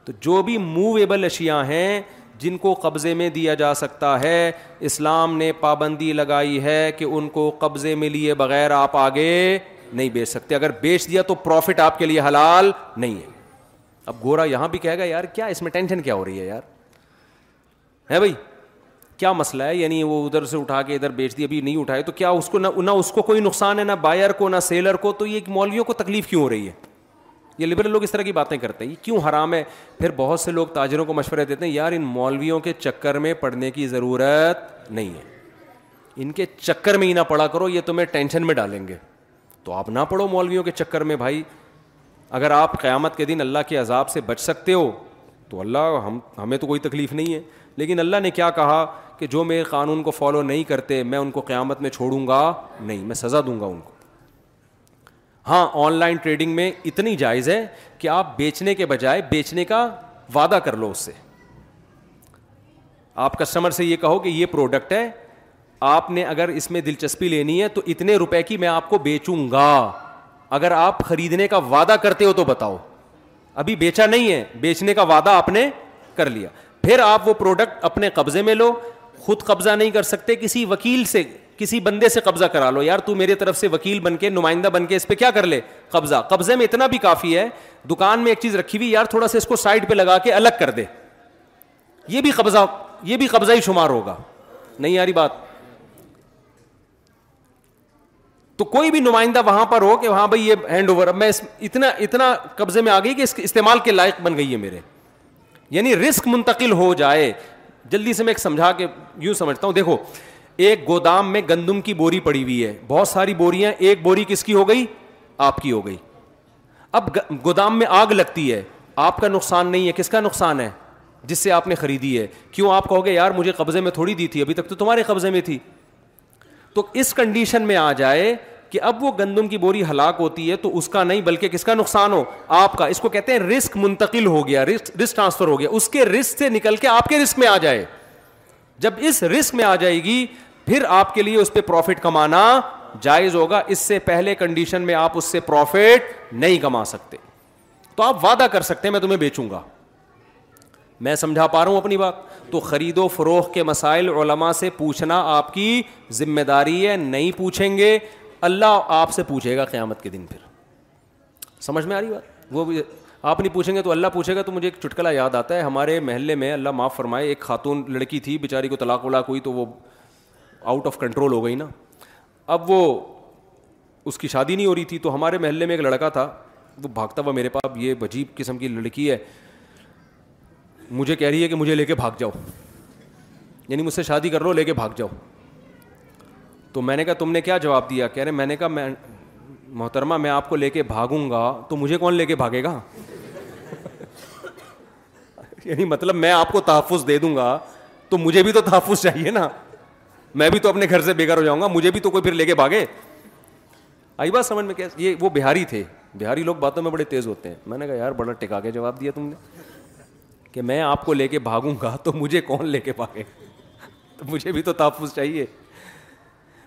تو جو بھی موویبل اشیا ہیں جن کو قبضے میں دیا جا سکتا ہے اسلام نے پابندی لگائی ہے کہ ان کو قبضے میں لیے بغیر آپ آگے نہیں بیچ سکتے اگر بیچ دیا تو پروفٹ آپ کے لیے حلال نہیں ہے اب گورا یہاں بھی کہے گا یار کیا اس میں ٹینشن کیا ہو رہی ہے یار ہے بھائی کیا مسئلہ ہے یعنی وہ ادھر سے اٹھا کے ادھر بیچ دی ابھی نہیں اٹھائے تو کیا اس کو نہ نہ اس کو کوئی نقصان ہے نہ بائر کو نہ سیلر کو تو یہ مولویوں کو تکلیف کیوں ہو رہی ہے یہ لبرل لوگ اس طرح کی باتیں کرتے ہیں یہ کیوں حرام ہے پھر بہت سے لوگ تاجروں کو مشورے دیتے ہیں یار ان مولویوں کے چکر میں پڑھنے کی ضرورت نہیں ہے ان کے چکر میں ہی نہ پڑا کرو یہ تمہیں ٹینشن میں ڈالیں گے تو آپ نہ پڑھو مولویوں کے چکر میں بھائی اگر آپ قیامت کے دن اللہ کے عذاب سے بچ سکتے ہو تو اللہ ہم ہمیں تو کوئی تکلیف نہیں ہے لیکن اللہ نے کیا کہا کہ جو میرے قانون کو فالو نہیں کرتے میں ان کو قیامت میں چھوڑوں گا نہیں میں سزا دوں گا ان کو ہاں آن لائن ٹریڈنگ میں اتنی جائز ہے کہ آپ بیچنے کے بجائے بیچنے کا وعدہ کر لو اس سے آپ کسٹمر سے یہ کہو کہ یہ پروڈکٹ ہے آپ نے اگر اس میں دلچسپی لینی ہے تو اتنے روپے کی میں آپ کو بیچوں گا اگر آپ خریدنے کا وعدہ کرتے ہو تو بتاؤ ابھی بیچا نہیں ہے بیچنے کا وعدہ آپ نے کر لیا پھر آپ وہ پروڈکٹ اپنے قبضے میں لو خود قبضہ نہیں کر سکتے کسی وکیل سے کسی بندے سے قبضہ کرا لو یار تو میرے طرف سے وکیل بن کے نمائندہ بن کے اس پہ کیا کر لے قبضہ قبضے میں اتنا بھی کافی ہے دکان میں ایک چیز رکھی ہوئی یار تھوڑا سا اس کو سائڈ پہ لگا کے الگ کر دے یہ بھی قبضہ یہ بھی قبضہ ہی شمار ہوگا نہیں یاری بات تو کوئی بھی نمائندہ وہاں پر ہو کہ وہاں بھائی یہ ہینڈ اوور اب میں اتنا اتنا قبضے میں آ گئی کہ اس استعمال کے لائق بن گئی ہے میرے یعنی رسک منتقل ہو جائے جلدی سے میں ایک سمجھا کے یوں سمجھتا ہوں دیکھو ایک گودام میں گندم کی بوری پڑی ہوئی ہے بہت ساری بوریاں ایک بوری کس کی ہو گئی آپ کی ہو گئی اب گودام میں آگ لگتی ہے آپ کا نقصان نہیں ہے کس کا نقصان ہے جس سے آپ نے خریدی ہے کیوں آپ کہو گے یار مجھے قبضے میں تھوڑی دی تھی ابھی تک تو تمہارے قبضے میں تھی تو اس کنڈیشن میں آ جائے کہ اب وہ گندم کی بوری ہلاک ہوتی ہے تو اس کا نہیں بلکہ کس کا نقصان ہو آپ کا اس کو کہتے ہیں رسک منتقل ہو گیا رسک رسک ٹرانسفر ہو گیا اس کے رسک سے نکل کے آپ کے رسک میں آ جائے جب اس رسک میں آ جائے گی پھر آپ کے لیے اس پہ پروفٹ کمانا جائز ہوگا اس سے پہلے کنڈیشن میں آپ اس سے پروفٹ نہیں کما سکتے تو آپ وعدہ کر سکتے ہیں میں تمہیں بیچوں گا میں سمجھا پا رہا ہوں اپنی بات تو خرید و فروخت کے مسائل علماء سے پوچھنا آپ کی ذمہ داری ہے نہیں پوچھیں گے اللہ آپ سے پوچھے گا قیامت کے دن پھر سمجھ میں آ رہی بات وہ آپ نہیں پوچھیں گے تو اللہ پوچھے گا تو مجھے ایک چٹکلا یاد آتا ہے ہمارے محلے میں اللہ معاف فرمائے ایک خاتون لڑکی تھی بیچاری کو طلاق ولاق ہوئی تو وہ آؤٹ آف کنٹرول ہو گئی نا اب وہ اس کی شادی نہیں ہو رہی تھی تو ہمارے محلے میں ایک لڑکا تھا وہ بھاگتا ہوا میرے پاپ یہ عجیب قسم کی لڑکی ہے مجھے کہہ رہی ہے کہ مجھے لے کے بھاگ جاؤ یعنی مجھ سے شادی کر لو لے کے بھاگ جاؤ تو میں نے کہا تم نے کیا جواب دیا کہہ رہے میں نے کہا میں محترمہ میں آپ کو لے کے بھاگوں گا تو مجھے کون لے کے بھاگے گا یعنی مطلب میں آپ کو تحفظ دے دوں گا تو مجھے بھی تو تحفظ چاہیے نا میں بھی تو اپنے گھر سے بے گھر ہو جاؤں گا مجھے بھی تو کوئی پھر لے کے بھاگے آئی بات سمجھ میں کیا یہ وہ بہاری تھے بہاری لوگ باتوں میں بڑے تیز ہوتے ہیں میں نے کہا یار بڑا ٹکا کے جواب دیا تم نے کہ میں آپ کو لے کے بھاگوں گا تو مجھے کون لے کے بھاگے تو مجھے بھی تو تحفظ چاہیے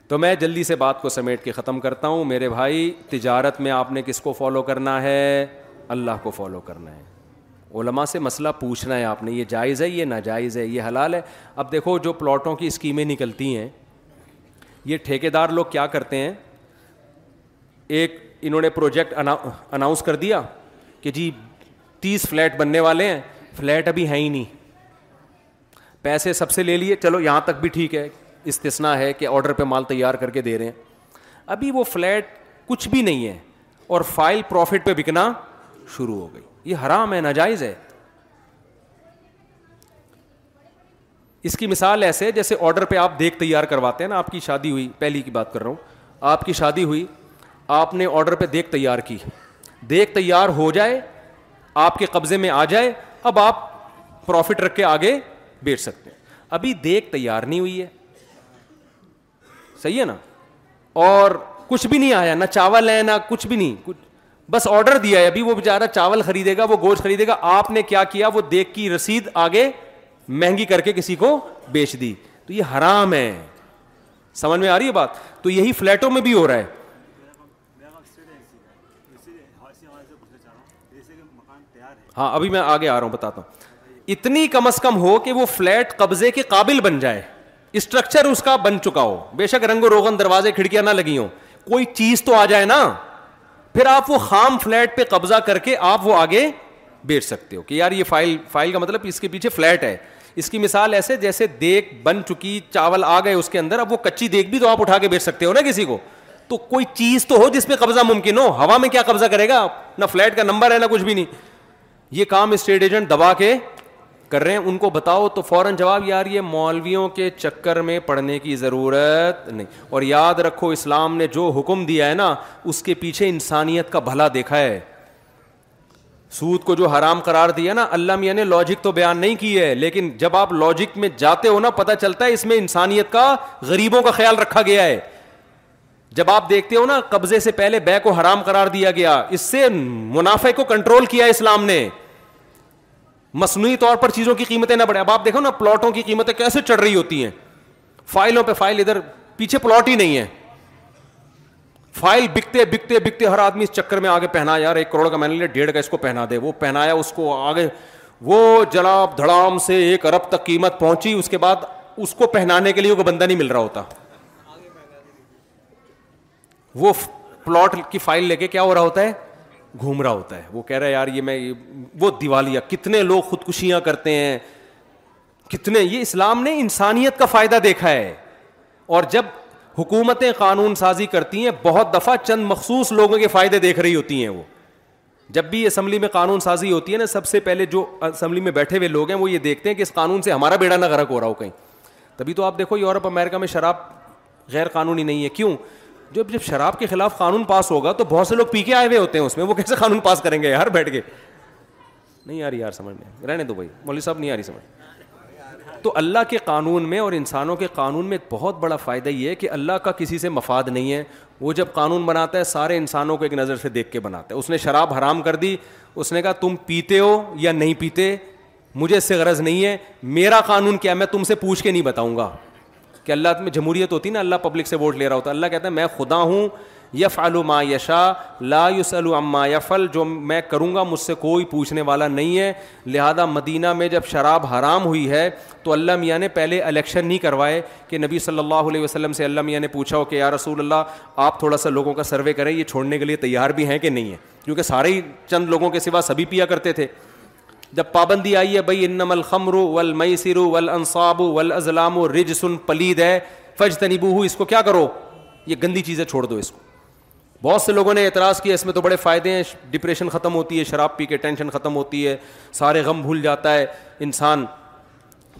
تو میں جلدی سے بات کو سمیٹ کے ختم کرتا ہوں میرے بھائی تجارت میں آپ نے کس کو فالو کرنا ہے اللہ کو فالو کرنا ہے علماء سے مسئلہ پوچھنا ہے آپ نے یہ جائز ہے یہ ناجائز ہے یہ حلال ہے اب دیکھو جو پلاٹوں کی اسکیمیں نکلتی ہیں یہ ٹھیکے دار لوگ کیا کرتے ہیں ایک انہوں نے پروجیکٹ اناؤنس کر دیا کہ جی تیس فلیٹ بننے والے ہیں فلیٹ ابھی ہیں ہی نہیں پیسے سب سے لے لیے چلو یہاں تک بھی ٹھیک ہے استثنا ہے کہ آرڈر پہ مال تیار کر کے دے رہے ہیں ابھی وہ فلیٹ کچھ بھی نہیں ہے اور فائل پروفٹ پہ بکنا شروع ہو گئی یہ حرام ہے ناجائز ہے اس کی مثال ایسے جیسے آرڈر پہ آپ دیکھ تیار کرواتے ہیں نا آپ کی شادی ہوئی پہلی کی بات کر رہا ہوں آپ کی شادی ہوئی آپ نے آرڈر پہ دیکھ تیار کی دیکھ تیار ہو جائے آپ کے قبضے میں آ جائے اب آپ پروفٹ رکھ کے آگے بیچ سکتے ہیں ابھی دیکھ تیار نہیں ہوئی ہے صحیح ہے نا اور کچھ بھی نہیں آیا نہ چاول ہے نہ کچھ بھی نہیں بس آڈر دیا ہے ابھی وہ بے چاول خریدے گا وہ گوشت خریدے گا آپ نے کیا کیا وہ دیکھ کی رسید آگے مہنگی کر کے کسی کو بیچ دی تو یہ حرام ہے سمجھ میں آ رہی ہے بات تو یہی فلیٹوں میں بھی ہو رہا ہے ہاں ابھی میں آگے آ رہا ہوں بتاتا ہوں اتنی کم از کم ہو کہ وہ فلیٹ قبضے کے قابل بن جائے اسٹرکچر اس کا بن چکا ہو بے شک رنگ و روغن دروازے کھڑکیاں نہ لگی ہوں کوئی چیز تو آ جائے نا پھر آپ وہ خام فلیٹ پہ قبضہ کر کے آپ وہ آگے بیچ سکتے ہو کہ یار یہ فائل فائل کا مطلب اس کے پیچھے فلیٹ ہے اس کی مثال ایسے جیسے دیکھ بن چکی چاول آ گئے اس کے اندر اب وہ کچی دیکھ بھی تو آپ اٹھا کے بیچ سکتے ہو نا کسی کو تو کوئی چیز تو ہو جس پہ قبضہ ممکن ہو ہوا میں کیا قبضہ کرے گا نہ فلیٹ کا نمبر ہے نہ کچھ بھی نہیں یہ کام اسٹیٹ ایجنٹ دبا کے کر رہے ہیں ان کو بتاؤ تو فوراً جواب یار یہ مولویوں کے چکر میں پڑھنے کی ضرورت نہیں اور یاد رکھو اسلام نے جو حکم دیا ہے نا اس کے پیچھے انسانیت کا بھلا دیکھا ہے سود کو جو حرام قرار دیا نا اللہ میاں نے لاجک تو بیان نہیں کی ہے لیکن جب آپ لاجک میں جاتے ہو نا پتہ چلتا ہے اس میں انسانیت کا غریبوں کا خیال رکھا گیا ہے جب آپ دیکھتے ہو نا قبضے سے پہلے بے کو حرام قرار دیا گیا اس سے منافع کو کنٹرول کیا اسلام نے مصنوعی طور پر چیزوں کی قیمتیں نہ بڑھیں اب آپ دیکھو نا پلاٹوں کی قیمتیں کیسے چڑھ رہی ہوتی ہیں فائلوں پہ فائل ادھر پیچھے پلاٹ ہی نہیں ہے فائل بکتے بکتے بکتے ہر آدمی اس چکر میں آگے پہنا یار ایک کروڑ کا میں نے لیا ڈیڑھ کا اس کو پہنا دے وہ پہنایا اس کو آگے وہ جناب دھڑام سے ایک ارب تک قیمت پہنچی اس کے بعد اس کو پہنانے کے لیے وہ بندہ نہیں مل رہا ہوتا وہ پلاٹ کی فائل لے کے کیا ہو رہا ہوتا ہے گھوم رہا ہوتا ہے وہ کہہ رہا ہے یار یہ میں وہ دیوالیاں کتنے لوگ خودکشیاں کرتے ہیں کتنے یہ اسلام نے انسانیت کا فائدہ دیکھا ہے اور جب حکومتیں قانون سازی کرتی ہیں بہت دفعہ چند مخصوص لوگوں کے فائدے دیکھ رہی ہوتی ہیں وہ جب بھی اسمبلی میں قانون سازی ہوتی ہے نا سب سے پہلے جو اسمبلی میں بیٹھے ہوئے لوگ ہیں وہ یہ دیکھتے ہیں کہ اس قانون سے ہمارا بیڑا نہ غرق ہو رہا ہو کہیں تبھی تو آپ دیکھو یورپ امریکہ میں شراب غیر قانونی نہیں ہے کیوں جو جب شراب کے خلاف قانون پاس ہوگا تو بہت سے لوگ پی کے آئے ہوئے ہوتے ہیں اس میں وہ کیسے قانون پاس کریں گے یار بیٹھ کے نہیں یار یار سمجھ میں رہنے دو بھائی مولوی صاحب نہیں آ رہی سمجھ تو اللہ کے قانون میں اور انسانوں کے قانون میں ایک بہت بڑا فائدہ یہ ہے کہ اللہ کا کسی سے مفاد نہیں ہے وہ جب قانون بناتا ہے سارے انسانوں کو ایک نظر سے دیکھ کے بناتا ہے اس نے شراب حرام کر دی اس نے کہا تم پیتے ہو یا نہیں پیتے مجھے اس سے غرض نہیں ہے میرا قانون کیا میں تم سے پوچھ کے نہیں بتاؤں گا کہ اللہ میں جمہوریت ہوتی نا اللہ پبلک سے ووٹ لے رہا ہوتا اللہ کہتا ہے میں خدا ہوں یف الما یشا لا یوس علوما یفل جو میں کروں گا مجھ سے کوئی پوچھنے والا نہیں ہے لہٰذا مدینہ میں جب شراب حرام ہوئی ہے تو اللہ میاں نے پہلے الیکشن نہیں کروائے کہ نبی صلی اللہ علیہ وسلم سے اللہ میاں نے پوچھا ہو کہ یار رسول اللہ آپ تھوڑا سا لوگوں کا سروے کریں یہ چھوڑنے کے لیے تیار بھی ہیں کہ نہیں ہے کیونکہ سارے ہی چند لوگوں کے سوا سبھی پیا کرتے تھے جب پابندی آئی ہے بھائی انم الخمر ول میسر ول انصاب ول و رج سن پلید ہے فج تنیبو ہو اس کو کیا کرو یہ گندی چیزیں چھوڑ دو اس کو بہت سے لوگوں نے اعتراض کیا اس میں تو بڑے فائدے ہیں ڈپریشن ختم ہوتی ہے شراب پی کے ٹینشن ختم ہوتی ہے سارے غم بھول جاتا ہے انسان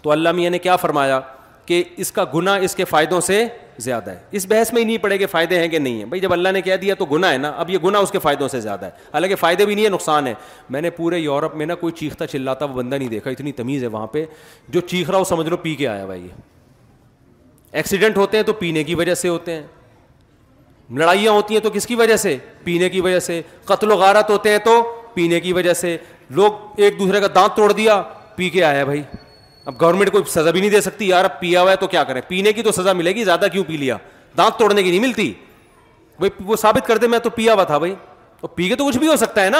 تو اللہ میاں نے کیا فرمایا کہ اس کا گناہ اس کے فائدوں سے زیادہ ہے اس بحث میں ہی نہیں پڑے کہ فائدے ہیں کہ نہیں ہیں بھائی جب اللہ نے کہہ دیا تو گناہ ہے نا اب یہ گناہ اس کے فائدوں سے زیادہ ہے حالانکہ فائدے بھی نہیں ہے نقصان ہے میں نے پورے یورپ میں نا کوئی چیختا چلاتا وہ بندہ نہیں دیکھا اتنی تمیز ہے وہاں پہ جو چیخ رہا وہ سمجھ لو پی کے آیا بھائی یہ ایکسیڈنٹ ہوتے ہیں تو پینے کی وجہ سے ہوتے ہیں لڑائیاں ہوتی ہیں تو کس کی وجہ سے پینے کی وجہ سے قتل و غارت ہوتے ہیں تو پینے کی وجہ سے لوگ ایک دوسرے کا دانت توڑ دیا پی کے آیا بھائی اب گورنمنٹ کوئی سزا بھی نہیں دے سکتی یار اب پیا ہوا ہے تو کیا کریں پینے کی تو سزا ملے گی زیادہ کیوں پی لیا دانت توڑنے کی نہیں ملتی بھائی وہ ثابت کرتے میں تو پیا ہوا تھا بھائی پی کے تو کچھ بھی ہو سکتا ہے نا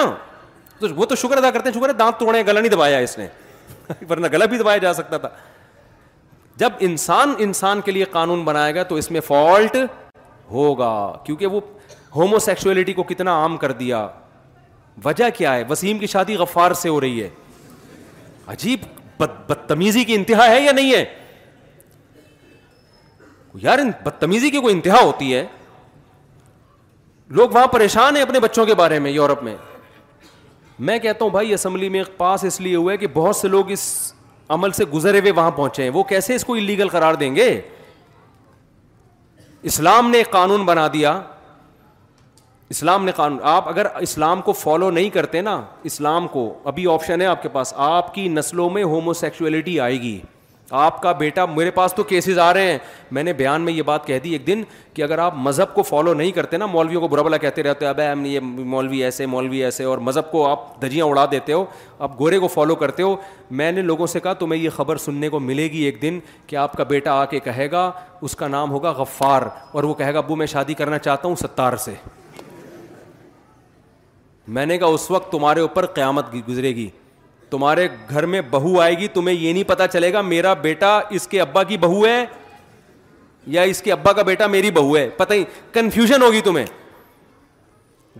تو وہ تو شکر ادا کرتے ہیں شکر ہے دانت توڑے گلا نہیں دبایا اس نے ورنہ گلا بھی دبایا جا سکتا تھا جب انسان انسان کے لیے قانون بنائے گا تو اس میں فالٹ ہوگا کیونکہ وہ ہومو سیکچولیٹی کو کتنا عام کر دیا وجہ کیا ہے وسیم کی شادی غفار سے ہو رہی ہے عجیب بدتمیزی کی انتہا ہے یا نہیں ہے یار بدتمیزی کی کوئی انتہا ہوتی ہے لوگ وہاں پریشان ہیں اپنے بچوں کے بارے میں یورپ میں میں کہتا ہوں بھائی اسمبلی میں پاس اس لیے ہوا کہ بہت سے لوگ اس عمل سے گزرے ہوئے وہاں پہنچے ہیں وہ کیسے اس کو الیگل قرار دیں گے اسلام نے ایک قانون بنا دیا اسلام نے قانون آپ اگر اسلام کو فالو نہیں کرتے نا اسلام کو ابھی آپشن ہے آپ کے پاس آپ کی نسلوں میں ہومو سیکچویلٹی آئے گی آپ کا بیٹا میرے پاس تو کیسز آ رہے ہیں میں نے بیان میں یہ بات کہہ دی ایک دن کہ اگر آپ مذہب کو فالو نہیں کرتے نا مولویوں کو برا بلا کہتے رہتے اب ہم یہ مولوی ایسے مولوی ایسے اور مذہب کو آپ دجیاں اڑا دیتے ہو آپ گورے کو فالو کرتے ہو میں نے لوگوں سے کہا تمہیں یہ خبر سننے کو ملے گی ایک دن کہ آپ کا بیٹا آ کے کہے گا اس کا نام ہوگا غفار اور وہ کہے گا ابو میں شادی کرنا چاہتا ہوں ستار سے میں نے کہا اس وقت تمہارے اوپر قیامت گزرے گی تمہارے گھر میں بہو آئے گی تمہیں یہ نہیں پتا چلے گا میرا بیٹا اس کے ابا کی بہو ہے یا اس کے ابا کا بیٹا میری بہو ہے پتہ ہی کنفیوژن ہوگی تمہیں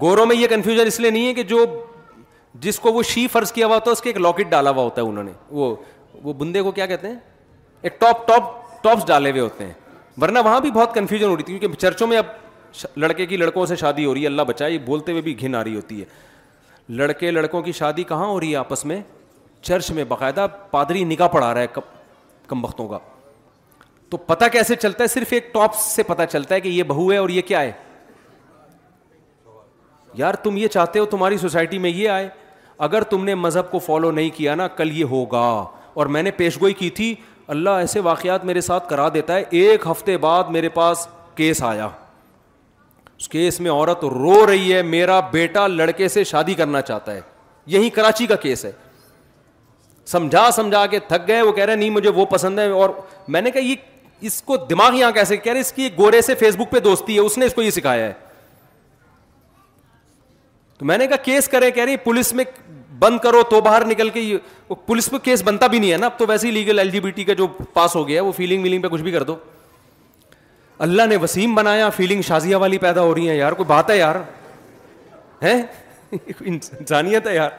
گوروں میں یہ کنفیوژن اس لیے نہیں ہے کہ جو جس کو وہ شی فرض کیا ہوا ہوتا ہے اس کے ایک لاکٹ ڈالا ہوا ہوتا ہے انہوں نے وہ وہ بندے کو کیا کہتے ہیں ایک ٹاپ ٹاپ ٹاپس ڈالے ہوئے ہوتے ہیں ورنہ وہاں بھی بہت کنفیوژن ہو رہی تھی کیونکہ چرچوں میں اب لڑکے کی لڑکوں سے شادی ہو رہی ہے اللہ بچائے یہ بولتے ہوئے بھی گھن آ رہی ہوتی ہے لڑکے لڑکوں کی شادی کہاں ہو رہی ہے آپس میں چرچ میں باقاعدہ پادری نکاح پڑھا رہا ہے کم وقتوں کا تو پتہ کیسے چلتا ہے صرف ایک ٹاپ سے پتہ چلتا ہے کہ یہ بہو ہے اور یہ کیا ہے یار تم یہ چاہتے ہو تمہاری سوسائٹی میں یہ آئے اگر تم نے مذہب کو فالو نہیں کیا نا کل یہ ہوگا اور میں نے پیشگوئی کی تھی اللہ ایسے واقعات میرے ساتھ کرا دیتا ہے ایک ہفتے بعد میرے پاس کیس آیا اس کیس میں عورت رو رہی ہے میرا بیٹا لڑکے سے شادی کرنا چاہتا ہے یہی کراچی کا کیس ہے سمجھا سمجھا کے تھک گئے وہ کہہ رہے نہیں مجھے وہ پسند ہے اور میں نے کہا یہ اس کو دماغ یہاں کیسے کہہ رہے اس کی گورے سے فیس بک پہ دوستی ہے اس نے اس کو یہ سکھایا ہے تو میں نے کہا کیس کرے کہہ رہی پولیس میں بند کرو تو باہر نکل کے پولیس پہ کیس بنتا بھی نہیں ہے نا اب تو ویسے ہی legal L G B T کا جو پاس ہو گیا ہے وہ فیلنگ ویلنگ پہ کچھ بھی کر دو اللہ نے وسیم بنایا فیلنگ شازیا والی پیدا ہو رہی ہے یار کوئی بات ہے یار ہے انسانیت ہے یار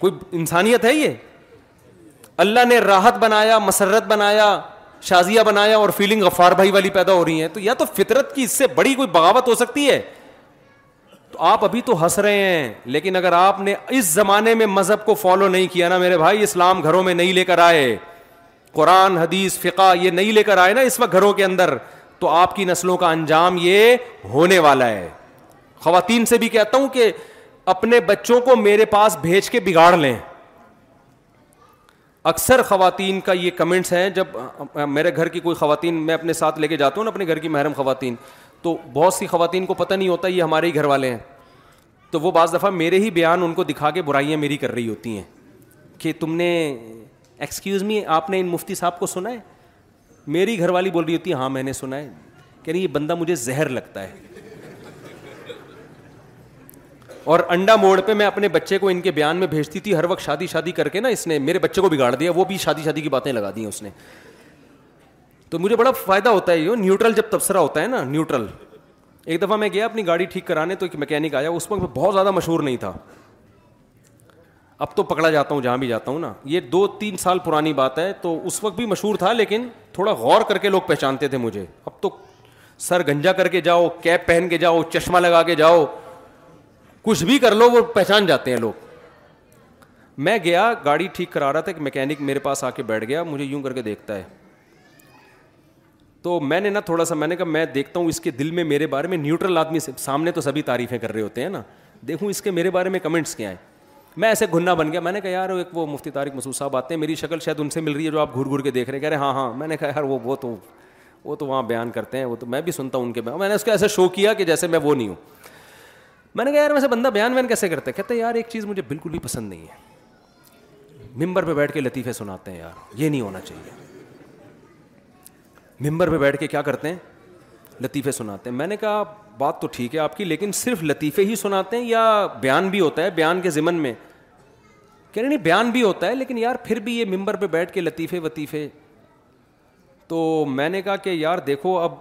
کوئی انسانیت ہے یہ اللہ نے راحت بنایا مسرت بنایا شازیہ بنایا اور فیلنگ غفار بھائی والی پیدا ہو رہی ہے تو یا تو فطرت کی اس سے بڑی کوئی بغاوت ہو سکتی ہے تو آپ ابھی تو ہنس رہے ہیں لیکن اگر آپ نے اس زمانے میں مذہب کو فالو نہیں کیا نا میرے بھائی اسلام گھروں میں نہیں لے کر آئے قرآن حدیث فقہ یہ نہیں لے کر آئے نا اس وقت گھروں کے اندر تو آپ کی نسلوں کا انجام یہ ہونے والا ہے خواتین سے بھی کہتا ہوں کہ اپنے بچوں کو میرے پاس بھیج کے بگاڑ لیں اکثر خواتین کا یہ کمنٹس ہیں جب میرے گھر کی کوئی خواتین میں اپنے ساتھ لے کے جاتا ہوں نا اپنے گھر کی محرم خواتین تو بہت سی خواتین کو پتہ نہیں ہوتا یہ ہمارے ہی گھر والے ہیں تو وہ بعض دفعہ میرے ہی بیان ان کو دکھا کے برائیاں میری کر رہی ہوتی ہیں کہ تم نے ایکسکیوز می آپ نے ان مفتی صاحب کو سنا ہے میری گھر والی بول رہی ہوتی ہے ہاں میں نے سنا ہے کہ نہیں یہ بندہ مجھے زہر لگتا ہے اور انڈا موڑ پہ میں اپنے بچے کو ان کے بیان میں بھیجتی تھی ہر وقت شادی شادی کر کے نا اس نے میرے بچے کو بگاڑ دیا وہ بھی شادی شادی کی باتیں لگا دی ہیں اس نے تو مجھے بڑا فائدہ ہوتا ہے یہ نیوٹرل جب تبصرہ ہوتا ہے نا نیوٹرل ایک دفعہ میں گیا اپنی گاڑی ٹھیک کرانے تو ایک میکینک آیا اس وقت میں بہت زیادہ مشہور نہیں تھا اب تو پکڑا جاتا ہوں جہاں بھی جاتا ہوں نا یہ دو تین سال پرانی بات ہے تو اس وقت بھی مشہور تھا لیکن تھوڑا غور کر کے لوگ پہچانتے تھے مجھے اب تو سر گنجا کر کے جاؤ کیپ پہن کے جاؤ چشمہ لگا کے جاؤ کچھ بھی کر لو وہ پہچان جاتے ہیں لوگ میں گیا گاڑی ٹھیک کرا رہا تھا ایک میکینک میرے پاس آ کے بیٹھ گیا مجھے یوں کر کے دیکھتا ہے تو میں نے نا تھوڑا سا میں نے کہا میں دیکھتا ہوں اس کے دل میں میرے بارے میں نیوٹرل آدمی سامنے تو سبھی تعریفیں کر رہے ہوتے ہیں نا دیکھوں اس کے میرے بارے میں کمنٹس کیا ہیں میں ایسے گھننا بن گیا میں نے کہا یار ایک وہ مفتی طارق مسود صاحب آتے ہیں میری شکل شاید ان سے مل رہی ہے جو آپ گھر گھر کے دیکھ رہے ہیں کہہ رہے ہاں ہاں میں نے کہا یار وہ تو وہ تو وہاں بیان کرتے ہیں وہ تو میں بھی سنتا ہوں ان کے بیان میں نے اس کو ایسے شو کیا کہ جیسے میں وہ نہیں ہوں میں نے کہا یار ویسے بندہ بیان وین کیسے کرتے کہتے یار ایک چیز مجھے بالکل بھی پسند نہیں ہے ممبر پہ بیٹھ کے لطیفے سناتے ہیں یار یہ نہیں ہونا چاہیے ممبر پہ بیٹھ کے کیا کرتے ہیں لطیفے سناتے ہیں میں نے کہا بات تو ٹھیک ہے آپ کی لیکن صرف لطیفے ہی سناتے ہیں یا بیان بھی ہوتا ہے بیان کے ذمن میں کہہ رہے نہیں بیان بھی ہوتا ہے لیکن یار پھر بھی یہ ممبر پہ بیٹھ کے لطیفے وطیفے تو میں نے کہا کہ یار دیکھو اب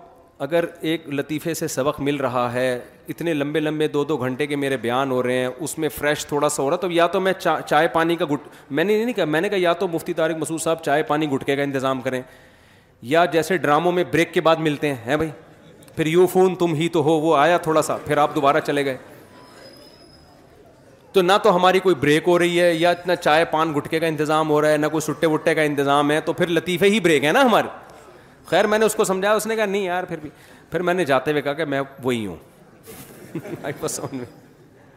اگر ایک لطیفے سے سبق مل رہا ہے اتنے لمبے لمبے دو دو گھنٹے کے میرے بیان ہو رہے ہیں اس میں فریش تھوڑا سا ہو رہا تو یا تو میں چا چائے پانی کا گٹ میں نے نہیں کہا میں نے کہا یا تو مفتی طارق مسعود صاحب چائے پانی گٹکے کا انتظام کریں یا جیسے ڈراموں میں بریک کے بعد ملتے ہیں بھائی پھر یو فون تم ہی تو ہو وہ آیا تھوڑا سا پھر آپ دوبارہ چلے گئے تو نہ تو ہماری کوئی بریک ہو رہی ہے یا اتنا چائے پان گٹکے کا انتظام ہو رہا ہے نہ کوئی سٹے وٹے کا انتظام ہے تو پھر لطیفے ہی بریک ہے نا ہمارے خیر میں نے اس کو سمجھایا اس نے کہا نہیں یار پھر بھی پھر میں نے جاتے ہوئے کہا کہ میں وہی ہوں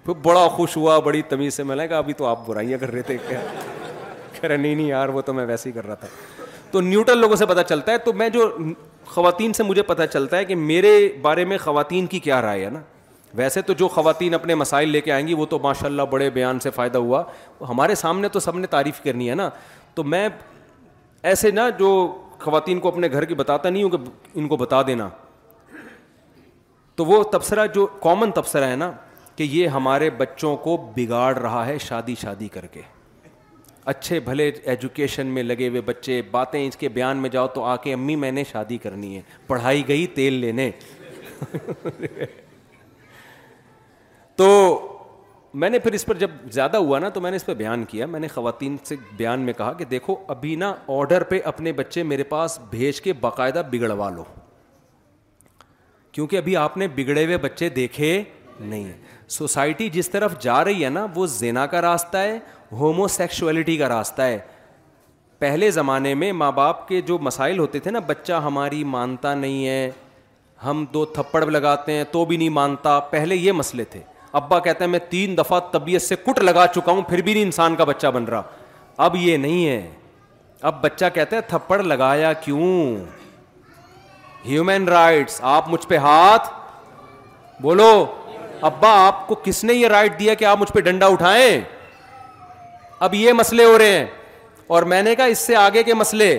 پھر بڑا خوش ہوا بڑی تمیز سے میں نے کہا ابھی تو آپ برائیاں کر رہے تھے کہہ رہے نہیں نہیں یار وہ تو میں ویسے ہی کر رہا تھا تو نیوٹرل لوگوں سے پتہ چلتا ہے تو میں جو خواتین سے مجھے پتہ چلتا ہے کہ میرے بارے میں خواتین کی کیا رائے ہے نا ویسے تو جو خواتین اپنے مسائل لے کے آئیں گی وہ تو ماشاء اللہ بڑے بیان سے فائدہ ہوا ہمارے سامنے تو سب نے تعریف کرنی ہے نا تو میں ایسے نا جو خواتین کو اپنے گھر کی بتاتا نہیں ہوں کہ ان کو بتا دینا تو وہ تبصرہ جو کامن تبصرہ ہے نا کہ یہ ہمارے بچوں کو بگاڑ رہا ہے شادی شادی کر کے اچھے بھلے ایجوکیشن میں لگے ہوئے بچے باتیں اس کے بیان میں جاؤ تو آ کے امی میں نے شادی کرنی ہے پڑھائی گئی تیل لینے تو میں نے پھر اس پر جب زیادہ ہوا نا تو میں نے اس پہ بیان کیا میں نے خواتین سے بیان میں کہا کہ دیکھو ابھی نا آڈر پہ اپنے بچے میرے پاس بھیج کے باقاعدہ بگڑوا لو کیونکہ ابھی آپ نے بگڑے ہوئے بچے دیکھے نہیں سوسائٹی جس طرف جا رہی ہے نا وہ زینا کا راستہ ہے ہومو سیکشولیٹی کا راستہ ہے پہلے زمانے میں ماں باپ کے جو مسائل ہوتے تھے نا بچہ ہماری مانتا نہیں ہے ہم دو تھپڑ لگاتے ہیں تو بھی نہیں مانتا پہلے یہ مسئلے تھے ابا کہتے ہیں میں تین دفعہ طبیعت سے کٹ لگا چکا ہوں پھر بھی نہیں انسان کا بچہ بن رہا اب یہ نہیں ہے اب بچہ کہتا ہے تھپڑ لگایا کیوں ہیومن رائٹس آپ مجھ پہ ہاتھ بولو ابا آپ کو کس نے یہ رائٹ دیا کہ آپ مجھ پہ ڈنڈا اٹھائیں اب یہ مسئلے ہو رہے ہیں اور میں نے کہا اس سے آگے کے مسئلے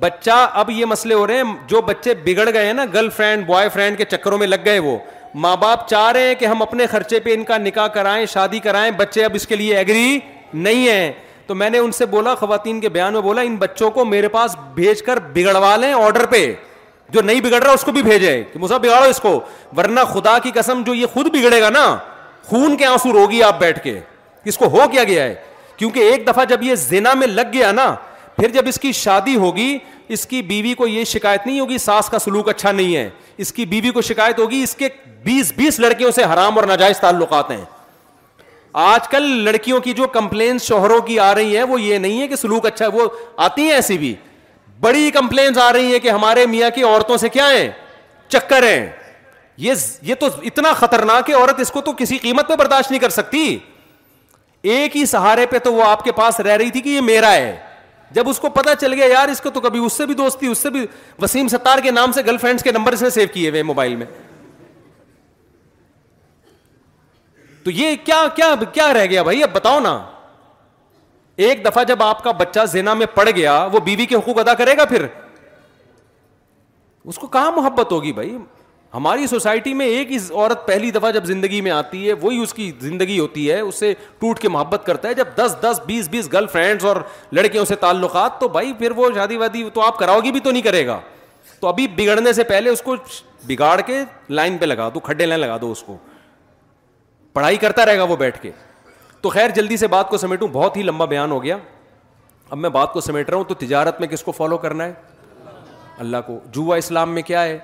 بچہ اب یہ مسئلے ہو رہے ہیں جو بچے بگڑ گئے ہیں نا گرل فرینڈ بوائے فرینڈ کے چکروں میں لگ گئے وہ ماں باپ چاہ رہے ہیں کہ ہم اپنے خرچے پہ ان کا نکاح کرائیں شادی کرائیں بچے اب اس کے لیے ایگری نہیں ہیں تو میں نے ان سے بولا خواتین کے بیان میں بولا ان بچوں کو میرے پاس بھیج کر بگڑوا لیں آرڈر پہ جو نہیں بگڑ رہا اس کو بھی بھیجے کہ مسا بگاڑو اس کو ورنہ خدا کی قسم جو یہ خود بگڑے گا نا خون کے آنسو روگی آپ بیٹھ کے اس کو ہو کیا گیا ہے کیونکہ ایک دفعہ جب یہ زینا میں لگ گیا نا پھر جب اس کی شادی ہوگی اس کی بیوی کو یہ شکایت نہیں ہوگی ساس کا سلوک اچھا نہیں ہے اس کی بیوی کو شکایت ہوگی اس کے بیس بیس لڑکیوں سے حرام اور ناجائز تعلقات ہیں آج کل لڑکیوں کی جو کمپلین شوہروں کی آ رہی ہے وہ یہ نہیں ہے کہ سلوک اچھا وہ آتی ہیں ایسی بھی بڑی کمپلین آ رہی ہیں کہ ہمارے میاں کی عورتوں سے کیا ہے چکر ہیں یہ یہ تو اتنا خطرناک ہے عورت اس کو تو کسی قیمت پہ برداشت نہیں کر سکتی ایک ہی سہارے پہ تو وہ آپ کے پاس رہ رہی تھی کہ یہ میرا ہے جب اس کو پتا چل گیا یار اس کو تو کبھی اس سے بھی دوستی اس سے بھی وسیم ستار کے نام سے گرل فرینڈس کے نمبر سے سیو کیے ہوئے موبائل میں تو یہ کیا کیا کیا رہ گیا بھائی اب بتاؤ نا ایک دفعہ جب آپ کا بچہ زینا میں پڑ گیا وہ بیوی کے حقوق ادا کرے گا پھر اس کو کہاں محبت ہوگی بھائی ہماری سوسائٹی میں ایک ہی عورت پہلی دفعہ جب زندگی میں آتی ہے وہی اس کی زندگی ہوتی ہے اس سے ٹوٹ کے محبت کرتا ہے جب دس دس بیس بیس گرل فرینڈس اور لڑکیوں سے تعلقات تو بھائی پھر وہ شادی وادی تو آپ کراؤ گی بھی تو نہیں کرے گا تو ابھی بگڑنے سے پہلے اس کو بگاڑ کے لائن پہ لگا دو کھڈے لائن لگا دو اس کو پڑھائی کرتا رہے گا وہ بیٹھ کے تو خیر جلدی سے بات کو سمیٹوں بہت ہی لمبا بیان ہو گیا اب میں بات کو سمیٹ رہا ہوں تو تجارت میں کس کو فالو کرنا ہے اللہ کو جوا اسلام میں کیا ہے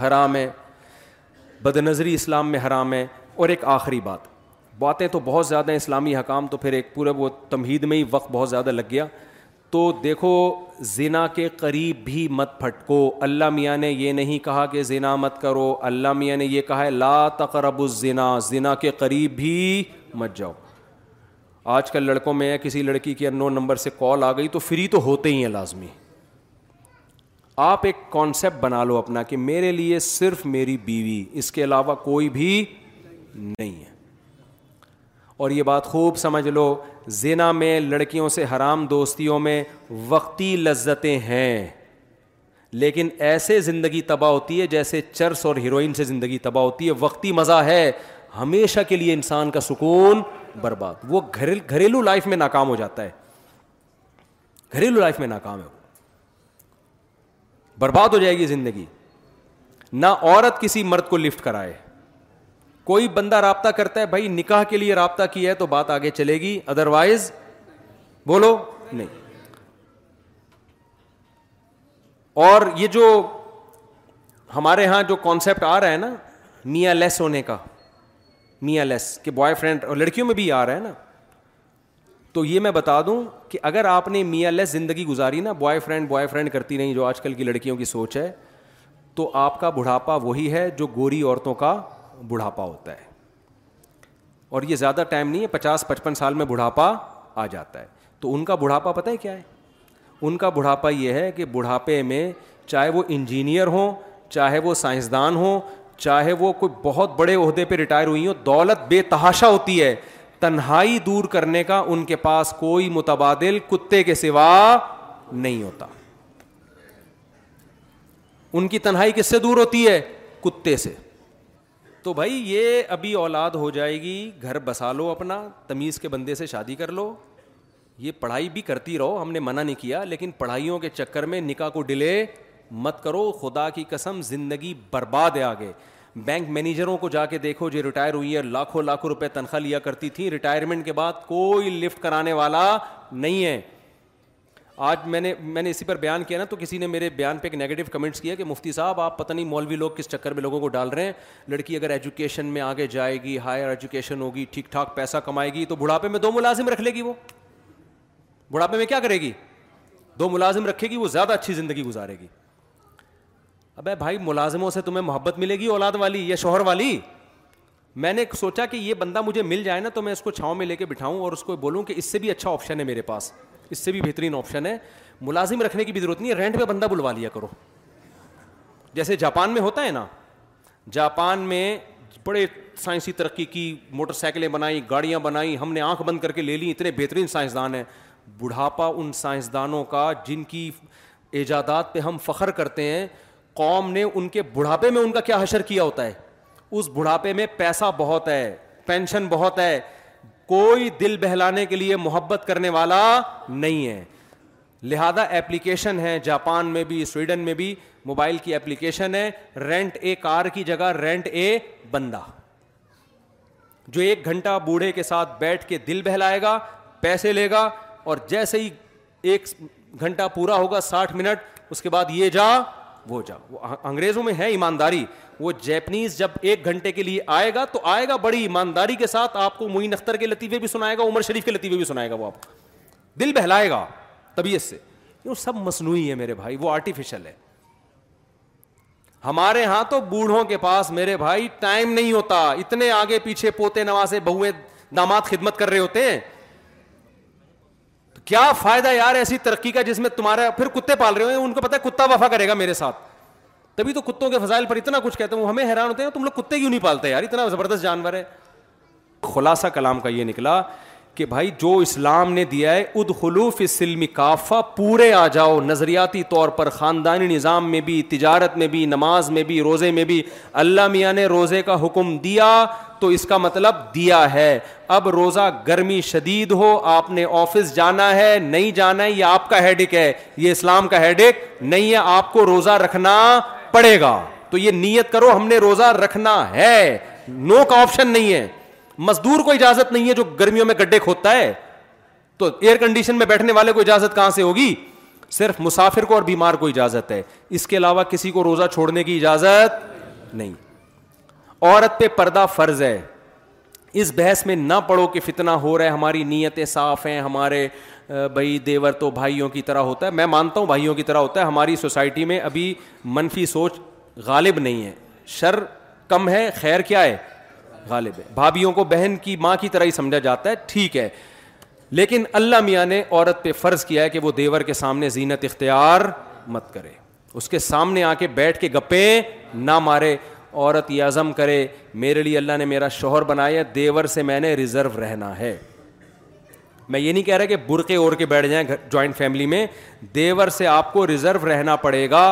حرام ہے بد نظری اسلام میں حرام ہے اور ایک آخری بات باتیں تو بہت زیادہ ہیں اسلامی حکام تو پھر ایک پورا وہ تمہید میں ہی وقت بہت زیادہ لگ گیا تو دیکھو زنا کے قریب بھی مت پھٹکو اللہ میاں نے یہ نہیں کہا کہ زنا مت کرو اللہ میاں نے یہ کہا ہے لا تقرب الزنا زنا کے قریب بھی مت جاؤ آج کل لڑکوں میں کسی لڑکی کی ان نو نمبر سے کال آ گئی تو فری تو ہوتے ہی ہیں لازمی آپ ایک کانسیپٹ بنا لو اپنا کہ میرے لیے صرف میری بیوی اس کے علاوہ کوئی بھی نہیں ہے اور یہ بات خوب سمجھ لو زینا میں لڑکیوں سے حرام دوستیوں میں وقتی لذتیں ہیں لیکن ایسے زندگی تباہ ہوتی ہے جیسے چرس اور ہیروئن سے زندگی تباہ ہوتی ہے وقتی مزہ ہے ہمیشہ کے لیے انسان کا سکون برباد وہ گھریلو لائف میں ناکام ہو جاتا ہے گھریلو لائف میں ناکام ہے برباد ہو جائے گی زندگی نہ عورت کسی مرد کو لفٹ کرائے کوئی بندہ رابطہ کرتا ہے بھائی نکاح کے لیے رابطہ کیا ہے تو بات آگے چلے گی ادروائز بولو نہیں اور یہ جو ہمارے یہاں جو کانسیپٹ آ رہا ہے نا نیا لیس ہونے کا میاں لیس کہ بوائے فرینڈ اور لڑکیوں میں بھی آ رہا ہے نا تو یہ میں بتا دوں کہ اگر آپ نے میاں لیس زندگی گزاری نا بوائے فرینڈ بوائے فرینڈ کرتی رہی جو آج کل کی لڑکیوں کی سوچ ہے تو آپ کا بڑھاپا وہی ہے جو گوری عورتوں کا بڑھاپا ہوتا ہے اور یہ زیادہ ٹائم نہیں ہے پچاس پچپن سال میں بڑھاپا آ جاتا ہے تو ان کا بڑھاپا پتہ ہے کیا ہے ان کا بڑھاپا یہ ہے کہ بڑھاپے میں چاہے وہ انجینئر ہوں چاہے وہ سائنسدان ہوں چاہے وہ کوئی بہت بڑے عہدے پہ ریٹائر ہوئی ہوں دولت بے تحاشا ہوتی ہے تنہائی دور کرنے کا ان کے پاس کوئی متبادل کتے کے سوا نہیں ہوتا ان کی تنہائی کس سے دور ہوتی ہے کتے سے تو بھائی یہ ابھی اولاد ہو جائے گی گھر بسا لو اپنا تمیز کے بندے سے شادی کر لو یہ پڑھائی بھی کرتی رہو ہم نے منع نہیں کیا لیکن پڑھائیوں کے چکر میں نکاح کو ڈلے مت کرو خدا کی قسم زندگی برباد ہے آگے بینک مینیجروں کو جا کے دیکھو جو جی ریٹائر ہوئی ہے لاکھوں لاکھوں روپے تنخواہ لیا کرتی تھی ریٹائرمنٹ کے بعد کوئی لفٹ کرانے والا نہیں ہے آج میں نے میں نے اسی پر بیان کیا نا تو کسی نے میرے بیان پہ ایک نیگیٹو کمنٹس کیا کہ مفتی صاحب آپ پتہ نہیں مولوی لوگ کس چکر میں لوگوں کو ڈال رہے ہیں لڑکی اگر ایجوکیشن میں آگے جائے گی ہائر ایجوکیشن ہوگی ٹھیک ٹھاک پیسہ کمائے گی تو بڑھاپے میں دو ملازم رکھ لے گی وہ بڑھاپے میں کیا کرے گی دو ملازم رکھے گی وہ زیادہ اچھی زندگی گزارے گی اب بھائی ملازموں سے تمہیں محبت ملے گی اولاد والی یا شوہر والی میں نے سوچا کہ یہ بندہ مجھے مل جائے نا تو میں اس کو چھاؤں میں لے کے بٹھاؤں اور اس کو بولوں کہ اس سے بھی اچھا آپشن ہے میرے پاس اس سے بھی بہترین آپشن ہے ملازم رکھنے کی بھی ضرورت نہیں ہے رینٹ پہ بندہ بلوا لیا کرو جیسے جاپان میں ہوتا ہے نا جاپان میں بڑے سائنسی ترقی کی موٹر سائیکلیں بنائی گاڑیاں بنائیں ہم نے آنکھ بند کر کے لے لیں اتنے بہترین سائنسدان ہیں بڑھاپا ان سائنسدانوں کا جن کی ایجادات پہ ہم فخر کرتے ہیں قوم نے ان کے بڑھاپے میں ان کا کیا حشر کیا ہوتا ہے اس بڑھاپے میں پیسہ بہت ہے پینشن بہت ہے کوئی دل بہلانے کے لیے محبت کرنے والا نہیں ہے لہذا ایپلیکیشن ہے جاپان میں بھی سویڈن میں بھی موبائل کی ایپلیکیشن ہے رینٹ اے کار کی جگہ رینٹ اے بندہ جو ایک گھنٹہ بوڑھے کے ساتھ بیٹھ کے دل بہلائے گا پیسے لے گا اور جیسے ہی ایک گھنٹہ پورا ہوگا ساٹھ منٹ اس کے بعد یہ جا وہ جا وہ انگریزوں میں ہے ایمانداری وہ جیپنیز جب ایک گھنٹے کے لیے آئے گا تو آئے گا بڑی ایمانداری کے ساتھ آپ کو معین اختر کے لطیفے بھی سنائے گا عمر شریف کے لطیفے بھی سنائے گا وہ آپ کو دل بہلائے گا طبیعت سے یوں سب مصنوعی ہے میرے بھائی وہ آرٹیفیشل ہے ہمارے ہاں تو بوڑھوں کے پاس میرے بھائی ٹائم نہیں ہوتا اتنے آگے پیچھے پوتے نوازے بہویں داماد خدمت کر رہے ہوتے ہیں کیا فائدہ یار ایسی ترقی کا جس میں تمہارا پھر کتے پال رہے ہو ان کو پتا ہے کتا وفا کرے گا میرے ساتھ تبھی تو کتوں کے فضائل پر اتنا کچھ کہتے ہیں وہ ہمیں حیران ہوتے ہیں تم لوگ کتے کیوں نہیں پالتے یار اتنا زبردست جانور ہے خلاصہ کلام کا یہ نکلا کہ بھائی جو اسلام نے دیا ہے اد خلوف سلم کافہ پورے آ جاؤ نظریاتی طور پر خاندانی نظام میں بھی تجارت میں بھی نماز میں بھی روزے میں بھی اللہ میاں نے روزے کا حکم دیا تو اس کا مطلب دیا ہے اب روزہ گرمی شدید ہو آپ نے آفس جانا ہے نہیں جانا ہے یہ آپ کا ہیڈک ہے یہ اسلام کا ہیڈک نہیں ہے آپ کو روزہ رکھنا پڑے گا تو یہ نیت کرو ہم نے روزہ رکھنا ہے نو کا آپشن نہیں ہے مزدور کو اجازت نہیں ہے جو گرمیوں میں گڈھے کھودتا ہے تو ایئر کنڈیشن میں بیٹھنے والے کو اجازت کہاں سے ہوگی صرف مسافر کو اور بیمار کو اجازت ہے اس کے علاوہ کسی کو روزہ چھوڑنے کی اجازت نہیں عورت پہ پردہ فرض ہے اس بحث میں نہ پڑھو کہ فتنا ہو رہا ہے ہماری نیتیں صاف ہیں ہمارے بھائی دیور تو بھائیوں کی طرح ہوتا ہے میں مانتا ہوں بھائیوں کی طرح ہوتا ہے ہماری سوسائٹی میں ابھی منفی سوچ غالب نہیں ہے شر کم ہے خیر کیا ہے غالب ہے بھابھیوں کو بہن کی ماں کی طرح ہی سمجھا جاتا ہے ٹھیک ہے لیکن اللہ میاں نے عورت پہ فرض کیا ہے کہ وہ دیور کے سامنے زینت اختیار مت کرے اس کے سامنے آ کے بیٹھ کے گپے نہ مارے عورت یہ عزم کرے میرے لیے اللہ نے میرا شوہر بنایا دیور سے میں نے ریزرو رہنا ہے میں یہ نہیں کہہ رہا کہ برقے اور کے بیٹھ جائیں جوائنٹ فیملی میں دیور سے آپ کو ریزرو رہنا پڑے گا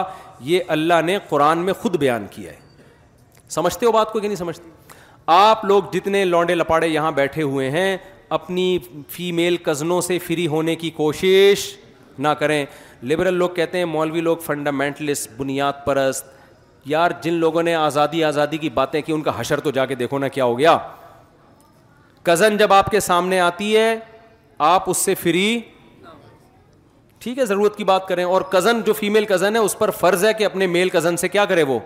یہ اللہ نے قرآن میں خود بیان کیا ہے سمجھتے ہو بات کو کہ نہیں سمجھتے آپ لوگ جتنے لونڈے لپاڑے یہاں بیٹھے ہوئے ہیں اپنی فیمیل کزنوں سے فری ہونے کی کوشش نہ کریں لبرل لوگ کہتے ہیں مولوی لوگ فنڈامنٹلسٹ بنیاد پرست یار جن لوگوں نے آزادی آزادی کی باتیں کی ان کا حشر تو جا کے دیکھو نا کیا ہو گیا کزن جب آپ کے سامنے آتی ہے آپ اس سے فری ٹھیک ہے ضرورت کی بات کریں اور کزن جو فیمیل کزن ہے اس پر فرض ہے کہ اپنے میل کزن سے کیا کرے وہ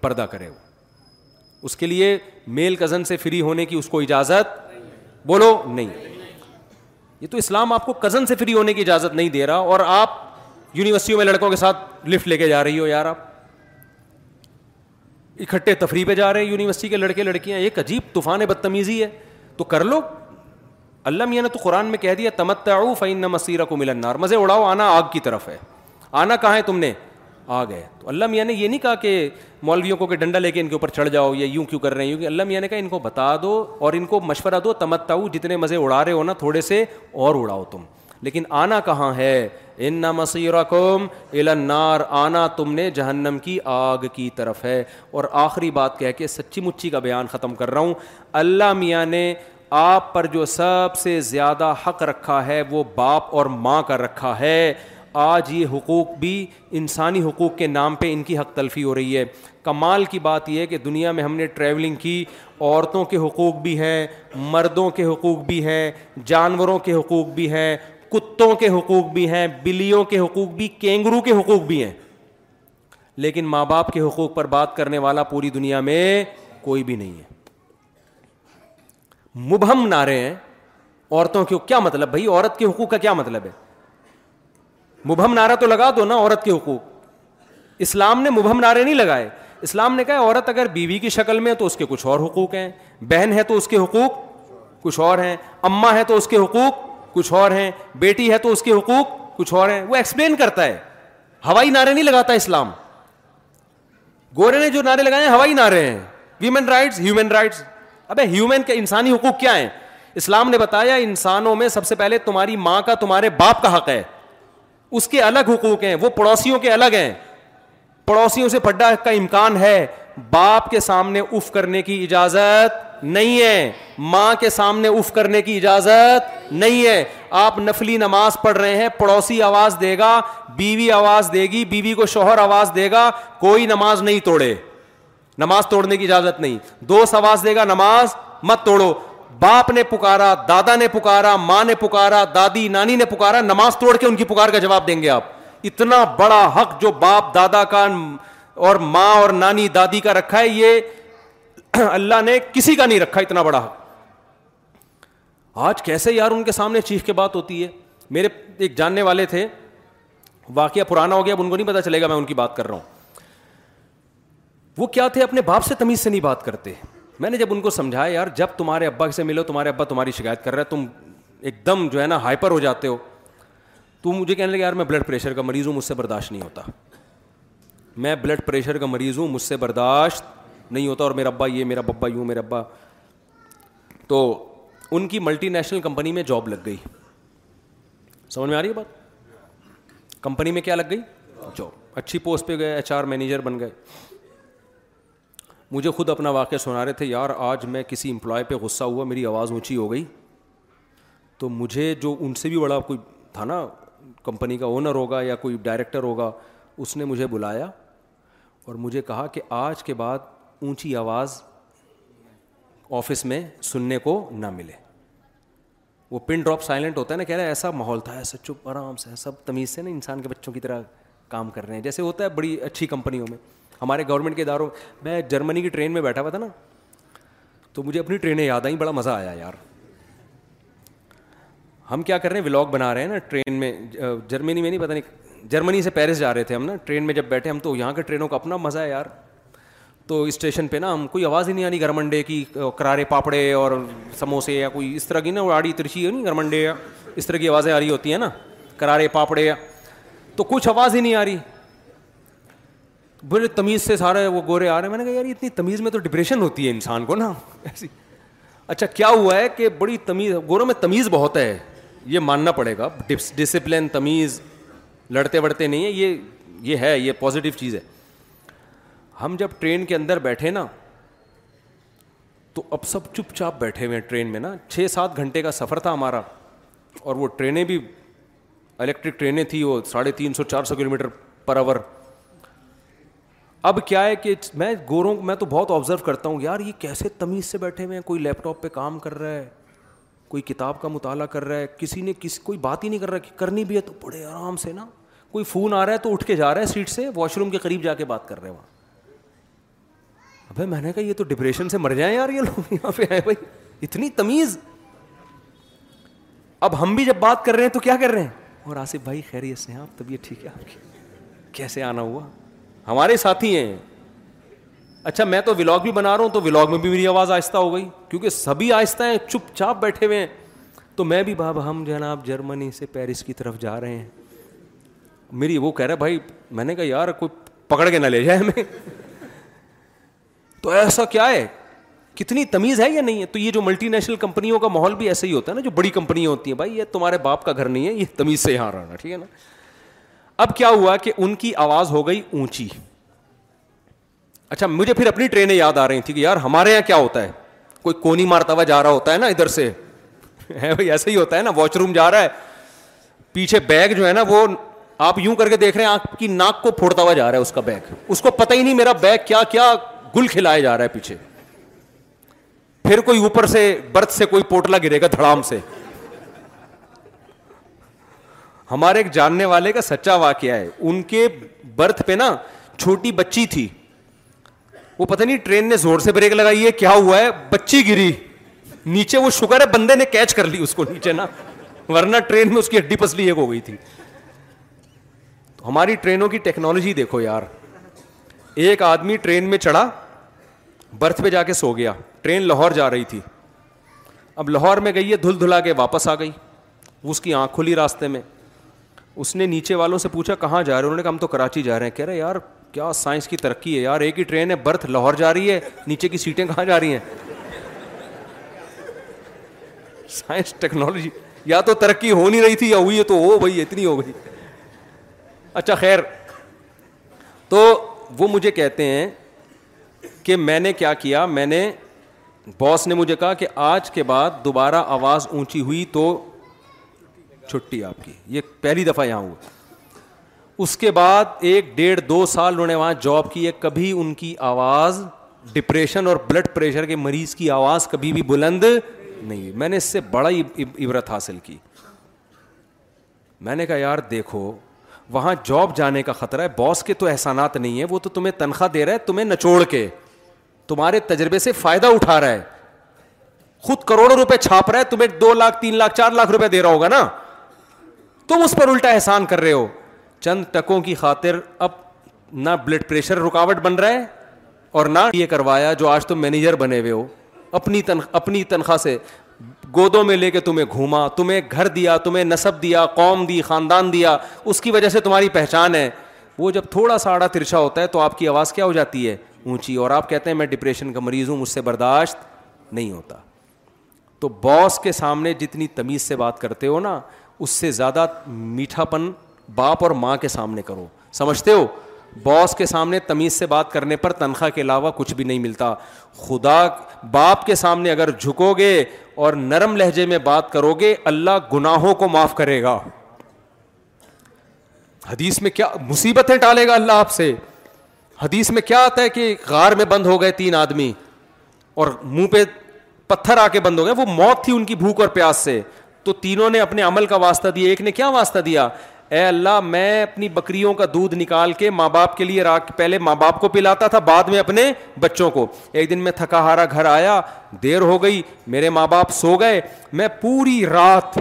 پردہ کرے وہ اس کے لیے میل کزن سے فری ہونے کی اس کو اجازت بولو نہیں یہ تو اسلام آپ کو کزن سے فری ہونے کی اجازت نہیں دے رہا اور آپ یونیورسٹیوں میں لڑکوں کے ساتھ لفٹ لے کے جا رہی ہو یار آپ اکٹھے تفریح پہ جا رہے ہیں یونیورسٹی کے لڑکے لڑکیاں ایک عجیب طوفان بدتمیزی ہے تو کر لو اللہ میاں نے تو قرآن میں کہہ دیا تمتو فین مسیرہ کو ملنار مزے اڑاؤ آنا آگ کی طرف ہے آنا کہاں ہے تم نے آ گئے تو اللہ میاں نے یہ نہیں کہا کہ مولویوں کو کہ ڈنڈا لے کے ان کے اوپر چڑھ جاؤ یا یوں کیوں کر رہے ہیں کیونکہ اللہ میاں نے کہا ان کو بتا دو اور ان کو مشورہ دو تمتاؤ جتنے مزے اڑا رہے ہو نا تھوڑے سے اور اڑاؤ تم لیکن آنا کہاں ہے ان نہ قوم النار آنا تم نے جہنم کی آگ کی طرف ہے اور آخری بات کہہ کے سچی مچی کا بیان ختم کر رہا ہوں اللہ میاں نے آپ پر جو سب سے زیادہ حق رکھا ہے وہ باپ اور ماں کا رکھا ہے آج یہ حقوق بھی انسانی حقوق کے نام پہ ان کی حق تلفی ہو رہی ہے کمال کی بات یہ ہے کہ دنیا میں ہم نے ٹریولنگ کی عورتوں کے حقوق بھی ہیں مردوں کے حقوق بھی ہیں جانوروں کے حقوق بھی ہیں کتوں کے حقوق بھی ہیں بلیوں کے حقوق بھی کینگرو کے حقوق بھی ہیں لیکن ماں باپ کے حقوق پر بات کرنے والا پوری دنیا میں کوئی بھی نہیں ہے مبہم نعرے ہیں عورتوں کے کیا مطلب بھائی عورت کے حقوق کا کیا مطلب ہے مبہم نعرہ تو لگا دو نا عورت کے حقوق اسلام نے مبہم نعرے نہیں لگائے اسلام نے کہا عورت اگر بیوی کی شکل میں تو اس کے کچھ اور حقوق ہیں بہن ہے تو اس کے حقوق کچھ اور ہیں اماں ہے تو اس کے حقوق کچھ اور ہیں بیٹی ہے تو اس کے حقوق کچھ اور ہیں وہ ایکسپلین کرتا ہے ہوائی نعرے نہیں لگاتا اسلام گورے نے جو نعرے لگائے ہیں ہوائی نعرے ہیں ویمن رائٹس ہیومن رائٹس اب ہیومن کے انسانی حقوق کیا ہیں اسلام نے بتایا انسانوں میں سب سے پہلے تمہاری ماں کا تمہارے باپ کا حق ہے اس کے الگ حقوق ہیں وہ پڑوسیوں کے الگ ہیں پڑوسیوں سے پڈا کا امکان ہے باپ کے سامنے اف کرنے کی اجازت نہیں ہے ماں کے سامنے اف کرنے کی اجازت نہیں ہے آپ نفلی نماز پڑھ رہے ہیں پڑوسی آواز دے گا بیوی آواز دے گی بیوی کو شوہر آواز دے گا کوئی نماز نہیں توڑے نماز توڑنے کی اجازت نہیں دوست آواز دے گا نماز مت توڑو باپ نے پکارا دادا نے پکارا ماں نے پکارا دادی نانی نے پکارا نماز توڑ کے ان کی پکار کا جواب دیں گے آپ اتنا بڑا حق جو باپ دادا کا اور ماں اور نانی دادی کا رکھا ہے یہ اللہ نے کسی کا نہیں رکھا اتنا بڑا حق آج کیسے یار ان کے سامنے چیخ کے بات ہوتی ہے میرے ایک جاننے والے تھے واقعہ پرانا ہو گیا اب ان کو نہیں پتا چلے گا میں ان کی بات کر رہا ہوں وہ کیا تھے اپنے باپ سے تمیز سے نہیں بات کرتے میں نے جب ان کو سمجھایا یار جب تمہارے ابا سے ملو تمہارے ابا تمہاری شکایت کر رہا ہے تم ایک دم جو ہے نا ہائپر ہو جاتے ہو تو مجھے کہنے لگے یار میں بلڈ پریشر کا مریض ہوں مجھ سے برداشت نہیں ہوتا میں بلڈ پریشر کا مریض ہوں مجھ سے برداشت نہیں ہوتا اور میرا ابا یہ میرا ببا یوں میرا ابا تو ان کی ملٹی نیشنل کمپنی میں جاب لگ گئی سمجھ میں آ رہی ہے بات کمپنی میں کیا لگ گئی جاب اچھی پوسٹ پہ گئے ایچ آر مینیجر بن گئے مجھے خود اپنا واقعہ سنا رہے تھے یار آج میں کسی امپلائی پہ غصہ ہوا میری آواز اونچی ہو گئی تو مجھے جو ان سے بھی بڑا کوئی تھا نا کمپنی کا اونر ہوگا یا کوئی ڈائریکٹر ہوگا اس نے مجھے بلایا اور مجھے کہا کہ آج کے بعد اونچی آواز آفس میں سننے کو نہ ملے وہ پن ڈراپ سائلنٹ ہوتا ہے نا کہہ رہا ہے ایسا ماحول تھا ایسا چپ آرام سے سب تمیز سے نا انسان کے بچوں کی طرح کام کر رہے ہیں جیسے ہوتا ہے بڑی اچھی کمپنیوں میں ہمارے گورنمنٹ کے اداروں میں جرمنی کی ٹرین میں بیٹھا ہوا تھا نا تو مجھے اپنی ٹرینیں یاد آئیں بڑا مزہ آیا یار ہم کیا کر رہے ہیں ولاگ بنا رہے ہیں نا ٹرین میں جرمنی میں نہیں پتا نہیں جرمنی سے پیرس جا رہے تھے ہم نا ٹرین میں جب بیٹھے ہم تو یہاں کے ٹرینوں کا اپنا مزہ ہے یار تو اسٹیشن پہ نا ہم کوئی آواز ہی نہیں آ رہی گرمنڈے کی کرارے پاپڑے اور سموسے یا کوئی اس طرح کی نا آڑی ترچی ہے نہیں گرمنڈے یا اس طرح کی آوازیں آ رہی ہوتی ہیں نا کرارے پاپڑے یا تو کچھ آواز ہی نہیں آ رہی بڑے تمیز سے سارے وہ گورے آ رہے ہیں میں نے کہا یار اتنی تمیز میں تو ڈپریشن ہوتی ہے انسان کو نا ایسی اچھا کیا ہوا ہے کہ بڑی تمیز گوروں میں تمیز بہت ہے یہ ماننا پڑے گا ڈسپلن تمیز لڑتے وڑتے نہیں ہے یہ یہ ہے یہ پازیٹیو چیز ہے ہم جب ٹرین کے اندر بیٹھے نا تو اب سب چپ چاپ بیٹھے ہوئے ہیں ٹرین میں نا چھ سات گھنٹے کا سفر تھا ہمارا اور وہ ٹرینیں بھی الیکٹرک ٹرینیں تھیں وہ ساڑھے تین سو چار سو کلو میٹر پر آور اب کیا ہے کہ میں گوروں میں تو بہت آبزرو کرتا ہوں یار یہ کیسے تمیز سے بیٹھے ہوئے ہیں کوئی لیپ ٹاپ پہ کام کر رہا ہے کوئی کتاب کا مطالعہ کر رہا ہے کسی نے کسی کوئی بات ہی نہیں کر رہا کہ کرنی بھی ہے تو بڑے آرام سے نا کوئی فون آ رہا ہے تو اٹھ کے جا رہا ہے سیٹ سے واش روم کے قریب جا کے بات کر رہے ہیں وہاں ابھی میں نے کہا یہ تو ڈپریشن سے مر جائیں یار یہ لوگ یہاں پہ آئے بھائی اتنی تمیز اب ہم بھی جب بات کر رہے ہیں تو کیا کر رہے ہیں اور آصف بھائی خیریت سے آپ طبیعت ٹھیک ہے آپ کی کیسے آنا ہوا ہمارے ساتھی ہیں اچھا میں تو ولاگ بھی بنا رہا ہوں تو ولاگ میں بھی میری آواز آہستہ ہو گئی کیونکہ سبھی آہستہ ہیں چپ چاپ بیٹھے ہوئے ہیں تو میں بھی باب ہم جناب جرمنی سے پیرس کی طرف جا رہے ہیں میری وہ کہہ رہا بھائی میں نے کہا یار کوئی پکڑ کے نہ لے جائے ہمیں تو ایسا کیا ہے کتنی تمیز ہے یا نہیں ہے تو یہ جو ملٹی نیشنل کمپنیوں کا ماحول بھی ایسا ہی ہوتا ہے نا جو بڑی کمپنیاں ہوتی ہیں بھائی یہ تمہارے باپ کا گھر نہیں ہے یہ تمیز سے یہاں رہنا ٹھیک ہے نا اب کیا ہوا کہ ان کی آواز ہو گئی اونچی اچھا مجھے پھر اپنی ٹرینیں یاد آ رہی تھیں کہ یار ہمارے یہاں کیا ہوتا ہے کوئی کونی مارتا ہوا جا رہا ہوتا ہے نا نا ادھر سے ہی ہوتا ہے واچ روم جا رہا ہے پیچھے بیگ جو ہے نا وہ آپ یوں کر کے دیکھ رہے ہیں آنکھ کی ناک کو پھوڑتا ہوا جا رہا ہے اس کا بیگ اس کو پتہ ہی نہیں میرا بیگ کیا کیا گل کھلایا جا رہا ہے پیچھے پھر کوئی اوپر سے برتھ سے کوئی پوٹلا گرے گا دھڑام سے ہمارے ایک جاننے والے کا سچا واقعہ ہے ان کے برتھ پہ نا چھوٹی بچی تھی وہ پتا نہیں ٹرین نے زور سے بریک لگائی ہے کیا ہوا ہے بچی گری نیچے وہ شکر ہے بندے نے کیچ کر لی اس کو نیچے نا ورنہ ٹرین میں اس کی ہڈی پسلی ایک ہو گئی تھی تو ہماری ٹرینوں کی ٹیکنالوجی دیکھو یار ایک آدمی ٹرین میں چڑھا برتھ پہ جا کے سو گیا ٹرین لاہور جا رہی تھی اب لاہور میں گئی ہے دھل دھلا کے واپس آ گئی اس کی آنکھ کھلی راستے میں اس نے نیچے والوں سے پوچھا کہاں جا رہے ہیں انہوں نے کہا ہم تو کراچی جا رہے ہیں کہہ رہے یار کیا سائنس کی ترقی ہے یار ایک ہی ٹرین ہے برتھ لاہور جا رہی ہے نیچے کی سیٹیں کہاں جا رہی ہیں سائنس ٹیکنالوجی یا تو ترقی ہو نہیں رہی تھی یا ہوئی ہے تو ہو بھائی اتنی ہو گئی اچھا خیر تو وہ مجھے کہتے ہیں کہ میں نے کیا کیا میں نے باس نے مجھے کہا کہ آج کے بعد دوبارہ آواز اونچی ہوئی تو چھٹی آپ کی یہ پہلی دفعہ یہاں ہوا اس کے بعد ایک ڈیڑھ دو سال انہوں نے وہاں جاب کی ہے کبھی ان کی آواز ڈپریشن اور بلڈ پریشر کے مریض کی آواز کبھی بھی بلند نہیں میں نے اس سے بڑا عبرت حاصل کی میں نے کہا یار دیکھو وہاں جاب جانے کا خطرہ ہے باس کے تو احسانات نہیں ہے وہ تو تمہیں تنخواہ دے رہا ہے تمہیں نچوڑ کے تمہارے تجربے سے فائدہ اٹھا رہا ہے خود کروڑوں روپے چھاپ رہا ہے تمہیں دو لاکھ تین لاکھ چار لاکھ روپے دے رہا ہوگا نا تم اس پر الٹا احسان کر رہے ہو چند ٹکوں کی خاطر اب نہ بلڈ پریشر رکاوٹ بن رہا ہے اور نہ یہ کروایا جو آج تم مینیجر بنے ہوئے ہو اپنی تنخ اپنی تنخواہ سے گودوں میں لے کے تمہیں گھوما تمہیں گھر دیا تمہیں نصب دیا قوم دی خاندان دیا اس کی وجہ سے تمہاری پہچان ہے وہ جب تھوڑا سا آڑا ترچا ہوتا ہے تو آپ کی آواز کیا ہو جاتی ہے اونچی اور آپ کہتے ہیں میں ڈپریشن کا مریض ہوں مجھ سے برداشت نہیں ہوتا تو باس کے سامنے جتنی تمیز سے بات کرتے ہو نا اس سے زیادہ میٹھا پن باپ اور ماں کے سامنے کرو سمجھتے ہو باس کے سامنے تمیز سے بات کرنے پر تنخواہ کے علاوہ کچھ بھی نہیں ملتا خدا باپ کے سامنے اگر جھکو گے اور نرم لہجے میں بات کرو گے اللہ گناہوں کو معاف کرے گا حدیث میں کیا مصیبتیں ٹالے گا اللہ آپ سے حدیث میں کیا آتا ہے کہ غار میں بند ہو گئے تین آدمی اور منہ پہ پتھر آ کے بند ہو گئے وہ موت تھی ان کی بھوک اور پیاس سے تو تینوں نے اپنے عمل کا واسطہ دیا ایک نے کیا واسطہ دیا اے اللہ میں اپنی بکریوں کا دودھ نکال کے ماں باپ کے لیے راک پہلے ماں باپ کو پلاتا تھا بعد میں اپنے بچوں کو ایک دن میں تھکا ہارا گھر آیا دیر ہو گئی میرے ماں باپ سو گئے میں پوری رات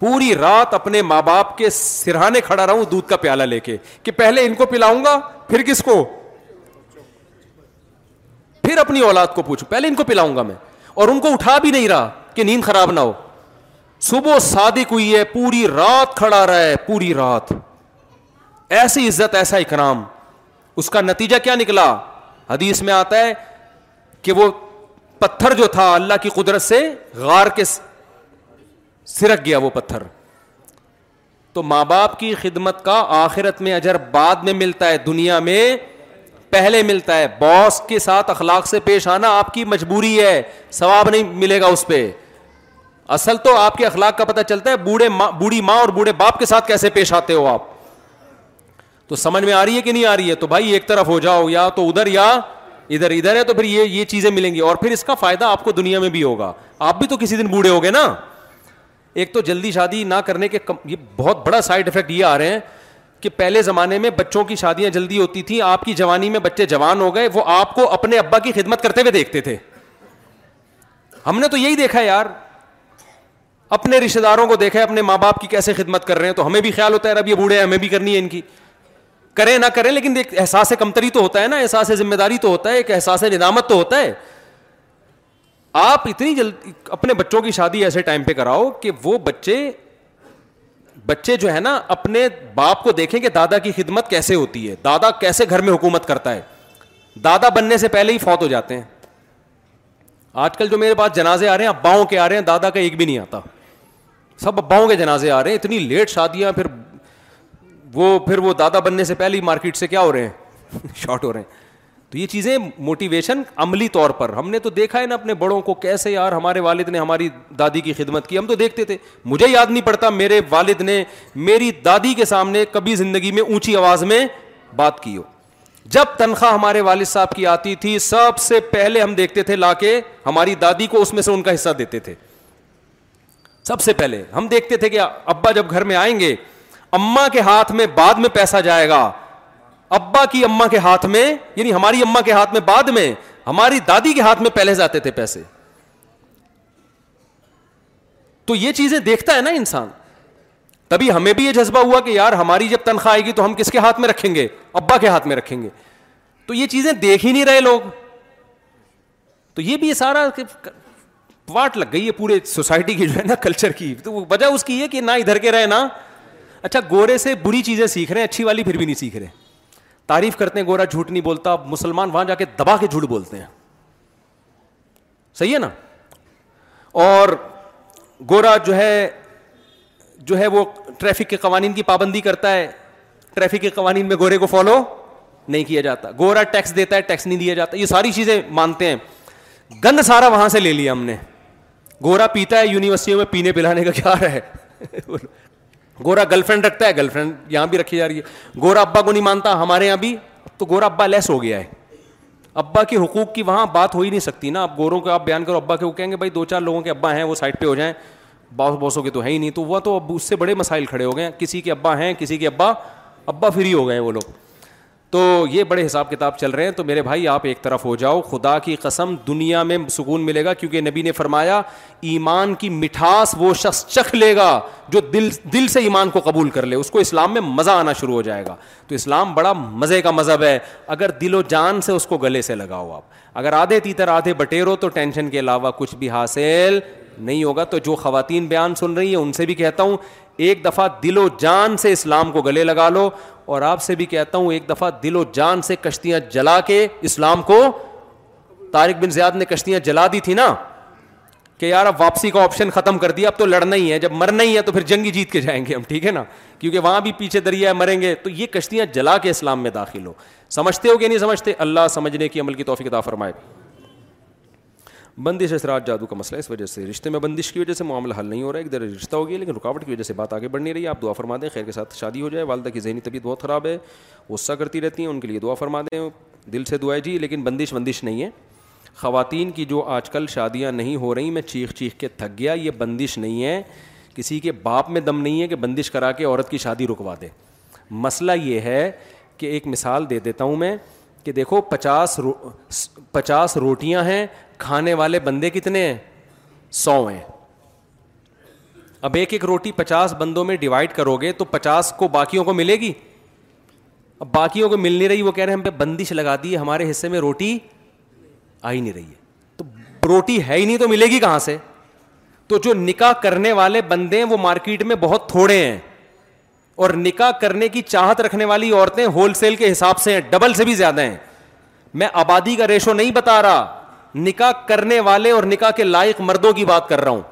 پوری رات اپنے ماں باپ کے سرہانے کھڑا رہا ہوں دودھ کا پیالہ لے کے کہ پہلے ان کو پلاؤں گا پھر کس کو پھر اپنی اولاد کو پوچھو پہلے ان کو پلاؤں گا میں اور ان کو اٹھا بھی نہیں رہا کہ نیند خراب نہ ہو صبح صادق ہوئی ہے پوری رات کھڑا رہا ہے پوری رات ایسی عزت ایسا اکرام اس کا نتیجہ کیا نکلا حدیث میں آتا ہے کہ وہ پتھر جو تھا اللہ کی قدرت سے غار کے سرک گیا وہ پتھر تو ماں باپ کی خدمت کا آخرت میں اجر بعد میں ملتا ہے دنیا میں پہلے ملتا ہے باس کے ساتھ اخلاق سے پیش آنا آپ کی مجبوری ہے ثواب نہیں ملے گا اس پہ اصل تو آپ کے اخلاق کا پتا چلتا ہے بوڑھے بوڑھی ماں اور بوڑھے باپ کے ساتھ کیسے پیش آتے ہو آپ تو سمجھ میں آ رہی ہے کہ نہیں آ رہی ہے تو بھائی ایک طرف ہو جاؤ یا تو ادھر یا ادھر ادھر ہے تو پھر یہ یہ چیزیں ملیں گی اور پھر اس کا فائدہ آپ کو دنیا میں بھی ہوگا آپ بھی تو کسی دن بوڑھے ہو گئے نا ایک تو جلدی شادی نہ کرنے کے کم یہ بہت بڑا سائڈ افیکٹ یہ آ رہے ہیں کہ پہلے زمانے میں بچوں کی شادیاں جلدی ہوتی تھیں آپ کی جوانی میں بچے جوان ہو گئے وہ آپ کو اپنے ابا کی خدمت کرتے ہوئے دیکھتے تھے ہم نے تو یہی دیکھا یار اپنے رشتے داروں کو دیکھیں اپنے ماں باپ کی کیسے خدمت کر رہے ہیں تو ہمیں بھی خیال ہوتا ہے اب یہ بوڑھے ہیں ہمیں بھی کرنی ہے ان کی کریں نہ کریں لیکن ایک احساس کمتری تو ہوتا ہے نا احساس ذمہ داری تو ہوتا ہے ایک احساس ندامت تو ہوتا ہے آپ اتنی جلد اپنے بچوں کی شادی ایسے ٹائم پہ کراؤ کہ وہ بچے بچے جو ہے نا اپنے باپ کو دیکھیں کہ دادا کی خدمت کیسے ہوتی ہے دادا کیسے گھر میں حکومت کرتا ہے دادا بننے سے پہلے ہی فوت ہو جاتے ہیں آج کل جو میرے پاس جنازے آ رہے ہیں اباؤں کے آ رہے ہیں دادا کا ایک بھی نہیں آتا سب اباؤں کے جنازے آ رہے ہیں اتنی لیٹ شادیاں پھر وہ پھر وہ دادا بننے سے پہلے ہی مارکیٹ سے کیا ہو رہے ہیں شارٹ ہو رہے ہیں تو یہ چیزیں موٹیویشن عملی طور پر ہم نے تو دیکھا ہے نا اپنے بڑوں کو کیسے یار ہمارے والد نے ہماری دادی کی خدمت کی ہم تو دیکھتے تھے مجھے یاد نہیں پڑتا میرے والد نے میری دادی کے سامنے کبھی زندگی میں اونچی آواز میں بات کی ہو جب تنخواہ ہمارے والد صاحب کی آتی تھی سب سے پہلے ہم دیکھتے تھے لا کے ہماری دادی کو اس میں سے ان کا حصہ دیتے تھے سب سے پہلے ہم دیکھتے تھے کہ ابا جب گھر میں آئیں گے اما کے ہاتھ میں بعد میں پیسہ جائے گا ابا کی اما کے ہاتھ میں یعنی ہماری اما کے ہاتھ میں بعد میں ہماری دادی کے ہاتھ میں پہلے جاتے تھے پیسے تو یہ چیزیں دیکھتا ہے نا انسان تبھی ہمیں بھی یہ جذبہ ہوا کہ یار ہماری جب تنخواہ آئے گی تو ہم کس کے ہاتھ میں رکھیں گے ابا کے ہاتھ میں رکھیں گے تو یہ چیزیں دیکھ ہی نہیں رہے لوگ تو یہ بھی سارا واٹ لگ گئی ہے پورے سوسائٹی کی جو ہے نا کلچر کی تو وجہ اس کی ہے کہ نہ ادھر کے رہے نا اچھا گورے سے بری چیزیں سیکھ رہے ہیں اچھی والی پھر بھی نہیں سیکھ رہے تعریف کرتے ہیں گورا جھوٹ نہیں بولتا مسلمان وہاں جا کے دبا کے جھوٹ بولتے ہیں صحیح ہے نا اور گورا جو ہے جو ہے وہ ٹریفک کے قوانین کی پابندی کرتا ہے ٹریفک کے قوانین میں گورے کو فالو نہیں کیا جاتا گورا ٹیکس دیتا ہے ٹیکس نہیں دیا جاتا یہ ساری چیزیں مانتے ہیں گند سارا وہاں سے لے لیا ہم نے گورا پیتا ہے یونیورسٹیوں میں پینے پلانے کا کیا ہے گورا گرل فرینڈ رکھتا ہے گرل فرینڈ یہاں بھی رکھی جا رہی ہے گورا ابا کو نہیں مانتا ہمارے یہاں بھی تو گورا ابا لیس ہو گیا ہے ابا کے حقوق کی وہاں بات ہو ہی نہیں سکتی نا اب گوروں کو آپ بیان کرو ابا کے وہ کہیں گے بھائی دو چار لوگوں کے ابا ہیں وہ سائڈ پہ ہو جائیں باس باسوں کے تو ہے ہی نہیں تو وہ تو اب اس سے بڑے مسائل کھڑے ہو گئے ہیں کسی کے ابا ہیں کسی کے ابا ابا فری ہو گئے ہیں وہ لوگ تو یہ بڑے حساب کتاب چل رہے ہیں تو میرے بھائی آپ ایک طرف ہو جاؤ خدا کی قسم دنیا میں سکون ملے گا کیونکہ نبی نے فرمایا ایمان کی مٹھاس وہ شخص چکھ لے گا جو دل دل سے ایمان کو قبول کر لے اس کو اسلام میں مزہ آنا شروع ہو جائے گا تو اسلام بڑا مزے کا مذہب ہے اگر دل و جان سے اس کو گلے سے لگاؤ آپ اگر آدھے تیتر آدھے بٹیرو تو ٹینشن کے علاوہ کچھ بھی حاصل نہیں ہوگا تو جو خواتین بیان سن رہی ہیں ان سے بھی کہتا ہوں ایک دفعہ دل و جان سے اسلام کو گلے لگا لو اور آپ سے بھی کہتا ہوں ایک دفعہ دل و جان سے کشتیاں جلا کے اسلام کو طارق بن زیاد نے کشتیاں جلا دی تھی نا کہ یار اب واپسی کا آپشن ختم کر دیا اب تو لڑنا ہی ہے جب مرنا ہی ہے تو پھر جنگی جیت کے جائیں گے ہم ٹھیک ہے نا کیونکہ وہاں بھی پیچھے دریا ہے مریں گے تو یہ کشتیاں جلا کے اسلام میں داخل ہو سمجھتے ہو کہ نہیں سمجھتے اللہ سمجھنے کی عمل کی توفیق عطا فرمائے بندش اثرات جادو کا مسئلہ اس وجہ سے رشتے میں بندش کی وجہ سے معاملہ حل نہیں ہو رہا ہے ایک دیر رشتہ ہو گیا لیکن رکاوٹ کی وجہ سے بات آگے بڑھ نہیں رہی آپ دعا فرما دیں خیر کے ساتھ شادی ہو جائے والدہ کی ذہنی طبیعت بہت خراب ہے غصہ کرتی رہتی ہیں ان کے لیے دعا فرما دیں دل سے دعائیں جی لیکن بندش بندش نہیں ہے خواتین کی جو آج کل شادیاں نہیں ہو رہی میں چیخ چیخ کے تھک گیا یہ بندش نہیں ہے کسی کے باپ میں دم نہیں ہے کہ بندش کرا کے عورت کی شادی رکوا دے مسئلہ یہ ہے کہ ایک مثال دے دیتا ہوں میں کہ دیکھو پچاس رو پچاس روٹیاں ہیں کھانے والے بندے کتنے ہیں سو ہیں اب ایک ایک روٹی پچاس بندوں میں ڈیوائڈ کرو گے تو پچاس کو باقیوں کو ملے گی اب باقیوں کو مل نہیں رہی وہ کہہ رہے ہیں ہم پہ بندش لگا دی ہمارے حصے میں روٹی آ ہی نہیں رہی ہے تو روٹی ہے ہی نہیں تو ملے گی کہاں سے تو جو نکاح کرنے والے بندے ہیں وہ مارکیٹ میں بہت تھوڑے ہیں اور نکاح کرنے کی چاہت رکھنے والی عورتیں ہول سیل کے حساب سے ہیں ڈبل سے بھی زیادہ ہیں میں آبادی کا ریشو نہیں بتا رہا نکاح کرنے والے اور نکاح کے لائق مردوں کی بات کر رہا ہوں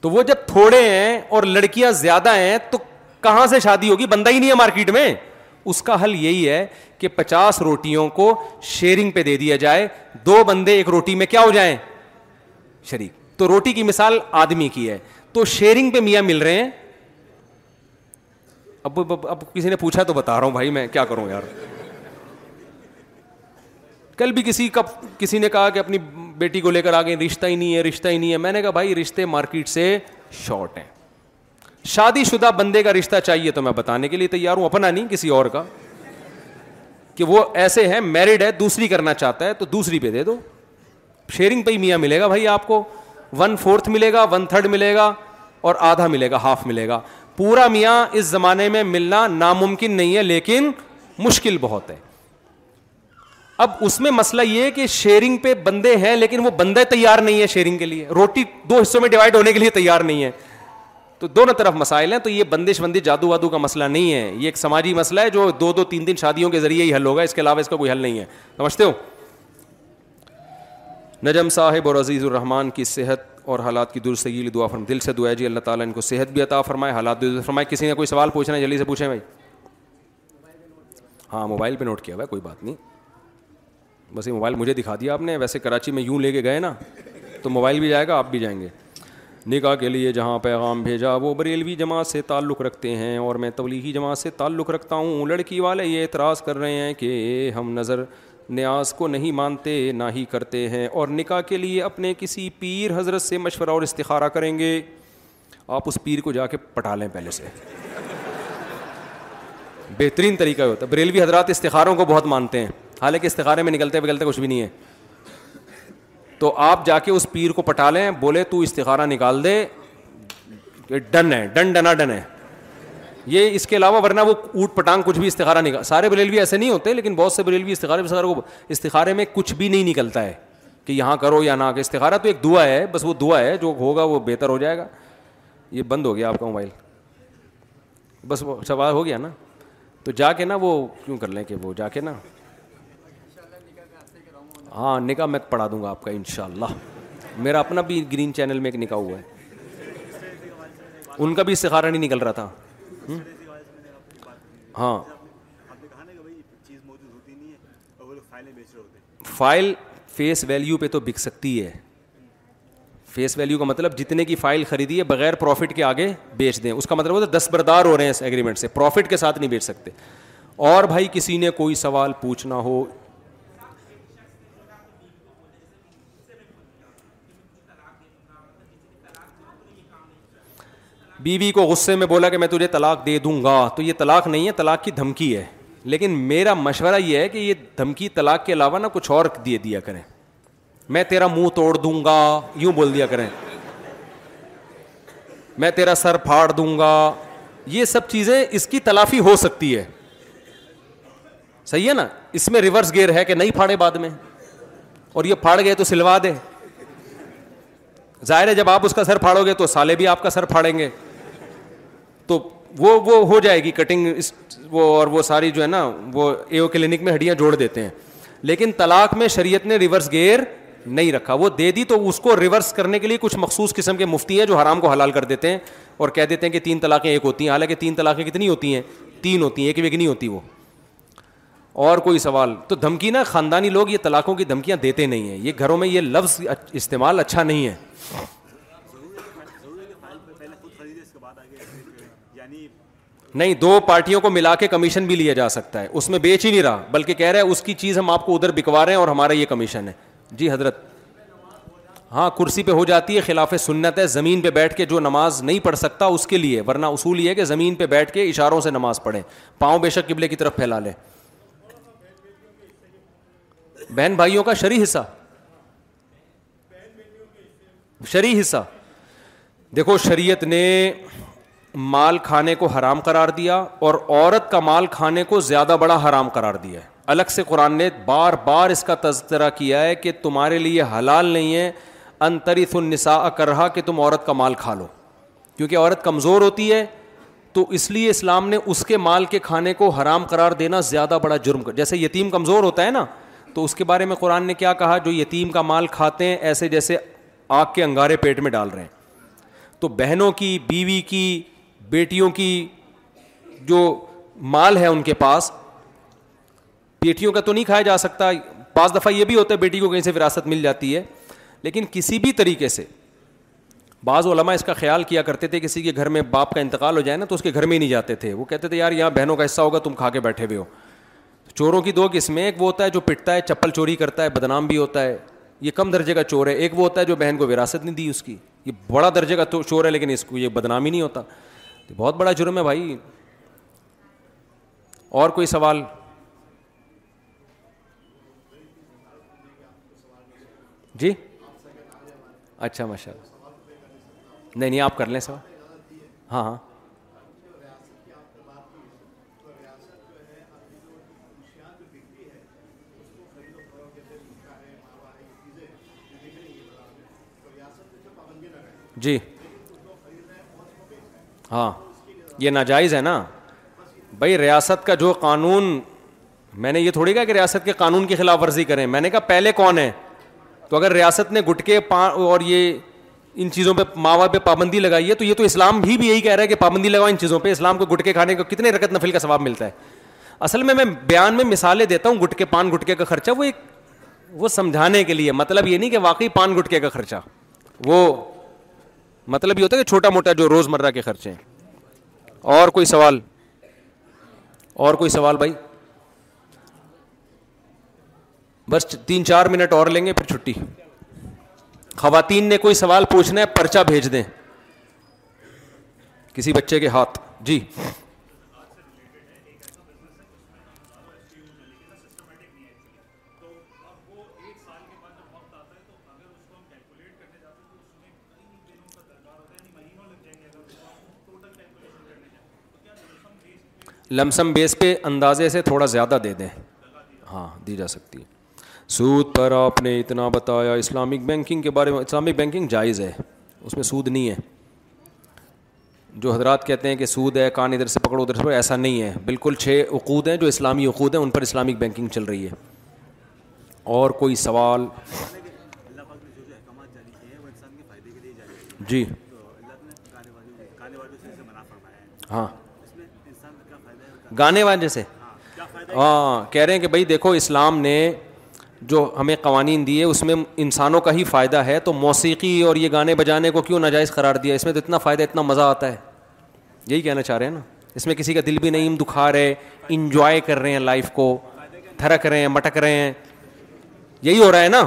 تو وہ جب تھوڑے ہیں اور لڑکیاں زیادہ ہیں تو کہاں سے شادی ہوگی بندہ ہی نہیں ہے مارکیٹ میں اس کا حل یہی ہے کہ پچاس روٹیوں کو شیئرنگ پہ دے دیا جائے دو بندے ایک روٹی میں کیا ہو جائیں شریک تو روٹی کی مثال آدمی کی ہے تو شیئرنگ پہ میاں مل رہے ہیں اب, اب کسی نے پوچھا تو بتا رہا ہوں بھائی میں کیا کروں یار کل بھی کسی کا کسی نے کہا کہ اپنی بیٹی کو لے کر آ گئے رشتہ ہی نہیں ہے رشتہ ہی نہیں ہے میں نے کہا بھائی رشتے مارکیٹ سے شارٹ ہیں شادی شدہ بندے کا رشتہ چاہیے تو میں بتانے کے لیے تیار ہوں اپنا نہیں کسی اور کا کہ وہ ایسے ہیں میرڈ ہے دوسری کرنا چاہتا ہے تو دوسری پہ دے دو شیئرنگ پہ ہی میاں ملے گا بھائی آپ کو ون فورتھ ملے گا ون تھرڈ ملے گا اور آدھا ملے گا ہاف ملے گا پورا میاں اس زمانے میں ملنا ناممکن نہیں ہے لیکن مشکل بہت ہے اب اس میں مسئلہ یہ ہے کہ شیئرنگ پہ بندے ہیں لیکن وہ بندے تیار نہیں ہے شیئرنگ کے لیے روٹی دو حصوں میں ڈیوائڈ ہونے کے لیے تیار نہیں ہے تو دونوں طرف مسائل ہیں تو یہ بندش بندش جادو وادو کا مسئلہ نہیں ہے یہ ایک سماجی مسئلہ ہے جو دو دو تین دن شادیوں کے ذریعے ہی حل ہوگا اس کے علاوہ اس کا کوئی حل نہیں ہے سمجھتے ہو نجم صاحب اور عزیز الرحمان کی صحت اور حالات کی درست دعا فرم دل سے دعا ہے جی اللہ تعالیٰ ان کو صحت بھی عطا فرمائے حالات بھی فرمائے کسی نے کوئی سوال پوچھنا ہے جلدی سے پوچھیں بھائی ہاں موبائل پہ نوٹ کیا ہوا کوئی بات نہیں بس یہ موبائل مجھے دکھا دیا آپ نے ویسے کراچی میں یوں لے کے گئے نا تو موبائل بھی جائے گا آپ بھی جائیں گے نکاح کے لیے جہاں پیغام بھیجا وہ بریلوی جماعت سے تعلق رکھتے ہیں اور میں تولیحی جماعت سے تعلق رکھتا ہوں لڑکی والے یہ اعتراض کر رہے ہیں کہ ہم نظر نیاز کو نہیں مانتے نہ ہی کرتے ہیں اور نکاح کے لیے اپنے کسی پیر حضرت سے مشورہ اور استخارہ کریں گے آپ اس پیر کو جا کے پٹا لیں پہلے سے بہترین طریقہ ہوتا ہے بریلوی حضرات استخاروں کو بہت مانتے ہیں حالانکہ استخارے میں نکلتے بگلتے کچھ بھی نہیں ہے تو آپ جا کے اس پیر کو پٹا لیں بولے تو استخارہ نکال دے ڈن ہے ڈن ڈنا ڈن ہے یہ اس کے علاوہ ورنہ وہ اوٹ پٹانگ کچھ بھی استخارہ نکال سارے بریلوی ایسے نہیں ہوتے لیکن بہت سے بریلوی استخارے استخارے استخارے میں کچھ بھی نہیں نکلتا ہے کہ یہاں کرو یا نہ کہ استخارہ تو ایک دعا ہے بس وہ دعا ہے جو ہوگا وہ بہتر ہو جائے گا یہ بند ہو گیا آپ کا موبائل بس وہ سوال ہو گیا نا تو جا کے نا وہ کیوں کر لیں کہ وہ جا کے نا ہاں نکاح میں پڑھا دوں گا آپ کا انشاءاللہ میرا اپنا بھی گرین چینل میں ایک نکاح ہوا ہے ان کا بھی سکھارا نہیں نکل رہا تھا ہاں فائل فیس ویلیو پہ تو بک سکتی ہے فیس ویلیو کا مطلب جتنے کی فائل خریدی ہے بغیر پروفٹ کے آگے بیچ دیں اس کا مطلب ہوتا ہے دس بردار ہو رہے ہیں اس ایگریمنٹ سے پروفٹ کے ساتھ نہیں بیچ سکتے اور بھائی کسی نے کوئی سوال پوچھنا ہو بیوی بی کو غصے میں بولا کہ میں تجھے طلاق دے دوں گا تو یہ طلاق نہیں ہے طلاق کی دھمکی ہے لیکن میرا مشورہ یہ ہے کہ یہ دھمکی طلاق کے علاوہ نا کچھ اور دے دیا کریں میں تیرا منہ توڑ دوں گا یوں بول دیا کریں میں تیرا سر پھاڑ دوں گا یہ سب چیزیں اس کی تلافی ہو سکتی ہے صحیح ہے نا اس میں ریورس گیئر ہے کہ نہیں پھاڑے بعد میں اور یہ پھاڑ گئے تو سلوا دے ظاہر ہے جب آپ اس کا سر پھاڑو گے تو سالے بھی آپ کا سر پھاڑیں گے تو وہ وہ ہو جائے گی کٹنگ اس وہ اور وہ ساری جو ہے نا وہ اے او کلینک میں ہڈیاں جوڑ دیتے ہیں لیکن طلاق میں شریعت نے ریورس گیئر نہیں رکھا وہ دے دی تو اس کو ریورس کرنے کے لیے کچھ مخصوص قسم کے مفتی ہیں جو حرام کو حلال کر دیتے ہیں اور کہہ دیتے ہیں کہ تین طلاقیں ایک ہوتی ہیں حالانکہ تین طلاقیں کتنی ہوتی ہیں تین ہوتی ہیں ایک نہیں ہوتی وہ اور کوئی سوال تو دھمکی نا خاندانی لوگ یہ طلاقوں کی دھمکیاں دیتے نہیں ہیں یہ گھروں میں یہ لفظ استعمال اچھا نہیں ہے نہیں دو پارٹیوں کو ملا کے کمیشن بھی لیا جا سکتا ہے اس میں بیچ ہی نہیں رہا بلکہ کہہ رہے ہیں اس کی چیز ہم آپ کو ادھر بکوا رہے ہیں اور ہمارا یہ کمیشن ہے جی حضرت ہاں کرسی پہ ہو جاتی ہے خلاف سنت ہے زمین پہ بیٹھ کے جو نماز نہیں پڑھ سکتا اس کے لیے ورنہ اصول یہ ہے کہ زمین پہ بیٹھ کے اشاروں سے نماز پڑھیں پاؤں بے شک قبلے کی طرف پھیلا لیں بہن بھائیوں کا شری حصہ شری حصہ دیکھو شریعت نے مال کھانے کو حرام قرار دیا اور عورت کا مال کھانے کو زیادہ بڑا حرام قرار دیا ہے الگ سے قرآن نے بار بار اس کا تذکرہ کیا ہے کہ تمہارے لیے حلال نہیں ہے ان النساء کر رہا کہ تم عورت کا مال کھا لو کیونکہ عورت کمزور ہوتی ہے تو اس لیے اسلام نے اس کے مال کے کھانے کو حرام قرار دینا زیادہ بڑا جرم کر جیسے یتیم کمزور ہوتا ہے نا تو اس کے بارے میں قرآن نے کیا کہا جو یتیم کا مال کھاتے ہیں ایسے جیسے آگ کے انگارے پیٹ میں ڈال رہے ہیں تو بہنوں کی بیوی کی بیٹیوں کی جو مال ہے ان کے پاس بیٹیوں کا تو نہیں کھایا جا سکتا بعض دفعہ یہ بھی ہوتا ہے بیٹی کو کہیں سے وراثت مل جاتی ہے لیکن کسی بھی طریقے سے بعض علماء اس کا خیال کیا کرتے تھے کسی کے گھر میں باپ کا انتقال ہو جائے نا تو اس کے گھر میں ہی نہیں جاتے تھے وہ کہتے تھے یار یہاں بہنوں کا حصہ ہوگا تم کھا کے بیٹھے ہوئے ہو چوروں کی دو قسمیں ایک وہ ہوتا ہے جو پٹتا ہے چپل چوری کرتا ہے بدنام بھی ہوتا ہے یہ کم درجے کا چور ہے ایک وہ ہوتا ہے جو بہن کو وراثت نہیں دی اس کی یہ بڑا درجے کا چور ہے لیکن اس کو یہ بدنام ہی نہیں ہوتا بہت بڑا جرم ہے بھائی اور کوئی سوال جی اچھا ماشاء اللہ نہیں نہیں آپ کر لیں سوال ہاں ہاں جی ہاں یہ ناجائز ہے نا بھائی ریاست کا جو قانون میں نے یہ تھوڑی کہا کہ ریاست کے قانون کی خلاف ورزی کریں میں نے کہا پہلے کون ہے تو اگر ریاست نے گٹکے پا اور یہ ان چیزوں پہ ماوا پہ پابندی لگائی ہے تو یہ تو اسلام بھی بھی یہی کہہ رہا ہے کہ پابندی لگاؤ ان چیزوں پہ اسلام کو گٹکے کھانے کو کتنے رکت نفل کا ثواب ملتا ہے اصل میں میں بیان میں مثالیں دیتا ہوں گٹکے پان گھٹکے کا خرچہ وہ ایک وہ سمجھانے کے لیے مطلب یہ نہیں کہ واقعی پان گٹکے کا خرچہ وہ مطلب یہ ہوتا ہے کہ چھوٹا موٹا جو روز مرہ کے خرچے ہیں اور کوئی سوال اور کوئی سوال بھائی بس تین چار منٹ اور لیں گے پھر چھٹی خواتین نے کوئی سوال پوچھنا ہے پرچہ بھیج دیں کسی بچے کے ہاتھ جی لمسم بیس پہ اندازے سے تھوڑا زیادہ دے دیں ہاں دی جا سکتی ہے سود پر آپ نے اتنا بتایا اسلامک بینکنگ کے بارے میں اسلامک بینکنگ جائز ہے اس میں سود نہیں ہے جو حضرات کہتے ہیں کہ سود ہے کان ادھر سے پکڑو ادھر سے پکڑو ایسا نہیں ہے بالکل چھ عقود ہیں جو اسلامی عقود ہیں ان پر اسلامک بینکنگ چل رہی ہے اور کوئی سوال جی ہاں گانے والے سے ہاں کہہ رہے ہیں کہ بھائی دیکھو اسلام نے جو ہمیں قوانین دیے اس میں انسانوں کا ہی فائدہ ہے تو موسیقی اور یہ گانے بجانے کو کیوں ناجائز قرار دیا اس میں تو اتنا فائدہ اتنا مزہ آتا ہے یہی کہنا چاہ رہے ہیں نا اس میں کسی کا دل بھی نہیں دکھا رہے انجوائے کر رہے ہیں لائف کو تھرک رہے ہیں مٹک رہے ہیں یہی ہو رہا ہے نا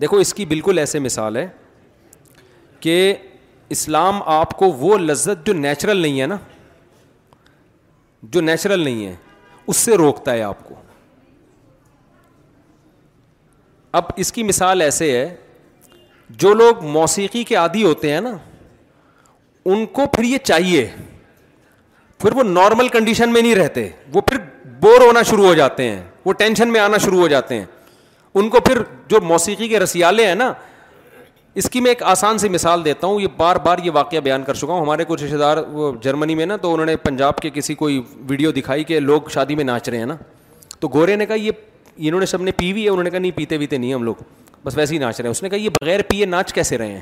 دیکھو اس کی بالکل ایسے مثال ہے کہ اسلام آپ کو وہ لذت جو نیچرل نہیں ہے نا جو نیچرل نہیں ہے اس سے روکتا ہے آپ کو اب اس کی مثال ایسے ہے جو لوگ موسیقی کے عادی ہوتے ہیں نا ان کو پھر یہ چاہیے پھر وہ نارمل کنڈیشن میں نہیں رہتے وہ پھر بور ہونا شروع ہو جاتے ہیں وہ ٹینشن میں آنا شروع ہو جاتے ہیں ان کو پھر جو موسیقی کے رسیالے ہیں نا اس کی میں ایک آسان سی مثال دیتا ہوں یہ بار بار یہ واقعہ بیان کر چکا ہوں ہمارے کچھ رشتے دار وہ جرمنی میں نا تو انہوں نے پنجاب کے کسی کوئی ویڈیو دکھائی کہ لوگ شادی میں ناچ رہے ہیں نا تو گورے نے کہا یہ انہوں نے سب نے پی ہوئی ہے انہوں نے کہا نہیں پیتے ویتے نہیں ہم لوگ بس ویسے ہی ناچ رہے ہیں اس نے کہا یہ بغیر پیے ناچ کیسے رہے ہیں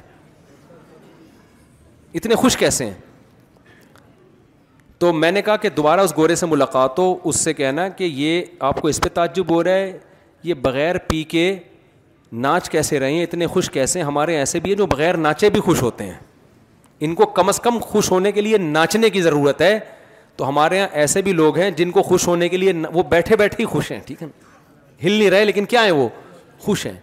اتنے خوش کیسے ہیں تو میں نے کہا کہ دوبارہ اس گورے سے ملاقات ہو اس سے کہنا کہ یہ آپ کو اس پہ تعجب ہو رہا ہے یہ بغیر پی کے ناچ کیسے رہے ہیں اتنے خوش کیسے ہیں ہمارے ایسے بھی ہیں جو بغیر ناچے بھی خوش ہوتے ہیں ان کو کم از کم خوش ہونے کے لیے ناچنے کی ضرورت ہے تو ہمارے یہاں ایسے بھی لوگ ہیں جن کو خوش ہونے کے لیے وہ بیٹھے بیٹھے ہی خوش ہیں ٹھیک ہے ہل نہیں رہے لیکن کیا ہیں وہ خوش ہیں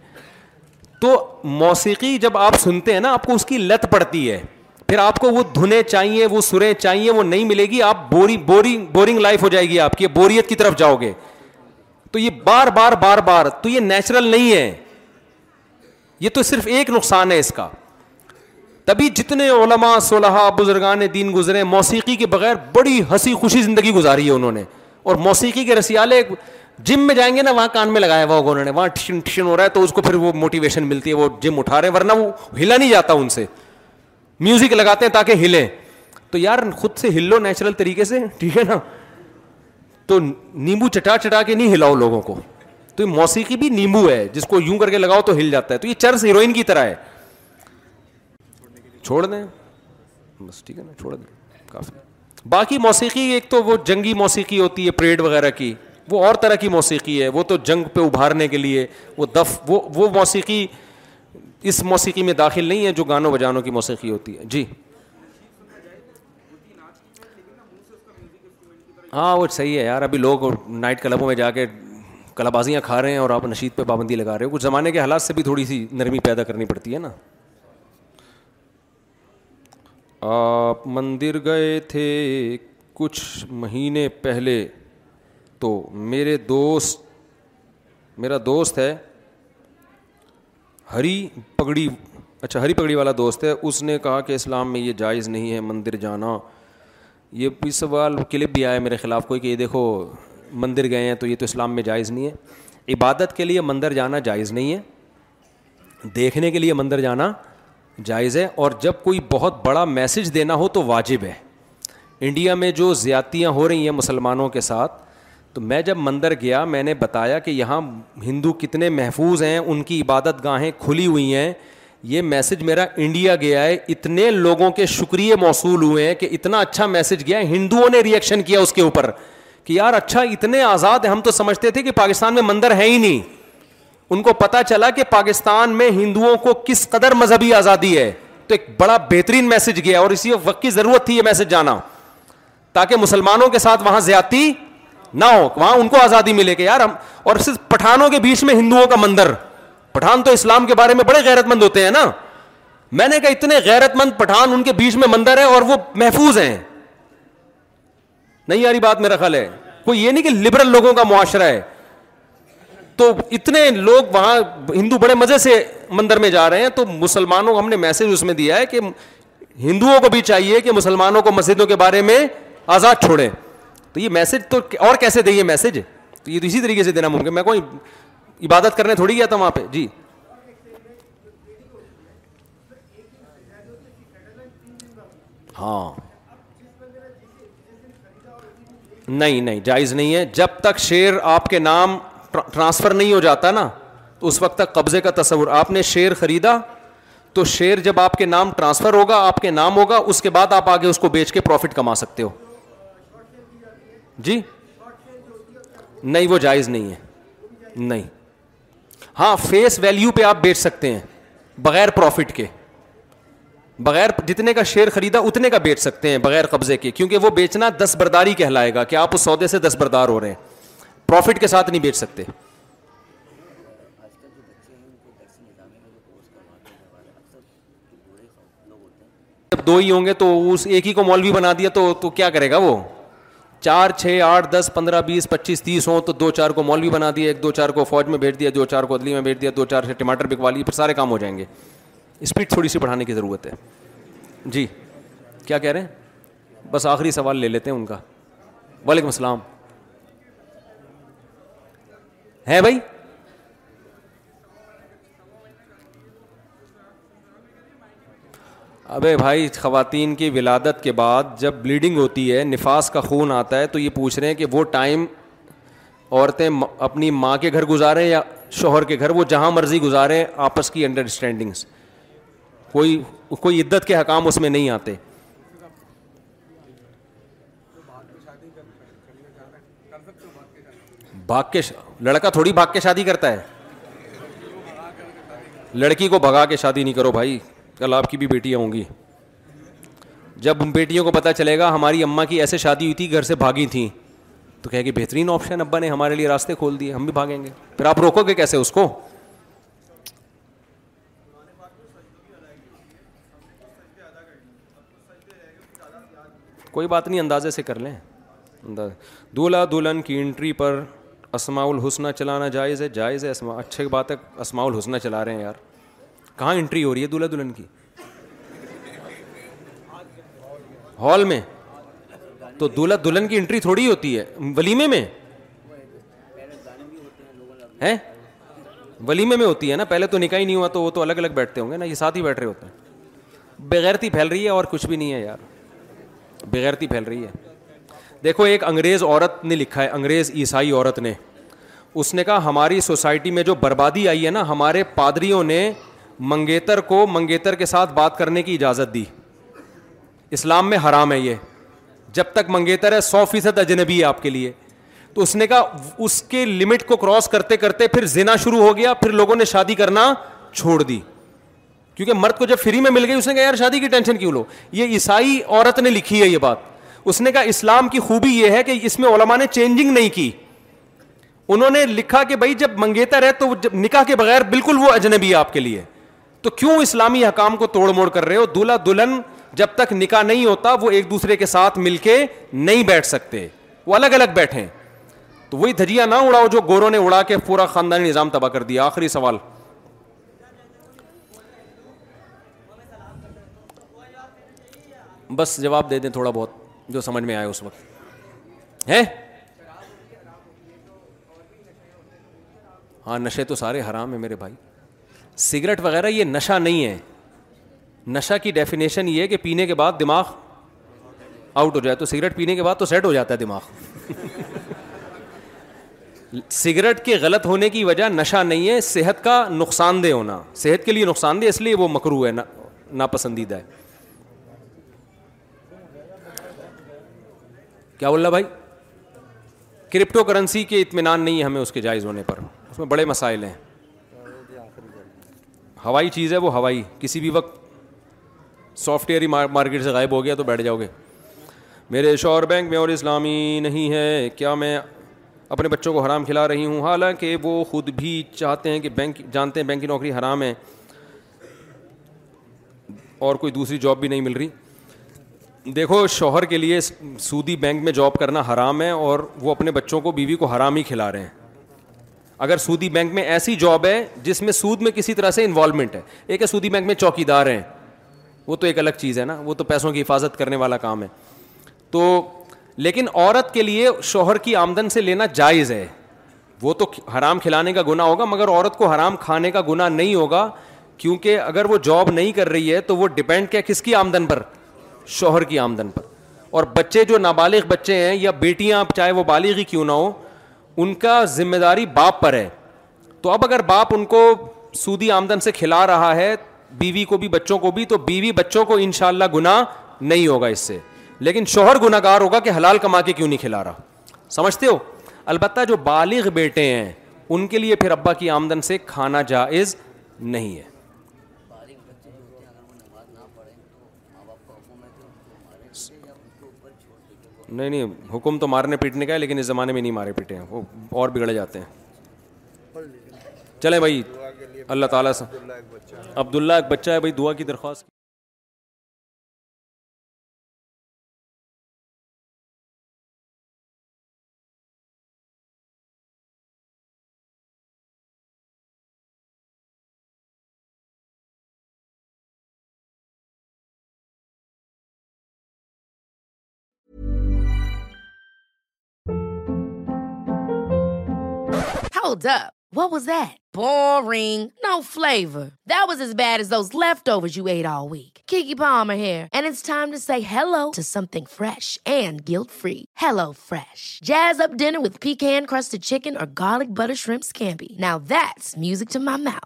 تو موسیقی جب آپ سنتے ہیں نا آپ کو اس کی لت پڑتی ہے پھر آپ کو وہ دھنے چاہیے وہ سریں چاہیے وہ نہیں ملے گی آپ بوری بورنگ بورنگ لائف ہو جائے گی آپ کی بوریت کی طرف جاؤ گے تو یہ بار بار بار بار تو یہ نیچرل نہیں ہے یہ تو صرف ایک نقصان ہے اس کا تبھی جتنے علماء صلاحہ بزرگان دین گزرے موسیقی کے بغیر بڑی ہنسی خوشی زندگی گزاری ہے انہوں نے اور موسیقی کے رسیالے جم میں جائیں گے نا وہاں کان میں لگایا ہوا ہوگا انہوں نے وہاں ٹشن ٹشن ہو رہا ہے تو اس کو پھر وہ موٹیویشن ملتی ہے وہ جم اٹھا رہے ہیں ورنہ وہ ہلا نہیں جاتا ان سے میوزک لگاتے ہیں تاکہ ہلیں تو یار خود سے ہل لو نیچرل طریقے سے ٹھیک ہے نا تو نیمبو چٹا چٹا کے نہیں ہلاؤ لوگوں کو تو موسیقی بھی نیمبو ہے جس کو یوں کر کے لگاؤ تو ہل جاتا ہے تو یہ چرس ہیروئن کی طرح ہے ہے چھوڑ چھوڑ دیں دیں بس ٹھیک نا کافی باقی موسیقی ایک تو وہ جنگی موسیقی ہوتی ہے پریڈ وغیرہ کی کی وہ اور طرح موسیقی ہے وہ تو جنگ پہ ابھارنے کے لیے وہ دف وہ وہ موسیقی اس موسیقی میں داخل نہیں ہے جو گانوں بجانوں کی موسیقی ہوتی ہے جی ہاں وہ صحیح ہے یار ابھی لوگ نائٹ کلبوں میں جا کے بازیاں کھا رہے ہیں اور آپ نشید پہ پابندی لگا رہے ہو کچھ زمانے کے حالات سے بھی تھوڑی سی نرمی پیدا کرنی پڑتی ہے نا آپ مندر گئے تھے کچھ مہینے پہلے تو میرے دوست میرا دوست ہے ہری پگڑی اچھا ہری پگڑی والا دوست ہے اس نے کہا کہ اسلام میں یہ جائز نہیں ہے مندر جانا یہ بھی سوال کلپ بھی آیا میرے خلاف کوئی کہ یہ دیکھو مندر گئے ہیں تو یہ تو اسلام میں جائز نہیں ہے عبادت کے لیے مندر جانا جائز نہیں ہے دیکھنے کے لیے مندر جانا جائز ہے اور جب کوئی بہت بڑا میسج دینا ہو تو واجب ہے انڈیا میں جو زیادتیاں ہو رہی ہیں مسلمانوں کے ساتھ تو میں جب مندر گیا میں نے بتایا کہ یہاں ہندو کتنے محفوظ ہیں ان کی عبادت گاہیں کھلی ہوئی ہیں یہ میسج میرا انڈیا گیا ہے اتنے لوگوں کے شکریہ موصول ہوئے ہیں کہ اتنا اچھا میسج گیا ہے ہندوؤں نے ریئیکشن کیا اس کے اوپر کہ یار اچھا اتنے آزاد ہم تو سمجھتے تھے کہ پاکستان میں مندر ہے ہی نہیں ان کو پتہ چلا کہ پاکستان میں ہندوؤں کو کس قدر مذہبی آزادی ہے تو ایک بڑا بہترین میسج گیا اور اسی وقت کی ضرورت تھی یہ میسج جانا تاکہ مسلمانوں کے ساتھ وہاں زیادتی نہ ہو وہاں ان کو آزادی ملے کہ یار ہم اور صرف پٹھانوں کے بیچ میں ہندوؤں کا مندر پٹھان تو اسلام کے بارے میں بڑے غیرت مند ہوتے ہیں نا میں نے کہا اتنے غیرت مند پٹھان ان کے بیچ میں مندر ہے اور وہ محفوظ ہیں نہیں بات میرا خیال ہے کوئی یہ نہیں کہ لبرل لوگوں کا معاشرہ ہے تو اتنے لوگ وہاں ہندو بڑے مزے سے مندر میں جا رہے ہیں تو مسلمانوں کو ہم نے میسج اس میں دیا ہے کہ ہندوؤں کو بھی چاہیے کہ مسلمانوں کو مسجدوں کے بارے میں آزاد چھوڑیں تو یہ میسج تو اور کیسے دے یہ میسج تو یہ تو اسی طریقے سے دینا ممکن میں کوئی عبادت کرنے تھوڑی گیا تھا وہاں پہ جی ہاں نہیں نہیں جائز نہیں ہے جب تک شیئر آپ کے نام ٹرانسفر نہیں ہو جاتا نا تو اس وقت تک قبضے کا تصور آپ نے شیئر خریدا تو شیر جب آپ کے نام ٹرانسفر ہوگا آپ کے نام ہوگا اس کے بعد آپ آگے اس کو بیچ کے پروفٹ کما سکتے ہو جی نہیں وہ جائز نہیں ہے نہیں ہاں فیس ویلیو پہ آپ بیچ سکتے ہیں بغیر پروفٹ کے بغیر جتنے کا شیئر خریدا اتنے کا بیچ سکتے ہیں بغیر قبضے کے کیونکہ وہ بیچنا دس برداری کہلائے گا کہ آپ اس سودے سے دس بردار ہو رہے ہیں پروفٹ کے ساتھ نہیں بیچ سکتے جب دو ہی ہوں گے تو اس ایک ہی کو مولوی بنا دیا تو تو کیا کرے گا وہ چار چھ آٹھ دس پندرہ بیس پچیس تیس ہوں تو دو چار کو مولوی بنا دیا ایک دو چار کو فوج میں بھیج دیا دو چار کو ادلی میں بھیج دیا دو چار سے ٹماٹر بکوا لیے پھر سارے کام ہو جائیں گے اسپیڈ تھوڑی سی بڑھانے کی ضرورت ہے جی کیا کہہ رہے ہیں بس آخری سوال لے لیتے ہیں ان کا وعلیکم السلام ہے بھائی ابے بھائی خواتین کی ولادت کے بعد جب بلیڈنگ ہوتی ہے نفاس کا خون آتا ہے تو یہ پوچھ رہے ہیں کہ وہ ٹائم عورتیں اپنی ماں کے گھر گزاریں یا شوہر کے گھر وہ جہاں مرضی گزاریں آپس کی انڈرسٹینڈنگس کوئی کوئی عدت کے حکام اس میں نہیں آتے بھاگ کے لڑکا تھوڑی بھاگ کے شادی کرتا ہے لڑکی کو بھگا کے شادی نہیں کرو بھائی کل آپ کی بھی بیٹیاں ہوں گی جب بیٹیوں کو پتہ چلے گا ہماری اما کی ایسے شادی ہوئی تھی گھر سے بھاگی تھیں تو کہہ کہ بہترین آپشن ابا نے ہمارے لیے راستے کھول دیے ہم بھی بھاگیں گے پھر آپ روکو گے کیسے اس کو کوئی بات نہیں اندازے سے کر لیں انداز دولہا دلہن کی انٹری پر اسماع الحسنہ چلانا جائز ہے جائز ہے اچھے بات ہے اسماع الحسنہ چلا رہے ہیں یار کہاں انٹری ہو رہی ہے دولہا دلہن کی ہال میں تو دلہا دلہن کی انٹری تھوڑی ہوتی ہے ولیمے میں ہیں ولیمے میں ہوتی ہے نا پہلے تو نکاح ہی نہیں ہوا تو وہ تو الگ الگ بیٹھتے ہوں گے نا یہ ساتھ ہی بیٹھ رہے ہوتے ہیں بغیرتی پھیل رہی ہے اور کچھ بھی نہیں ہے یار بغیرتی پھیل رہی ہے دیکھو ایک انگریز عورت نے لکھا ہے انگریز عیسائی عورت نے اس نے کہا ہماری سوسائٹی میں جو بربادی آئی ہے نا ہمارے پادریوں نے منگیتر کو منگیتر کے ساتھ بات کرنے کی اجازت دی اسلام میں حرام ہے یہ جب تک منگیتر ہے سو فیصد اجنبی ہے آپ کے لیے تو اس نے کہا اس کے لمٹ کو کراس کرتے کرتے پھر زنا شروع ہو گیا پھر لوگوں نے شادی کرنا چھوڑ دی کیونکہ مرد کو جب فری میں مل گئی اس نے کہا یار شادی کی ٹینشن کیوں لو یہ عیسائی عورت نے لکھی ہے یہ بات اس نے کہا اسلام کی خوبی یہ ہے کہ اس میں علماء نے چینجنگ نہیں کی انہوں نے لکھا کہ بھائی جب منگیتا رہے تو جب نکاح کے بغیر بالکل وہ اجنبی ہے آپ کے لیے تو کیوں اسلامی حکام کو توڑ موڑ کر رہے ہو دلہا دلہن جب تک نکاح نہیں ہوتا وہ ایک دوسرے کے ساتھ مل کے نہیں بیٹھ سکتے وہ الگ الگ بیٹھیں تو وہی دھجیا نہ اڑاؤ جو گوروں نے اڑا کے پورا خاندانی نظام تباہ کر دیا آخری سوال بس جواب دے دیں تھوڑا بہت جو سمجھ میں آئے اس وقت ہے ہاں نشے تو سارے حرام ہیں میرے بھائی سگریٹ وغیرہ یہ نشہ نہیں ہے نشہ کی ڈیفینیشن یہ ہے کہ پینے کے بعد دماغ آؤٹ ہو جائے تو سگریٹ پینے کے بعد تو سیٹ ہو جاتا ہے دماغ سگریٹ کے غلط ہونے کی وجہ نشہ نہیں ہے صحت کا نقصان دہ ہونا صحت کے لیے نقصان دہ اس لیے وہ مکرو ہے ناپسندیدہ ہے کیا بول رہا بھائی کرپٹو کرنسی کے اطمینان نہیں ہے ہمیں اس کے جائز ہونے پر اس میں بڑے مسائل ہیں ہوائی چیز ہے وہ ہوائی کسی بھی وقت سافٹ ویئر ہی مارکیٹ سے غائب ہو گیا تو بیٹھ جاؤ گے میرے شور بینک میں اور اسلامی نہیں ہے کیا میں اپنے بچوں کو حرام کھلا رہی ہوں حالانکہ وہ خود بھی چاہتے ہیں کہ بینک جانتے ہیں بینک کی نوکری حرام ہے اور کوئی دوسری جاب بھی نہیں مل رہی دیکھو شوہر کے لیے سودی بینک میں جاب کرنا حرام ہے اور وہ اپنے بچوں کو بیوی کو حرام ہی کھلا رہے ہیں اگر سودی بینک میں ایسی جاب ہے جس میں سود میں کسی طرح سے انوالومنٹ ہے ایک ہے سودی بینک میں چوکی دار ہیں وہ تو ایک الگ چیز ہے نا وہ تو پیسوں کی حفاظت کرنے والا کام ہے تو لیکن عورت کے لیے شوہر کی آمدن سے لینا جائز ہے وہ تو حرام کھلانے کا گناہ ہوگا مگر عورت کو حرام کھانے کا گناہ نہیں ہوگا کیونکہ اگر وہ جاب نہیں کر رہی ہے تو وہ ڈپینڈ کیا کس کی آمدن پر شوہر کی آمدن پر اور بچے جو نابالغ بچے ہیں یا بیٹیاں آپ چاہے وہ بالغ ہی کیوں نہ ہوں ان کا ذمہ داری باپ پر ہے تو اب اگر باپ ان کو سودی آمدن سے کھلا رہا ہے بیوی کو بھی بچوں کو بھی تو بیوی بچوں کو انشاءاللہ گناہ نہیں ہوگا اس سے لیکن شوہر گناہ گار ہوگا کہ حلال کما کے کیوں نہیں کھلا رہا سمجھتے ہو البتہ جو بالغ بیٹے ہیں ان کے لیے پھر ابا کی آمدن سے کھانا جائز نہیں ہے نہیں نہیں حکم تو مارنے پیٹنے کا ہے لیکن اس زمانے میں نہیں مارے پیٹے ہیں وہ اور بگڑے جاتے ہیں چلیں بھائی اللہ تعالیٰ سے عبداللہ ایک بچہ ہے بھائی دعا کی درخواست garlic brush rims be now music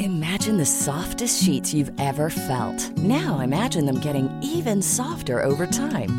Imagine the softest sheets you've ever felt. Now imagine them getting even softer over time.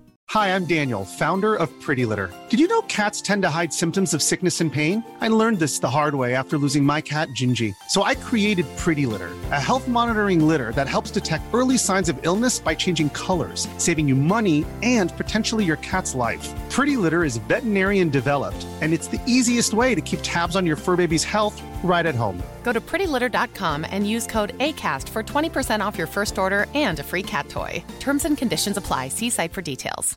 Hi, I'm Daniel, founder of Pretty Litter. Did you know cats tend to hide symptoms of sickness and pain? I learned this the hard way after losing my cat, Gingy. So I created Pretty Litter, a health monitoring litter that helps detect early signs of illness by changing colors, saving you money and potentially your cat's life. Pretty Litter is veterinarian developed, and it's the easiest way to keep tabs on your fur baby's health right at home. Go to prettylitter.com and use code ACAST for 20% off your first order and a free cat toy. Terms and conditions apply. See site for details.